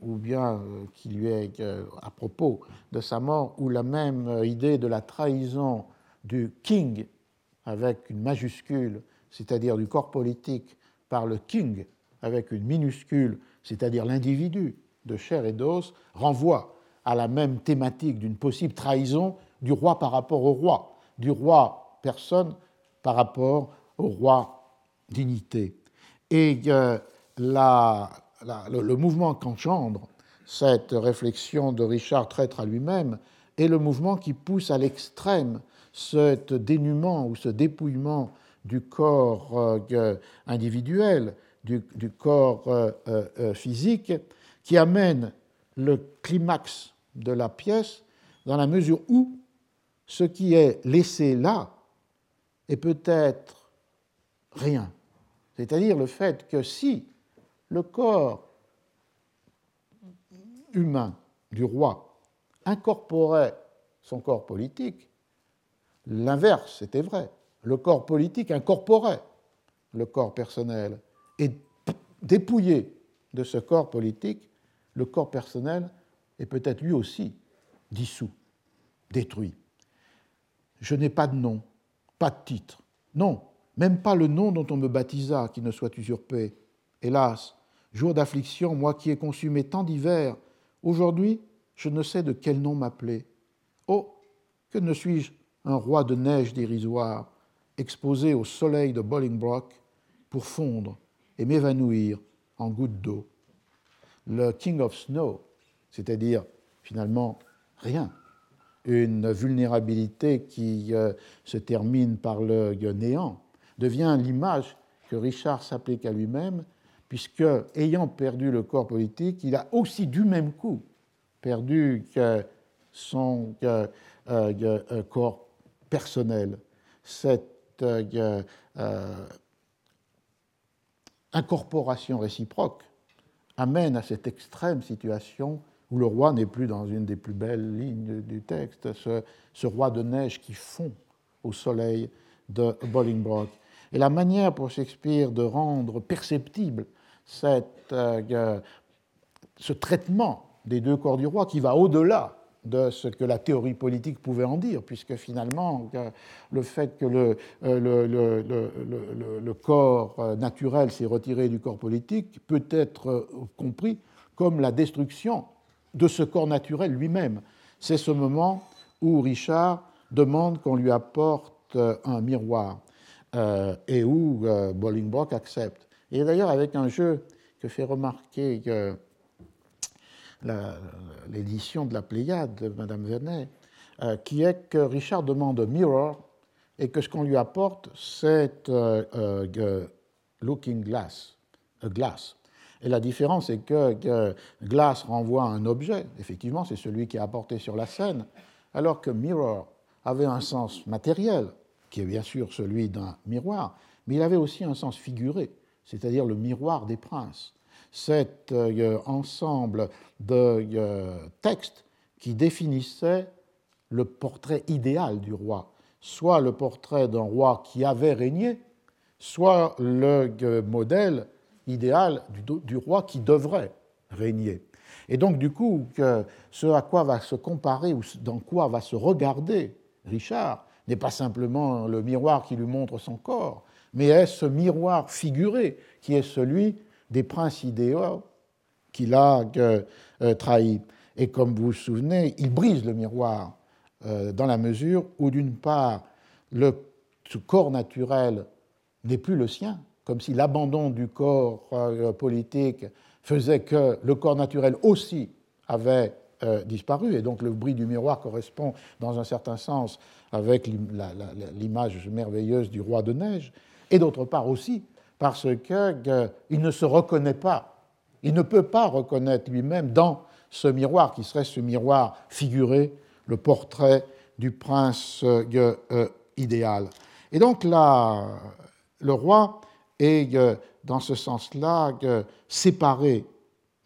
ou bien qui lui est à propos de sa mort, ou la même idée de la trahison du king avec une majuscule, c'est-à-dire du corps politique, par le king avec une minuscule, c'est-à-dire l'individu de chair et d'os, renvoie à la même thématique d'une possible trahison du roi par rapport au roi, du roi personne par rapport au roi dignité. Et euh, le, mouvement qu'engendre cette réflexion de Richard Traître à lui-même est le mouvement qui pousse à l'extrême ce dénuement ou ce dépouillement du corps euh, individuel, du, corps euh, physique, qui amène le climax de la pièce dans la mesure où ce qui est laissé là est peut-être rien. C'est-à-dire le fait que si le corps humain du roi incorporait son corps politique, l'inverse était vrai. Le corps politique incorporait le corps personnel et dépouillé de ce corps politique, le corps personnel est peut-être lui aussi dissous, détruit. Je n'ai pas de nom, pas de titre. Non, même pas le nom dont on me baptisa qui ne soit usurpé. Hélas, jour d'affliction, moi qui ai consumé tant d'hivers, aujourd'hui je ne sais de quel nom m'appeler. Oh, que ne suis-je un roi de neige dérisoire, exposé au soleil de Bolingbroke pour fondre et m'évanouir en gouttes d'eau. Le King of Snow, c'est-à-dire finalement rien, une vulnérabilité qui euh, se termine par le néant, devient l'image que Richard s'applique à lui-même, puisque, ayant perdu le corps politique, il a aussi du même coup perdu son euh, euh, corps personnel. Cette incorporation réciproque amène à cette extrême situation où le roi n'est plus dans une des plus belles lignes du texte, ce, roi de neige qui fond au soleil de Bolingbroke. Et la manière pour Shakespeare de rendre perceptible cette, euh, ce traitement des deux corps du roi qui va au-delà de ce que la théorie politique pouvait en dire, puisque finalement, le fait que le, euh, le, corps euh, naturel s'est retiré du corps politique peut être euh, compris comme la destruction de ce corps naturel lui-même. C'est ce moment où Richard demande qu'on lui apporte un miroir et où Bolingbroke accepte. Et d'ailleurs, avec un jeu que fait remarquer l'édition de la Pléiade de Madame Vernet, euh, qui est que Richard demande mirror et que ce qu'on lui apporte, c'est euh, euh, looking glass, a glass. Et la différence est que, glass renvoie à un objet, effectivement, c'est celui qui est apporté sur la scène, alors que mirror avait un sens matériel, qui est bien sûr celui d'un miroir, mais il avait aussi un sens figuré, c'est-à-dire le miroir des princes. Cet euh, ensemble de euh, textes qui définissaient le portrait idéal du roi, soit le portrait d'un roi qui avait régné, soit le euh, modèle idéal du, roi qui devrait régner. Et donc, du coup, ce à quoi va se comparer ou dans quoi va se regarder Richard n'est pas simplement le miroir qui lui montre son corps, mais est ce miroir figuré qui est celui des princes idéaux qu'il a euh, trahis. Et comme vous vous souvenez, il brise le miroir euh, dans la mesure où, d'une part, le corps naturel n'est plus le sien, comme si l'abandon du corps euh, politique faisait que le corps naturel aussi avait disparu, et donc le bruit du miroir correspond dans un certain sens avec l'image merveilleuse du roi de neige, et d'autre part aussi parce qu'il ne se reconnaît pas, il ne peut pas reconnaître lui-même dans ce miroir qui serait ce miroir figuré, le portrait du prince euh, euh, idéal. Et donc là, le roi est euh, dans ce sens-là séparé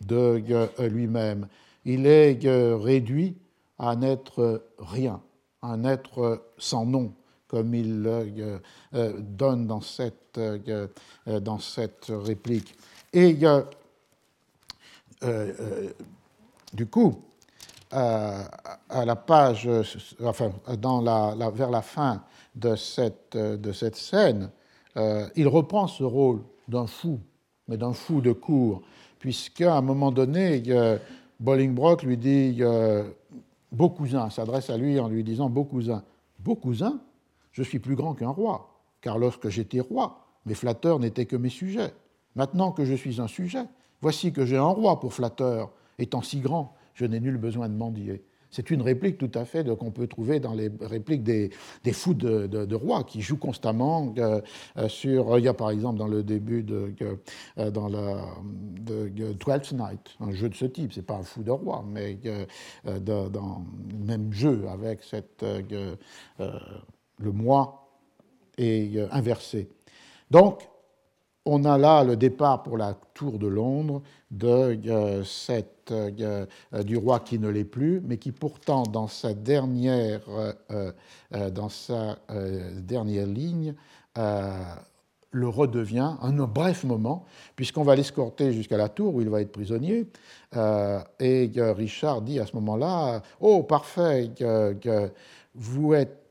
de lui-même. Il est réduit à n'être rien, à un être sans nom, comme il le donne dans cette, euh, dans cette réplique. Et du coup, à la page, enfin, vers la fin de cette, de cette scène, il reprend ce rôle d'un fou, mais d'un fou de cour, puisqu'à un moment donné, Bolingbroke lui dit Beau cousin, s'adresse à lui en lui disant Beau cousin, beau cousin, je suis plus grand qu'un roi, car lorsque j'étais roi, mes flatteurs n'étaient que mes sujets. Maintenant que je suis un sujet, voici que j'ai un roi pour flatteur, étant si grand, je n'ai nul besoin de mendier. C'est une réplique tout à fait qu'on peut trouver dans les répliques des, fous de, rois qui jouent constamment euh, euh, sur. Il y a par exemple dans le début de, euh, dans la, de, Twelfth Night, un jeu de ce type. C'est pas un fou de roi, mais dans le même jeu avec cette, le moi est inversé. Donc, on a là le départ pour la tour de Londres de euh, cette, euh, euh, du roi qui ne l'est plus, mais qui pourtant, dans sa dernière, dans sa, dernière ligne, le redevient un bref moment, puisqu'on va l'escorter jusqu'à la tour où il va être prisonnier. et Richard dit à ce moment-là Oh, parfait, vous êtes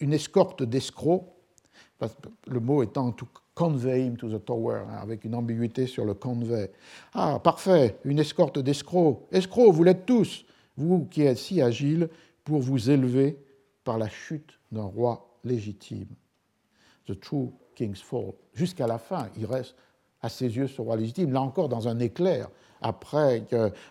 une escorte d'escrocs le mot étant to convey him to the tower, hein, avec une ambiguïté sur le convey. Ah, parfait, une escorte d'escrocs. Escrocs, vous l'êtes tous, vous qui êtes si agiles pour vous élever par la chute d'un roi légitime. The true king's fall. Jusqu'à la fin, il reste à ses yeux ce roi légitime, là encore dans un éclair, après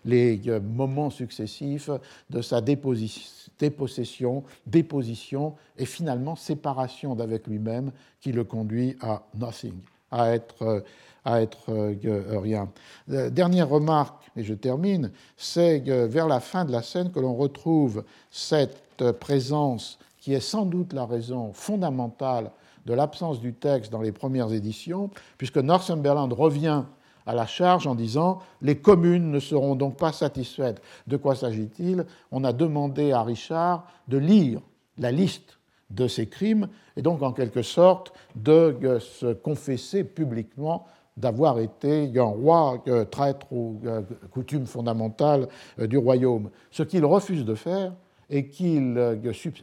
les moments successifs de sa dépossession, déposition et finalement séparation d'avec lui-même qui le conduit à nothing, à être, à être euh, rien. Euh, dernière remarque, et je termine, c'est vers la fin de la scène que l'on retrouve cette présence qui est sans doute la raison fondamentale de l'absence du texte dans les premières éditions, puisque Northumberland revient à la charge en disant les communes ne seront donc pas satisfaites. De quoi s'agit-il? On a demandé à Richard de lire la liste de ces crimes et donc en quelque sorte de se confesser publiquement d'avoir été un roi traître aux euh, coutumes fondamentales euh, du royaume. Ce qu'il refuse de faire et euh,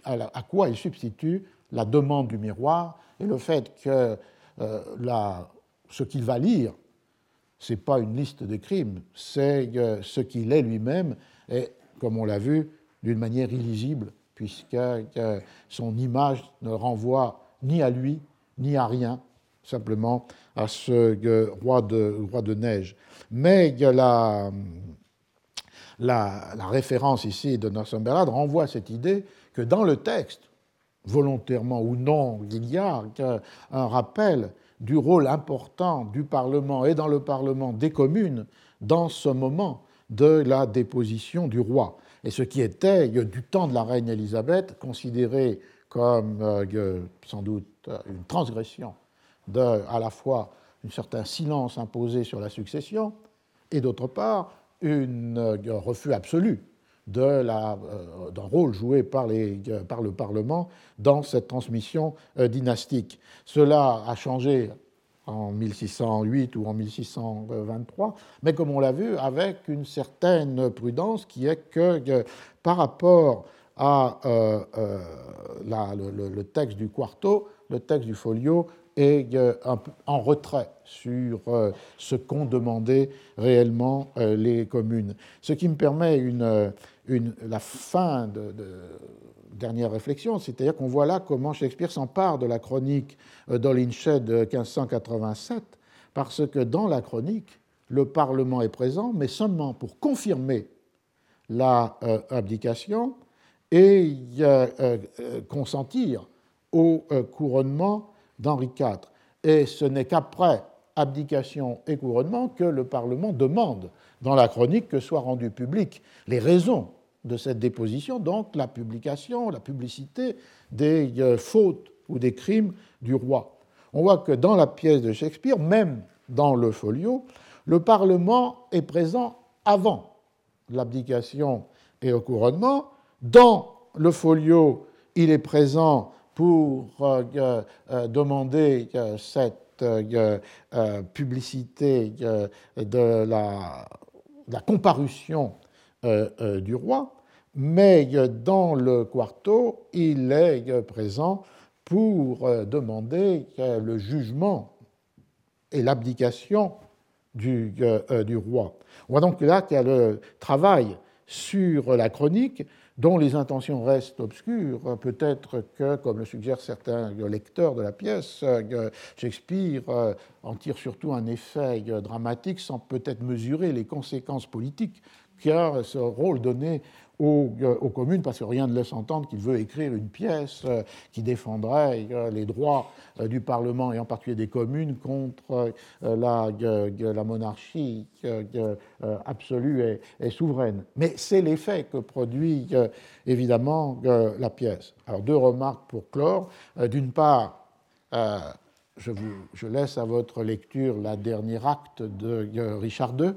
à quoi il substitue la demande du miroir et le fait que ce qu'il va lire ce n'est pas une liste de crimes, c'est ce qu'il est lui-même, et comme on l'a vu, d'une manière illisible, puisque son image ne renvoie ni à lui, ni à rien, simplement à ce roi de, roi de neige. Mais la référence ici de Northumberland renvoie à cette idée que dans le texte, volontairement ou non, il y a un rappel du rôle important du Parlement et dans le Parlement des communes dans ce moment de la déposition du roi. Et ce qui était, du temps de la reine Élisabeth, considéré comme euh, sans doute une transgression de, à la fois un certain silence imposé sur la succession et d'autre part un euh, refus absolu euh, d'un rôle joué par, les, par, le Parlement dans cette transmission euh, dynastique. Cela a changé en 1608 ou en 1623, mais comme on l'a vu, avec une certaine prudence qui est que euh, par rapport à le, texte du quarto, le texte du folio est en retrait sur ce qu'ont demandé réellement les communes. Ce qui me permet une, la fin de, dernière réflexion, c'est-à-dire qu'on voit là comment Shakespeare s'empare de la chronique euh, d'Olinchet de 1587, parce que dans la chronique, le Parlement est présent, mais seulement pour confirmer la euh, abdication et euh, consentir au couronnement d'Henri IV. Et ce n'est qu'après abdication et couronnement que le Parlement demande dans la chronique que soient rendues publiques les raisons de cette déposition, donc la publication, la publicité des euh, fautes ou des crimes du roi. On voit que dans la pièce de Shakespeare, même dans le folio, le Parlement est présent avant l'abdication et le couronnement. Dans le folio, il est présent pour euh, euh, demander cette publicité de la, la comparution du roi, mais dans le quarto, il est présent pour demander le jugement et l'abdication du, du, roi. On voit donc là qu'il y a le travail sur la chronique dont les intentions restent obscures. Peut-être que, comme le suggèrent certains lecteurs de la pièce, Shakespeare euh, en tire surtout un effet dramatique sans peut-être mesurer les conséquences politiques qu'a ce rôle donné euh, aux, communes, parce que rien ne laisse entendre qu'il veut écrire une pièce euh, qui défendrait euh, les droits du Parlement et en particulier des communes contre la, la monarchie absolue et, souveraine. Mais c'est l'effet que produit évidemment la pièce. Alors deux remarques pour clore. D'une part, je, vous, je laisse à votre lecture la dernière acte de Richard II,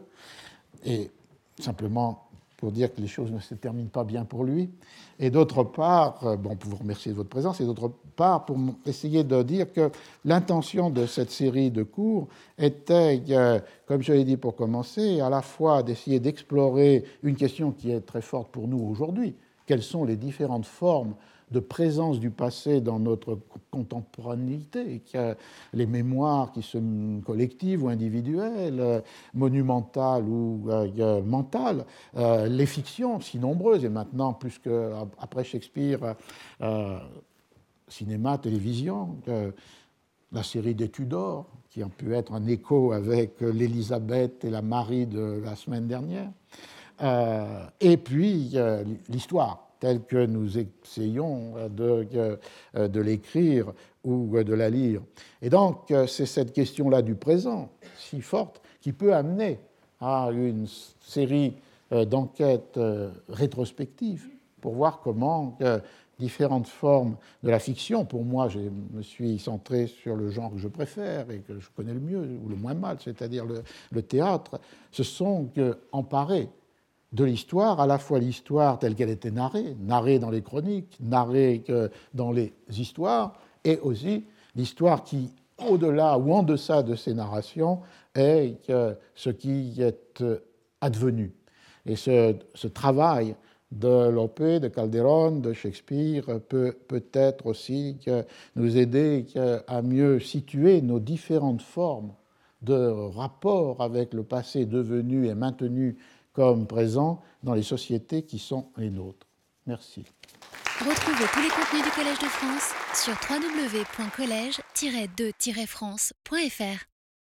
et simplement pour dire que les choses ne se terminent pas bien pour lui, et d'autre part, euh, bon, pour vous remercier de votre présence, et d'autre part, pour essayer de dire que l'intention de cette série de cours était, euh, comme je l'ai dit pour commencer, à la fois d'essayer d'explorer une question qui est très forte pour nous aujourd'hui, quelles sont les différentes formes de présence du passé dans notre contemporanéité, les mémoires qui sont collectives ou individuelles, monumentales ou euh, mentales, euh, les fictions si nombreuses, et maintenant plus qu'après Shakespeare, euh, cinéma, télévision, la série des Tudors, qui ont pu être un écho avec l'Élisabeth et la Marie de la semaine dernière, et puis l'histoire telle que nous essayons de, euh, de l'écrire ou de la lire. Et donc, euh, c'est cette question-là du présent, si forte, qui peut amener à une série euh, d'enquêtes rétrospectives pour voir comment différentes formes de la fiction, pour moi, je me suis centré sur le genre que je préfère et que je connais le mieux ou le moins mal, c'est-à-dire le, le, théâtre, se sont emparés de l'histoire, à la fois l'histoire telle qu'elle était narrée, narrée dans les chroniques, narrée dans les histoires, et aussi l'histoire qui, au-delà ou en deçà de ces narrations, est ce qui est advenu. Et ce, travail de Lope, de Calderon, de Shakespeare peut peut-être aussi nous aider à mieux situer nos différentes formes de rapport avec le passé devenu et maintenu comme présent dans les sociétés qui sont les nôtres. Merci. Retrouvez tous les contenus du Collège de France sur www.colège-2-france.fr.